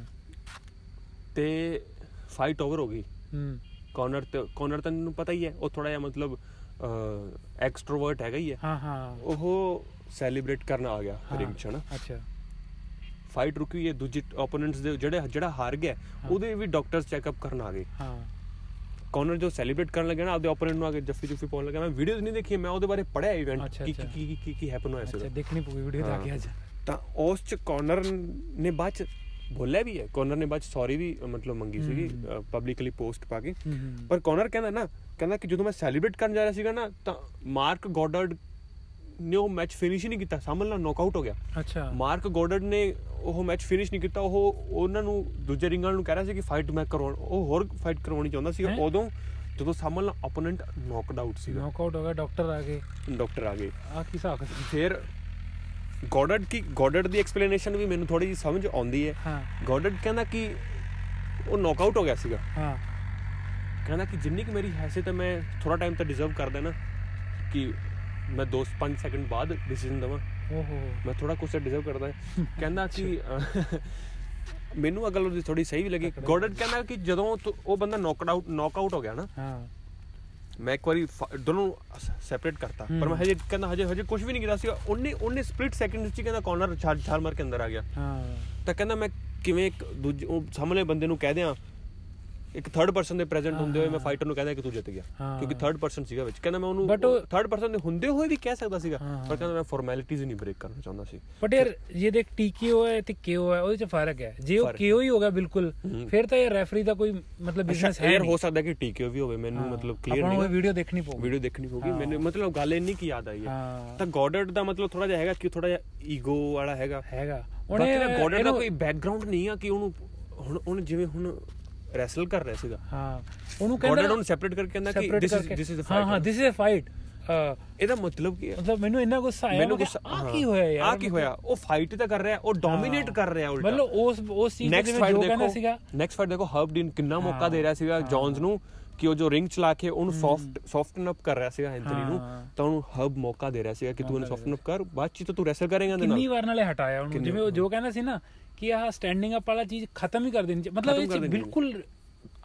ਤੇ ਫਾਈਟ ਓਵਰ ਹੋ ਗਈ। ਹੂੰ। ਕਾਰਨਰ ਤੇ ਕਾਰਨਰ ਤਾਂ ਨੂੰ ਪਤਾ ਹੀ ਹੈ ਉਹ ਥੋੜਾ ਜਿਹਾ ਮਤਲਬ ਐਕਸਟਰੋਵਰਟ ਹੈਗਾ ਹੀ ਹੈ। ਹਾਂ ਹਾਂ। ਉਹ ਸੈਲੀਬ੍ਰੇਟ ਕਰਨ ਆ ਗਿਆ। ਰਿੰਗ 'ਚ ਨਾ ਅੱਛਾ। ਫਾਈਟ ਰੁਕੀ ਹੈ ਦੂਜੇ ਓਪੋਨੈਂਟਸ ਦੇ ਜਿਹੜੇ ਜਿਹੜਾ ਹਾਰ ਗਿਆ। ਉਹਦੇ ਵੀ ਡਾਕਟਰਸ ਚੈੱਕਅਪ ਕਰਨ ਆ ਗਏ ਹਾਂ ਕਾਰਨਰ ਜੋ ਸੈਲੀਬ੍ਰੇਟ ਕਰਨ ਲੱਗਿਆ ਨਾ ਆਪਦੇ ਓਪੋਨੈਂਟ ਨੂੰ ਆ ਕੇ ਜੱਫੀ ਜੁਫੀ ਪਾਉਣ ਲੱਗਾ ਮੈਂ ਵੀਡੀਓਜ਼ ਨਹੀਂ ਦੇਖੀ ਮੈਂ ਉਹਦੇ ਬਾਰੇ ਪੜਿਆ ਇਵੈਂਟ ਅੱਛਾ, ਕੀ ਅੱਛਾ। ਕੀ ਕੀ- ਕੀ ਹੈਪਨ ਹੋਇਆ ਅੱਛਾ ਸੀ ਦੇਖਣੀ ਪਊਗੀ ਵੀਡੀਓ ਜਾ ਕੇ ਹਾਂ। ਅੱਜ ਤਾਂ ਉਸ ਚ ਕਾਰਨਰ ਨੇ ਬਾਅਦ ਚ ਬੋਲਿਆ ਵੀ ਹੈ ਕਾਰਨਰ ਨੇ ਬਾਅਦ ਚ ਸੌਰੀ ਵੀ ਮਤਲਬ ਮੰਗੀ ਸੀਗੀ। ਪਬਲਿਕਲੀ ਪੋਸਟ ਪਾ ਕੇ ਪਰ ਕਾਰਨਰ ਕਹਿੰਦਾ ਨਾ ਕਹਿੰਦਾ ਕਿ ਜਦੋਂ ਮੈਂ ਸੈਲੀਬ੍ਰੇਟ ਕਰਨ ਜਾ ਰਿਹਾ ਸੀਗਾ ਨਾ ਤਾਂ ਮਾਰਕ ਗੋਡਰਡ ਨੇ ਉਹ ਮੈਚ ਫਿਨਿਸ਼ ਹੀ ਨਹੀਂ ਕੀਤਾ ਸਾਹਮਣੇ ਨਾਲ ਨੌਕਆਊਟ ਹੋ ਗਿਆ। ਅੱਛਾ। ਮਾਰਕ ਗੋਡਰਡ ਨੇ ਉਹ ਮੈਚ ਫਿਨਿਸ਼ ਨਹੀਂ ਕੀਤਾ ਉਹ ਉਹਨਾਂ ਨੂੰ ਦੂਜੇ ਰਿੰਗਰ ਨੂੰ ਕਹਿ ਰਿਹਾ ਸੀ ਕਿ ਫਾਈਟ ਮੈਂ ਕਰਵਾਉਣ ਉਹ ਹੋਰ ਫਾਈਟ ਕਰਵਾਉਣੀ ਚਾਹੁੰਦਾ ਸੀ? ਉਦੋਂ ਜਦੋਂ ਸਾਹਮਣੇ ਨਾਲ ਓਪੋਨੈਂਟ ਨੌਕਡ ਆਊਟ ਸੀਗਾ। ਨੌਕਆਊਟ ਹੋ ਗਿਆ ਡਾਕਟਰ ਆ ਗਏ। ਡਾਕਟਰ ਆ ਗਏ। ਆ ਕੀ ਹਿਸਾਬ? ਫਿਰ ਗੋਡਰਡ ਕੀ ਗੋਡਰਡ ਦੀ ਐਕਸਪਲੇਨੇਸ਼ਨ ਵੀ ਮੈਨੂੰ ਥੋੜੀ ਜਿਹੀ ਸਮਝ ਆਉਂਦੀ ਹੈ। ਹਾਂ। ਗੋਡਰਡ ਕਹਿੰਦਾ ਕਿ ਉਹ ਨੌਕਆਊਟ ਹੋ ਗਿਆ ਸੀਗਾ। ਹਾਂ। ਕਹਿੰਦਾ ਕਿ ਜਿੰਨੀ ਕਿ ਮੇਰੀ ਹੈਸੀਅਤ ਹੈ ਮੈਂ ਥੋੜਾ ਟਾਈਮ ਤਾਂ ਡਿਜ਼ਰਵ ਕਰਦਾ ਨਾ ਕਿ ਮੈਂ 2-5 ਸੈਕਿੰਡ ਬਾਅਦ ਡਿਸੀਜਨ ਦਵਾਂ। ਓਹੋ। ਮੈਂ ਥੋੜਾ ਕੁਛ ਡਿਜ਼ਰਵ ਕਰਦਾ। [LAUGHS] ਕਹਿੰਦਾ ਕਿ ਮੈਨੂੰ ਅਗਲ ਉਹਦੀ ਥੋੜੀ ਸਹੀ ਵੀ ਲੱਗੀ। ਗੋਡਰਡ ਕਹਿੰਦਾ ਕਿ ਜਦੋਂ ਉਹ ਬੰਦਾ ਨੌਕਡ ਆਊਟ ਨੌਕਆਊਟ ਹੋ ਗਿਆ ਨਾ ਹਾਂ। ਮੈਂ ਇੱਕ ਵਾਰੀ ਦੋਨੋਂ ਸੈਪਰੇਟ ਕਰਤਾ। ਪਰ ਮੈਂ। ਹਜੇ ਕਹਿੰਦਾ ਹਜੇ ਹਜੇ ਕੁਝ ਵੀ ਨਹੀਂ ਕੀਤਾ ਸੀਗਾ। ਉਹਨੇ ਉਹਨੇ ਸਪਲਿਟ ਸੈਕਿੰਡ ਵਿੱਚ ਕਹਿੰਦਾ ਕਾਰਨਰ ਛਾਲ ਛਾਲ ਮਾਰ ਕੇ ਅੰਦਰ ਆ ਗਿਆ। ਹਾਂ। ਤਾਂ ਕਹਿੰਦਾ ਮੈਂ ਕਿਵੇਂ ਇੱਕ ਦੂਜੇ ਸਾਹਮਣੇ ਬੰਦੇ ਨੂੰ ਕਹਿ ਦਿਆਂ ਇੱਕ ਥਰਡ ਪਰਸਨ ਦੇ ਪ੍ਰੈਜ਼ੈਂਟ ਹੁੰਦੇ ਹੋਏ ਮੈਂ। ਫਾਈਟਰ ਨੂੰ ਕਹਿੰਦਾ ਕਿ ਤੂੰ ਜਿੱਤ ਗਿਆ। ਕਿਉਂਕਿ ਥਰਡ ਪਰਸਨ ਸੀਗਾ ਵਿੱਚ। ਕਹਿੰਦਾ ਮੈਂ ਉਹਨੂੰ ਥਰਡ ਪਰਸਨ ਦੇ ਹੁੰਦੇ ਹੋਏ ਵੀ ਕਹਿ ਸਕਦਾ ਸੀਗਾ। ਪਰ ਕਹਿੰਦਾ ਮੈਂ ਫਾਰਮੈਲਿਟੀਜ਼ ਹੀ ਨਹੀਂ ਬ੍ਰੇਕ ਕਰਨਾ ਚਾਹੁੰਦਾ ਸੀ। ਬਟ ਯਾਰ ਜੇ ਦੇਖ ਟੀਕੀਓ ਹੈ ਤੇ ਕਿਓ ਹੈ ਉਹਦੇ ਚ ਫ਼ਰਕ ਹੈ। ਜੇ ਉਹ। ਕਿਓ ਹੀ। ਹੋਗਾ ਬਿਲਕੁਲ। ਫਿਰ ਤਾਂ ਇਹ ਰੈਫਰੀ ਦਾ ਕੋਈ ਮਤਲਬ ਬਿਜ਼ਨਸ ਹੈ ਯਾਰ ਹੋ ਸਕਦਾ ਕਿ ਟੀਕੇ ਵੀ ਹੋਵੇ ਮੈਨੂੰ। ਮਤਲਬ ਕਲੀਅਰ ਆਪਾਂ ਨਹੀਂ ਉਹ ਵੀਡੀਓ ਦੇਖਣੀ ਪਊਗੀ। ਵੀਡੀਓ ਦੇਖਣੀ ਪਊਗੀ। ਮੈਨੂੰ ਮਤਲਬ ਗੱਲ ਇੰਨੀ ਕੀ ਯਾਦ ਆਈ ਹੈ। ਤਾਂ ਗੋਡਰਡ ਦਾ ਮਤਲਬ ਥੋੜਾ ਜਿਹਾ ਹੈਗਾ ਕਿ ਥੋੜਾ ਜਿਹਾ ਈਗੋ ਵਾਲਾ ਹੈਗਾ। ਹੈਗਾ। ਉਹਨੇ ਗੋਡਰਡ ਦਾ ਕੋਈ ਬੈਕਗ੍ਰਾਉਂਡ ਨਹੀਂ ਆ ਕਿ ਉਹਨੂੰ ਹੁਣ ਉਹਨੇ ਜਿਵੇਂ ਹੁਣ ਰੈਸਲ ਕਰ ਰਿਹਾ ਸੀਗਾ। ਹਾਂ ਉਹਨੂੰ ਕਹਿੰਦਾ ਉਹਨੂੰ ਸੈਪਰੇਟ ਕਰਕੇ ਕਹਿੰਦਾ ਕਿ this is this is a ਹਾਂ ਹਾਂ fight this is a fight ਇਹਦਾ ਮਤਲਬ ਕੀ ਹੈ? ਮਤਲਬ ਮੈਨੂੰ ਇੰਨਾ ਗੁੱਸਾ ਆਇਆ ਮੈਨੂੰ ਗੁੱਸਾ ਆਹ ਕੀ ਹੋਇਆ ਯਾਰ ਆ ਕੀ ਹੋਇਆ? ਉਹ ਫਾਈਟ ਤਾਂ ਕਰ ਰਿਹਾ ਉਹ ਡੋਮੀਨੇਟ ਕਰ ਰਿਹਾ ਉਲਟਾ। ਮਤਲਬ ਉਸ ਉਸ ਚੀਜ਼ ਦਾ ਫਾਈਟ ਜੋ ਕਹਿੰਦਾ ਦੇਖੋ ਸੀਗਾ ਨੈਕਸਟ ਫਾਈਟ ਦੇਖੋ ਹਰਬ ਡੀਨ ਕਿੰਨਾ ਮੌਕਾ ਹਾਂ, ਦੇ ਰਿਹਾ ਸੀਗਾ ਹਾਂ। ਜੌਨਸ ਨੂੰ ਕਿ ਉਹ ਜੋ ਰਿੰਗ ਚਲਾ ਕੇ ਉਹਨੂੰ ਸੌਫਟ ਸੌਫਟਨ ਅਪ ਕਰ ਰਿਹਾ ਸੀਗਾ ਐਂਥਨੀ ਨੂੰ ਹਾਂ। ਤਾਂ ਉਹਨੂੰ ਹਰਬ ਮੌਕਾ ਦੇ ਰਿਹਾ ਸੀਗਾ ਕਿ ਤੂੰ ਇਹਨੂੰ ਸੌਫਟਨ ਅਪ ਕਰ ਬਾਅਦ ਚ ਤਾਂ ਰੈਸਲ ਕਰੇਗਾ ਇਹਦੇ ਕਿੰਨੀ ਨਾਲ। ਵਾਰ ਨਾਲੇ ਹਟਾਇਆ ਉਹਨੂੰ। ਜਿਵੇਂ ਉਹ। ਜੋ ਕਹਿੰਦਾ ਸੀ ਨਾ ਕਿ ਆਹ ਸਟੈਂਡਿੰਗ ਅਪ ਵਾਲਾ ਚੀਜ਼ ਖਤਮ ਹੀ ਕਰ ਦੇਣੀ ਚਾਹੀਦੀ। ਮਤਲਬ ਇਹ ਬਿਲਕੁਲ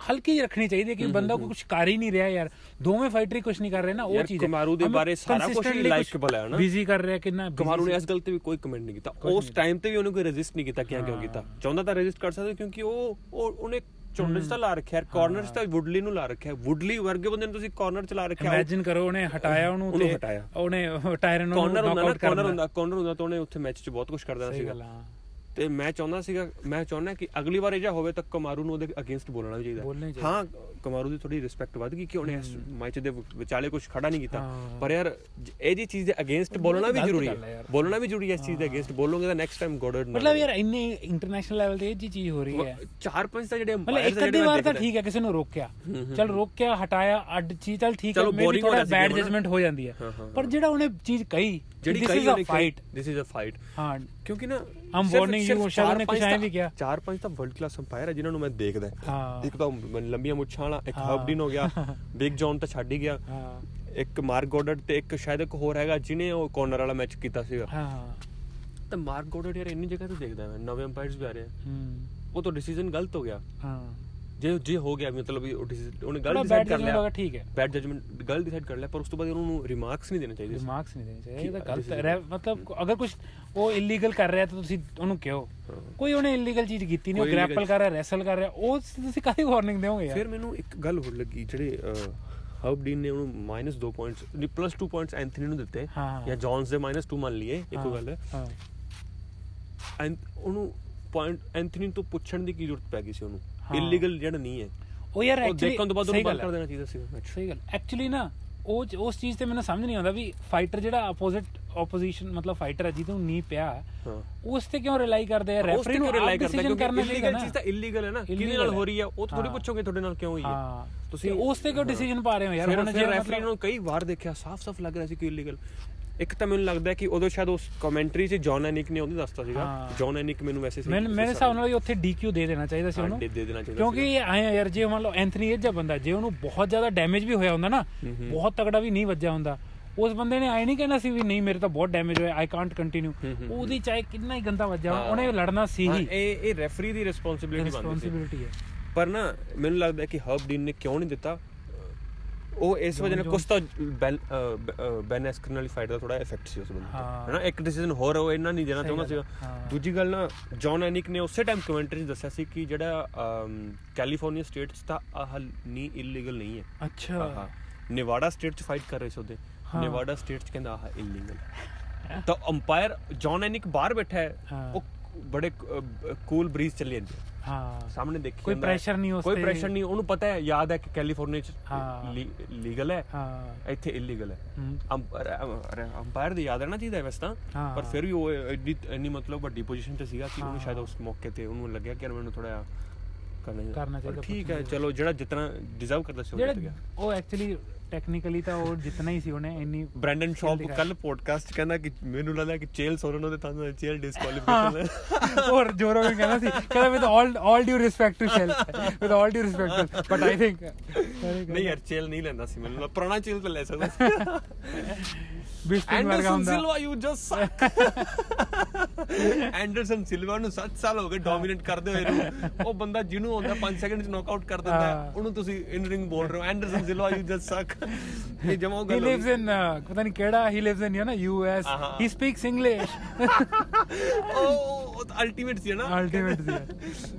ਹਲਕੀ ਜਿਹੀ ਰੱਖਣੀ ਚਾਹੀਦੀ ਹੈ ਕਿ ਬੰਦਾ ਕੋਈ ਕੁਝ ਕਰ ਹੀ ਨਹੀਂ ਰਿਹਾ ਯਾਰ। ਦੋਵੇਂ ਫਾਈਟਰ ਹੀ ਕੁਝ ਨਹੀਂ ਕਰ ਰਹੇ ਨਾ ਉਹ ਚੀਜ਼ ਕਮਾਰੂ ਦੇ ਬਾਰੇ ਸਾਰਾ ਹੀ likable ਹੈ ਨਾ। ਬਿਜ਼ੀ ਕਰ ਰਿਹਾ ਕਿੰਨਾ ਕਮਾਰੂ ਨੇ। ਇਸ ਗੱਲ ਤੇ ਵੀ ਕੋਈ ਕਮੈਂਟ ਨਹੀਂ ਕੀਤਾ। ਉਸ ਟਾਈਮ ਤੇ ਵੀ ਉਹਨੇ ਕੋਈ ਰੈਜ਼ਿਸਟ ਨਹੀਂ ਕੀਤਾ ਕਿਉਂ ਕਿਉਂ। ਕੀਤਾ। ਚਾਹੁੰਦਾ ਤਾਂ ਰੈਜ਼ਿਸਟ ਕਰ ਸਕਦਾ ਕਿਉਂਕਿ ਉਹ ਉਹ ਉਹਨੇ ਝੁੰਡ 'ਚ ਤਾਂ ਲਾ ਰੱਖਿਆ ਕਾਰਨਰ 'ਚ ਤਾਂ ਵੁਡਲੀ ਨੂੰ ਲਾ ਰੱਖਿਆ। ਵੁਡਲੀ ਵਰਗੇ ਬੰਦੇ ਨੂੰ ਤੁਸੀਂ ਕਾਰਨਰ 'ਚ ਲਾ ਰੱਖਿਆ ਇਮੇਜਿਨ ਕਰੋ ਉਹਨੇ ਹਟਾਇਆ ਉਹਨੂੰ ਤੇ। ਉਹਨੇ ਟਾਇਰਨ ਨੂੰ ਕਾਰਨਰ ਨੌਕਆਊਟ ਕਾਰਨਰ ਕਰਨਾ। ਹੁੰਦਾ ਕਾਰਨਰ ਹੁੰਦਾ ਤਾਂ ਉਹਨੇ ਉੱਥੇ ਮੈਚ 'ਚ ਬਹੁਤ ਕੁਝ ਕਰ ਦੇਣਾ ਸਹੀ ਸੀਗਾ। ਤੇ ਮੈਂ ਚਾਹੁੰਦਾ ਸੀਗਾ ਮੈਂ ਚਾਹੁੰਦਾ ਕਿ ਅਗਲੀ ਵਾਰ ਇਹ ਜਾ ਹੋਵੇ ਤਾਂ ਕਮਾਰੂ ਨੂੰ ਉਹਦੇ ਅਗੇਂਸਟ ਬੋਲਣਾ ਚਾਹੀਦਾ। ਹਾਂ ਕਮਾਰੂ ਦੀ ਥੋੜੀ ਰਿਸਪੈਕਟ ਵੱਧ ਗਈ ਕਿ ਉਹਨੇ ਇਸ ਮੈਚ ਦੇ ਵਿਚਾਲੇ ਕੁਝ ਖੜਾ ਨਹੀਂ ਕੀਤਾ। ਪਰ ਯਾਰ ਇਹ ਜੀ ਚੀਜ਼ ਦੇ ਅਗੇਂਸਟ ਬੋਲਣਾ ਵੀ ਜ਼ਰੂਰੀ ਹੈ। ਬੋਲਣਾ ਵੀ ਜ਼ਰੂਰੀ ਹੈ ਇਸ ਚੀਜ਼ ਦੇ ਅਗੇਂਸਟ ਬੋਲੋਗੇ ਤਾਂ ਨੈਕਸਟ ਟਾਈਮ ਗੋਡਰ ਮਤਲਬ ਯਾਰ ਇੰਨੇ ਇੰਟਰਨੈਸ਼ਨਲ ਲੈਵਲ ਤੇ ਇਹ ਜੀ ਚੀਜ਼ ਹੋ ਰਹੀ ਹੈ। ਚਾਰ ਪੰਜ ਤਾਂ ਜਿਹੜੇ ਮਤਲਬ ਇੱਕ ਅੱਧੀ ਵਾਰ ਤਾਂ ਠੀਕ ਹੈ ਕਿਸੇ ਨੂੰ ਰੋਕਿਆ। ਚਲ ਰੋਕਿਆ ਹਟਾਇਆ ਅੱਡ ਚੀਜ਼ ਚਲ ਠੀਕ ਹੈ ਹੋ ਥੋੜਾ ਬੈਡ। ਜਜਮੈਂਟ ਹੋ ਜਾਂਦੀ ਹਾਂ, ਪਰ ਜਿਹੜਾ ਉਹਨੇ ਚੀਜ਼ ਕਹੀ ਜਿਹੜੀ a ਉਹਨੇ fight. This is a fight ਹਾਂ। ਕਿਉਂਕਿ ਨਾ you, ਸਿਰਫ ਉਹ ਸ਼ਾਇਦ ਕੁਛ ਪੰਜ ਐਂ ਵੀ ਕਿਹਾ। ਚਾਰ ਪੰਜ ਤਾਂ ਵਰਲਡ ਕਲਾਸ ਅੰਪਾਇਰ ਹੈ ਜਿਨ੍ਹਾਂ ਨੂੰ ਮੈਂ ਦੇਖਦਾ। ਹਾਂ। ਇੱਕ ਤਾਂ ਲੰਬੀਆਂ ਮੁੱਛਾਂ ਵਾਲਾ ਇੱਕ। ਹਰਬਡਿਨ ਹੋ ਗਿਆ [LAUGHS] ਬਿਗ ਜੌਨ ਤਾਂ ਛੱਡ ਹੀ ਗਿਆ। ਹਾਂ। ਇੱਕ ਮਾਰਕ ਗੋਡਟ ਤੇ ਇੱਕ ਸ਼ਾਇਦ ਇੱਕ ਹੋਰ ਹੈਗਾ ਜਿਹਨੇ ਉਹ ਕਾਰਨਰ ਵਾਲਾ ਮੈਚ ਕੀਤਾ ਸੀਗਾ। ਹਾਂ। ਤਾਂ ਮਾਰਕ ਗੋਡਟ ਯਾਰ ਇੰਨੀ ਜਗ੍ਹਾ ਤੇ ਦੇਖਦਾ ਮੈਂ ਨਵੇਂ ਅੰਪਾਇਰਸ ਵੀ ਆ ਰਹੇ ਆ। ਹੂੰ। ਉਹ ਤਾਂ ਡਿਸੀਜਨ ਗਲਤ ਹੋ ਗਿਆ। ਹਾਂ। ਜੇ ਜੇ ਹੋ ਗਿਆ ਮਤਲਬ ਵੀ ਉਹ decision- ਉਹਨੇ ਗਲਤ ਡਿਸਾਈਡ ਕਰ ਲਿਆ। ਠੀਕ ਹੈ। ਬੈਡ ਜਜਮੈਂਟ ਗਲਤ ਡਿਸਾਈਡ ਕਰ ਲਿਆ ਪਰ ਉਸ ਤੋਂ ਬਾਅਦ ਉਹਨੂੰ ਰਿਮਾਰਕਸ ਨਹੀਂ ਦੇਣੇ ਚਾਹੀਦੇ। ਰਿਮਾਰਕਸ ਨਹੀਂ ਦੇਣੇ ਚਾਹੀਦੇ ਇਹ ਤਾਂ ਗਲਤ ਹੈ ਮਤਲਬ ਅਗਰ ਕੁਝ ਉਹ ਇਲੀਗਲ ਕਰ ਰਿਹਾ ਤਾਂ ਤੁਸੀਂ ਉਹਨੂੰ ਕਿਹੋ। ਕੋਈ ਉਹਨੇ ਇਲੀਗਲ ਚੀਜ਼ ਕੀਤੀ ਨਹੀਂ ਉਹ ਗ੍ਰੈਪਲ ਕਰ ਰਿਹਾ ਰੈਸਲ ਕਰ ਰਿਹਾ ਉਹ ਤੁਸੀਂ ਕਾਹਦੀ ਵਾਰਨਿੰਗ ਦਿਓਗੇ ਯਾਰ? ਫਿਰ ਮੈਨੂੰ ਇੱਕ ਗੱਲ ਹੋਰ ਲੱਗੀ ਜਿਹੜੇ ਹਰਬਡੀਨ ਨੇ ਉਹਨੂੰ -2 ਪੁਆਇੰਟਸ ਨਹੀਂ +2 ਪੁਆਇੰਟਸ ਐਂਥਨੀ ਨੂੰ ਦਿੱਤੇ। ਜਾਂ ਜੌਨਸ ਦੇ -2 ਮੰਨ ਲਈਏ ਇੱਕੋ ਗੱਲ। ਹੈ। ਹਾਂ ਐਂ- ਉਹਨੂੰ ਪੁਆਇੰਟ ਐਂਥਨੀ ਤੋਂ ਪੁੱਛਣ ਦੀ ਕੀ ਜ਼ਰੂਰਤ ਪੈ ਗਈ ਸੀ ਉਹਨੂੰ। ਇਲੀਗਲ ਜਿਹੜਾ ਨਹੀਂ ਹੈ। ਉਹ ਯਾਰ ਐਕਚੁਅਲੀ ਦੇਖਣ ਤੋਂ ਬਾਅਦ ਉਹਨੂੰ ਬੰਦ ਕਰ ਦੇਣਾ ਚਾਹੀਦਾ ਸੀ। ਸਹੀ ਗੱਲ। ਐਕਚੁਅਲੀ ਨਾ ਉਹ ਉਸ ਚੀਜ਼ ਤੇ ਮੈਨੂੰ ਸਮਝ ਨਹੀਂ ਆਉਂਦਾ ਵੀ ਫਾਈਟਰ ਜਿਹੜਾ ਆਪੋਜ਼ਿਟ ਆਪੋਜੀਸ਼ਨ ਮਤਲਬ ਫਾਈਟਰ ਹੈ ਜਿਹਨੂੰ ਨੀ ਪਿਆ ਹਾਂ ਉਸ ਤੇ ਕਿਉਂ ਰਿਲਾਈ ਕਰਦੇ ਆ? ਰੈਫਰੀ ਨੂੰ ਰਿਲਾਈ ਕਰਦਾ? ਚਾਹੀਦਾ ਇਲੀਗਲ ਨਾ। ਚੀਜ਼ ਤਾਂ ਇਲੀਗਲ ਹੈ ਨਾ। ਕਿਹਦੇ ਨਾਲ ਹੈ। ਰਹੀ ਹੈ? ਉਹ ਥੋੜੀ। ਪੁੱਛੋਗੇ ਤੁਹਾਡੇ ਨਾਲ ਕਿਉਂ ਹੋਈ ਹੈ? ਹਾਂ। ਤੁਸੀਂ- ਉਸ ਤੇ ਕਿਉਂ। ਡਿਸੀਜਨ ਪਾ ਰਹੇ ਹੋ ਯਾਰ? ਹੁਣ ਜੇ ਰੈਫਰੀ ਨੂੰ ਕਈ ਵਾਰ ਦੇਖਿਆ ਸਾਫ਼-ਸਾਫ਼ ਲੱਗ ਰਿਹਾ ਸੀ ਕਿ ਇਲੀਗਲ ਇੱਕ ਤਾਂ ਮੈਨੂੰ ਲੱਗਦਾ ਕਿ ਉਦੋਂ ਸ਼ਾਇਦ ਉਸ ਕਮੈਂਟਰੀ 'ਚ ਜੌਨ ਐਨਿਕ ਨੇ ਉਹਨੂੰ ਦੱਸਤਾ ਸੀਗਾ। ਜੌਨ ਐਨਿਕ ਮੈਨੂੰ ਮੈਸੇਜ ਮੈਂ ਮੇਰੇ ਹਿਸਾਬ ਨਾਲ ਉੱਥੇ ਡੀਕਿਊ ਦੇ ਦੇਣਾ ਚਾਹੀਦਾ ਸੀ ਉਹਨੂੰ। ਦੇ- ਦੇਣਾ ਚਾਹੀਦਾ ਕਿਉਂਕਿ ਆਏ ਯਾਰ ਜੇ ਮੰਨ ਲਓ ਐਂਥਨੀ ਇਹ ਜਿਹਾ ਬੰਦਾ ਜੇ ਉਹਨੂੰ ਬਹੁਤ ਜ਼ਿਆਦਾ ਡੈਮੇਜ ਵੀ ਹੋਇਆ ਹੁੰਦਾ ਨਾ। ਬਹੁਤ ਤਗੜਾ ਵੀ ਨਹੀਂ ਵੱਜਿਆ ਹੁੰਦਾ। ਉਸ ਬੰਦੇ ਨੇ ਆਏ ਨਹੀਂ ਕਹਿਣਾ ਸੀ ਵੀ ਨਹੀਂ ਮੇਰੇ ਤਾਂ ਬਹੁਤ ਡੈਮੇਜ ਹੋਇਆ ਆਈ ਕਾਂਟ ਕੰਟੀਨਿਊ ਉਹਦੀ ਚਾਹੇ ਕਿੰਨਾ ਹੀ ਗੰਦਾ ਹਾਂ। ਉਹਨੇ ਲੜਨਾ ਸੀ ਹਾਂ, ਇਹ ਇਹ ਰੈਫਰੀ ਦੀ ਰਿਸਪੌਂਸਿਬਿਲਿਟੀ ਬਣਦੀ ਹੈ। ਪਰ ਨਾ ਮੈਨੂੰ ਲੱਗਦਾ ਕਿ ਹਰਬ ਡੀਨ ਨੇ ਕਿਉਂ ਨਹੀਂ ਦਿੱਤਾ? ਉਹ ਇਸ ਵਜ੍ਹਾ ਨਾਲ ਕੁਝ ਤਾਂ ਬੈਨ ਐਸਕਰਨ ਵਾਲੀ ਫਾਈਟ ਦਾ ਥੋੜਾ ਇਫੈਕਟ ਸੀ ਉਸ ਬੰਦੇ ਤੇ। ਹੈਨਾ ਇੱਕ ਡਿਸੀਜਨ ਹੋਰ ਉਹ ਇਹਨਾਂ ਨਹੀਂ ਦੇਣਾ ਚਾਹੁੰਦਾ ਸੀਗਾ। ਦੂਜੀ ਗੱਲ ਨਾ ਜੌਨ ਐਨਿਕ ਨੇ ਉਸੇ ਟਾਈਮ ਕਮੈਂਟਰੀ ਦੱਸਿਆ ਸੀ ਕਿ ਜਿਹੜਾ ਕੈਲੀਫੋਰਨੀਆ ਸਟੇਟ 'ਚ ਤਾਂ ਆਹ ਨਹੀਂ ਇਲੀਗਲ ਨਹੀਂ ਹੈ। ਅੱਛਾ। ਨੇਵਾਡਾ ਸਟੇਟ 'ਚ ਫਾਈਟ ਕਰ ਰਹੇ ਸੀ ਉਹਦੇ। ਹਾਂ। ਨੇਵਾਡਾ ਸਟੇਟ 'ਚ ਕਹਿੰਦਾ ਆਹ ਇਲੀਗਲ ਤਾਂ ਅੰਪਾਇਰ ਜੌਨ ਐਨਿਕ ਬਾਹਰ ਬੈਠਾ ਹਾਂ। ਉਹ ਬੜੇ ਕੂਲ ਬਰੀਜ਼ ਚੱਲੀ ਜਾਂਦੀ ਹੈ। ਸਾਹਮਣੇ ਦੇਖੀ ਕੋਈ pressure ਨਹੀਂ ਉਸ ਕੋਈ ਤੇ। ਪ੍ਰੈਸ਼ਰ ਨਹੀਂ ਉਹਨੂੰ ਪਤਾ ਹੈ ਯਾਦ ਹੈ ਕਿ ਕੈਲੀਫੋਰਨੀਆ ਚ। ਲੀਗਲ ਹੈ। ਹਾਂ। ਇੱਥੇ ਇਲੀਗਲ ਹੈ। ਅੰਪਾਇਰ ਦੀ ਯਾਦ ਰਹਿਣਾ ਚਾਹੀਦਾ ਵੈਸੇ ਤਾਂ। ਪਰ ਫਿਰ ਵੀ ਉਹ ਐਡੀ ਇੰਨੀ ਮਤਲਬ ਵੱਡੀ ਪੋਜੀਸ਼ਨ ਤੇ ਸੀਗਾ ਕਿ ਉਹਨੂੰ। ਸ਼ਾਇਦ ਉਸ ਮੌਕੇ ਤੇ ਉਹਨੂੰ ਲੱਗਿਆ ਕਿ ਮੈਨੂੰ ਥੋੜਾ ਕਰਨਾ ਚਾਹੀਦਾ, ਠੀਕ ਹੈ ਚਲੋ ਜਿਹੜਾ ਜਿਤਨਾ ਡਿਜ਼ਰਵ ਕਰਦਾ ਸੀ ਉਹ ਜਿੱਤ ਗਿਆ। ਉਹ ਐਕਚੁਅਲੀ ਟੈਕਨੀਕਲੀ ਤਾਂ ਉਹ ਜਿੰਨਾ ਹੀ ਸੀ ਉਹਨੇ ਇੰਨੀ ਬ੍ਰੈਂਡਨ ਸ਼ੌਪ। ਕੱਲ ਪੋਡਕਾਸਟ ਕਹਿੰਦਾ ਕਿ ਮੈਨੂੰ ਲੱਗਦਾ ਕਿ ਚੇਲ ਸੋਰਨ ਉਹਦੇ ਤਾਂ ਚੇਲ ਡਿਸਕੁਆਲੀਫਿਕੇਸ਼ਨ ਔਰ ਜੋਰੋ ਵੀ ਕਹਿੰਦਾ ਸੀ ਕਹਿੰਦਾ with all all due respect to Chael with all due respect but I think ਨਹੀਂ ਯਾਰ ਚੇਲ ਨਹੀਂ ਲੈਂਦਾ ਸੀ ਮੈਨੂੰ ਪੁਰਾਣਾ ਚੇਲ ਤਾਂ ਲੈ ਸਕਦਾ ਸੀ। [LAUGHS] ਬਿਸਪਿੰਗ ਵਰਗਾ ਐਂਡਰਸਨ ਹੁੰਦਾ Silva you just suck Anderson Silva ਨੂੰ 7 ਸਾਲ ਹੋ ਗਏ ਡੋਮੀਨੇਟ ਕਰਦੇ ਹੋਏ ਨੂੰ। ਉਹ ਬੰਦਾ ਜਿਹਨੂੰ ਹੁੰਦਾ 5 ਸੈਕਿੰਡ ਚ ਨੌਕਆਊਟ ਕਰ ਦਿੰਦਾ ਹੈ, ਹਾਂ। ਉਹਨੂੰ ਤੁਸੀਂ ਇਨ ਰਿੰਗ ਬੋਲ ਰਹੇ ਹੋ। ਐਂਡਰਸਨ ਸਿਲਵਾ ਯੂ ਜਸਟ ਸਕ ਇਹ ਜਮਾ he ਗੱਲ lives in uh, ਪਤਾ ਨਹੀਂ ਕਿਹੜਾ he lives in you know US ਹਾਂ। he speaks English [LAUGHS] ਉਹ ਅਲਟੀਮੇਟ ਸੀ ਨਾ? Ultimate ਸੀ।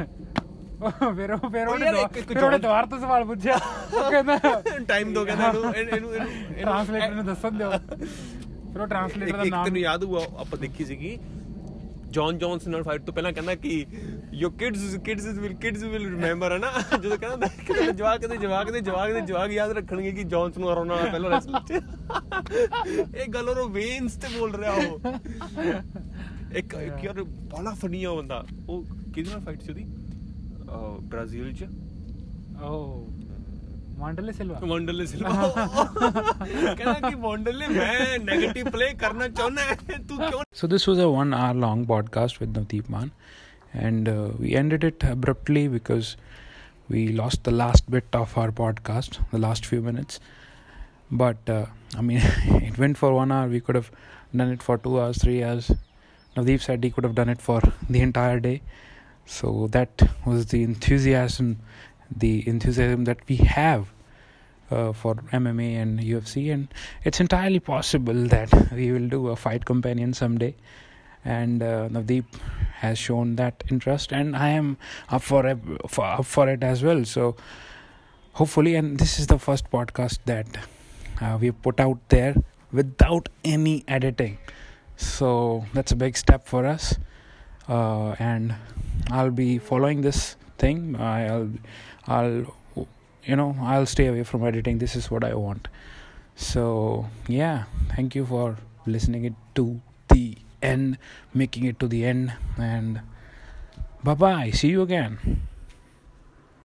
[LAUGHS] [LAUGHS] ਫਿਰ ਉਹ ਫਿਰ ਉਹ ਉਹਨੇ ਫਿਰ ਉਹਨੇ ਦੁਆਰ ਤੋਂ ਸਵਾਲ ਪੁੱਛਿਆ। ਕਹਿੰਦਾ ਟਾਈਮ ਦੋ ਕਹਿੰਦਾ ਇਹਨੂੰ ਇਹਨੂੰ ਇਹਨੂੰ ਟ੍ਰਾਂਸਲੇਟਰ ਨੂੰ ਦੱਸਣ ਦਿਓ। ਫਿਰ ਉਹ ਟ੍ਰਾਂਸਲੇਟਰ ਦਾ ਨਾਮ ਤੈਨੂੰ ਯਾਦ ਹੋਊਗਾ ਆਪਾਂ ਦੇਖੀ ਸੀਗੀ। ਜੌਨ ਜੌਨਸ ਨਾਲ ਫਾਈਟ ਤੋਂ ਪਹਿਲਾਂ ਕਹਿੰਦਾ ਕਿ yo kids kids will kids will remember ਹੈ ਨਾ? ਜਦੋਂ ਕਹਿੰਦਾ ਕਿ ਜਵਾਕ ਦੇ ਜਵਾਕ ਦੇ ਜਵਾਕ ਦੇ ਜਵਾਕ ਯਾਦ ਰੱਖਣਗੇ ਕਿ ਜੌਨਸ ਨੂੰ ਹਰਾਉਣਾ ਵਾਲਾ ਪਹਿਲਾ ਰੈਸਲਰ ਚ ਇਹ ਗੱਲ ਉਹ ਵੇਨਸ ਤੇ ਬੋਲ ਰਿਹਾ ਉਹ। ਇੱਕ ਇੱਕ ਯਾਰ ਬੜਾ ਫਨੀ ਆ ਉਹ ਬੰਦਾ। ਉਹ ਕਿਹਦੇ ਨਾਲ ਫਾਈਟ ਸੀ ਉਹਦੀ? ਅਹ ਬ੍ਰਾਜ਼ੀਲ ਚ ਉਹ ਮਾਂਡਲੇ ਸਿਲਵਾ ਮੰਡਲੇ ਸਿਲਵਾ ਕਹਿੰਦਾ ਕਿ ਮੰਡਲੇ ਮੈਂ 네ਗੇਟਿਵ ਪਲੇ ਕਰਨਾ ਚਾਹੁੰਦਾ ਹੈ, ਤੂੰ ਕਿਉਂ So this was a one hour long podcast with Navdeep Man, and uh, we ended it abruptly because we lost the last bit of our podcast, the last few minutes. But uh, I mean, it went for one hour. We could have done it for two hours, three hours. Navdeep said he could have done it for the entire day. So that was the enthusiasm, the enthusiasm that we have uh, for MMA and UFC, and it's entirely possible that [LAUGHS] we will do a fight companion someday. and uh, Navdeep has shown that interest, and I am up for it, for, up for it as well. So hopefully, and this is the first podcast that uh, we put out there without any editing. So that's a big step for us, uh, and I'll be following this thing. I'll, I'll, you know, I'll stay away from editing. This is what I want. So yeah, thank you for listening it to the end, making it to the end, and bye bye. See you again.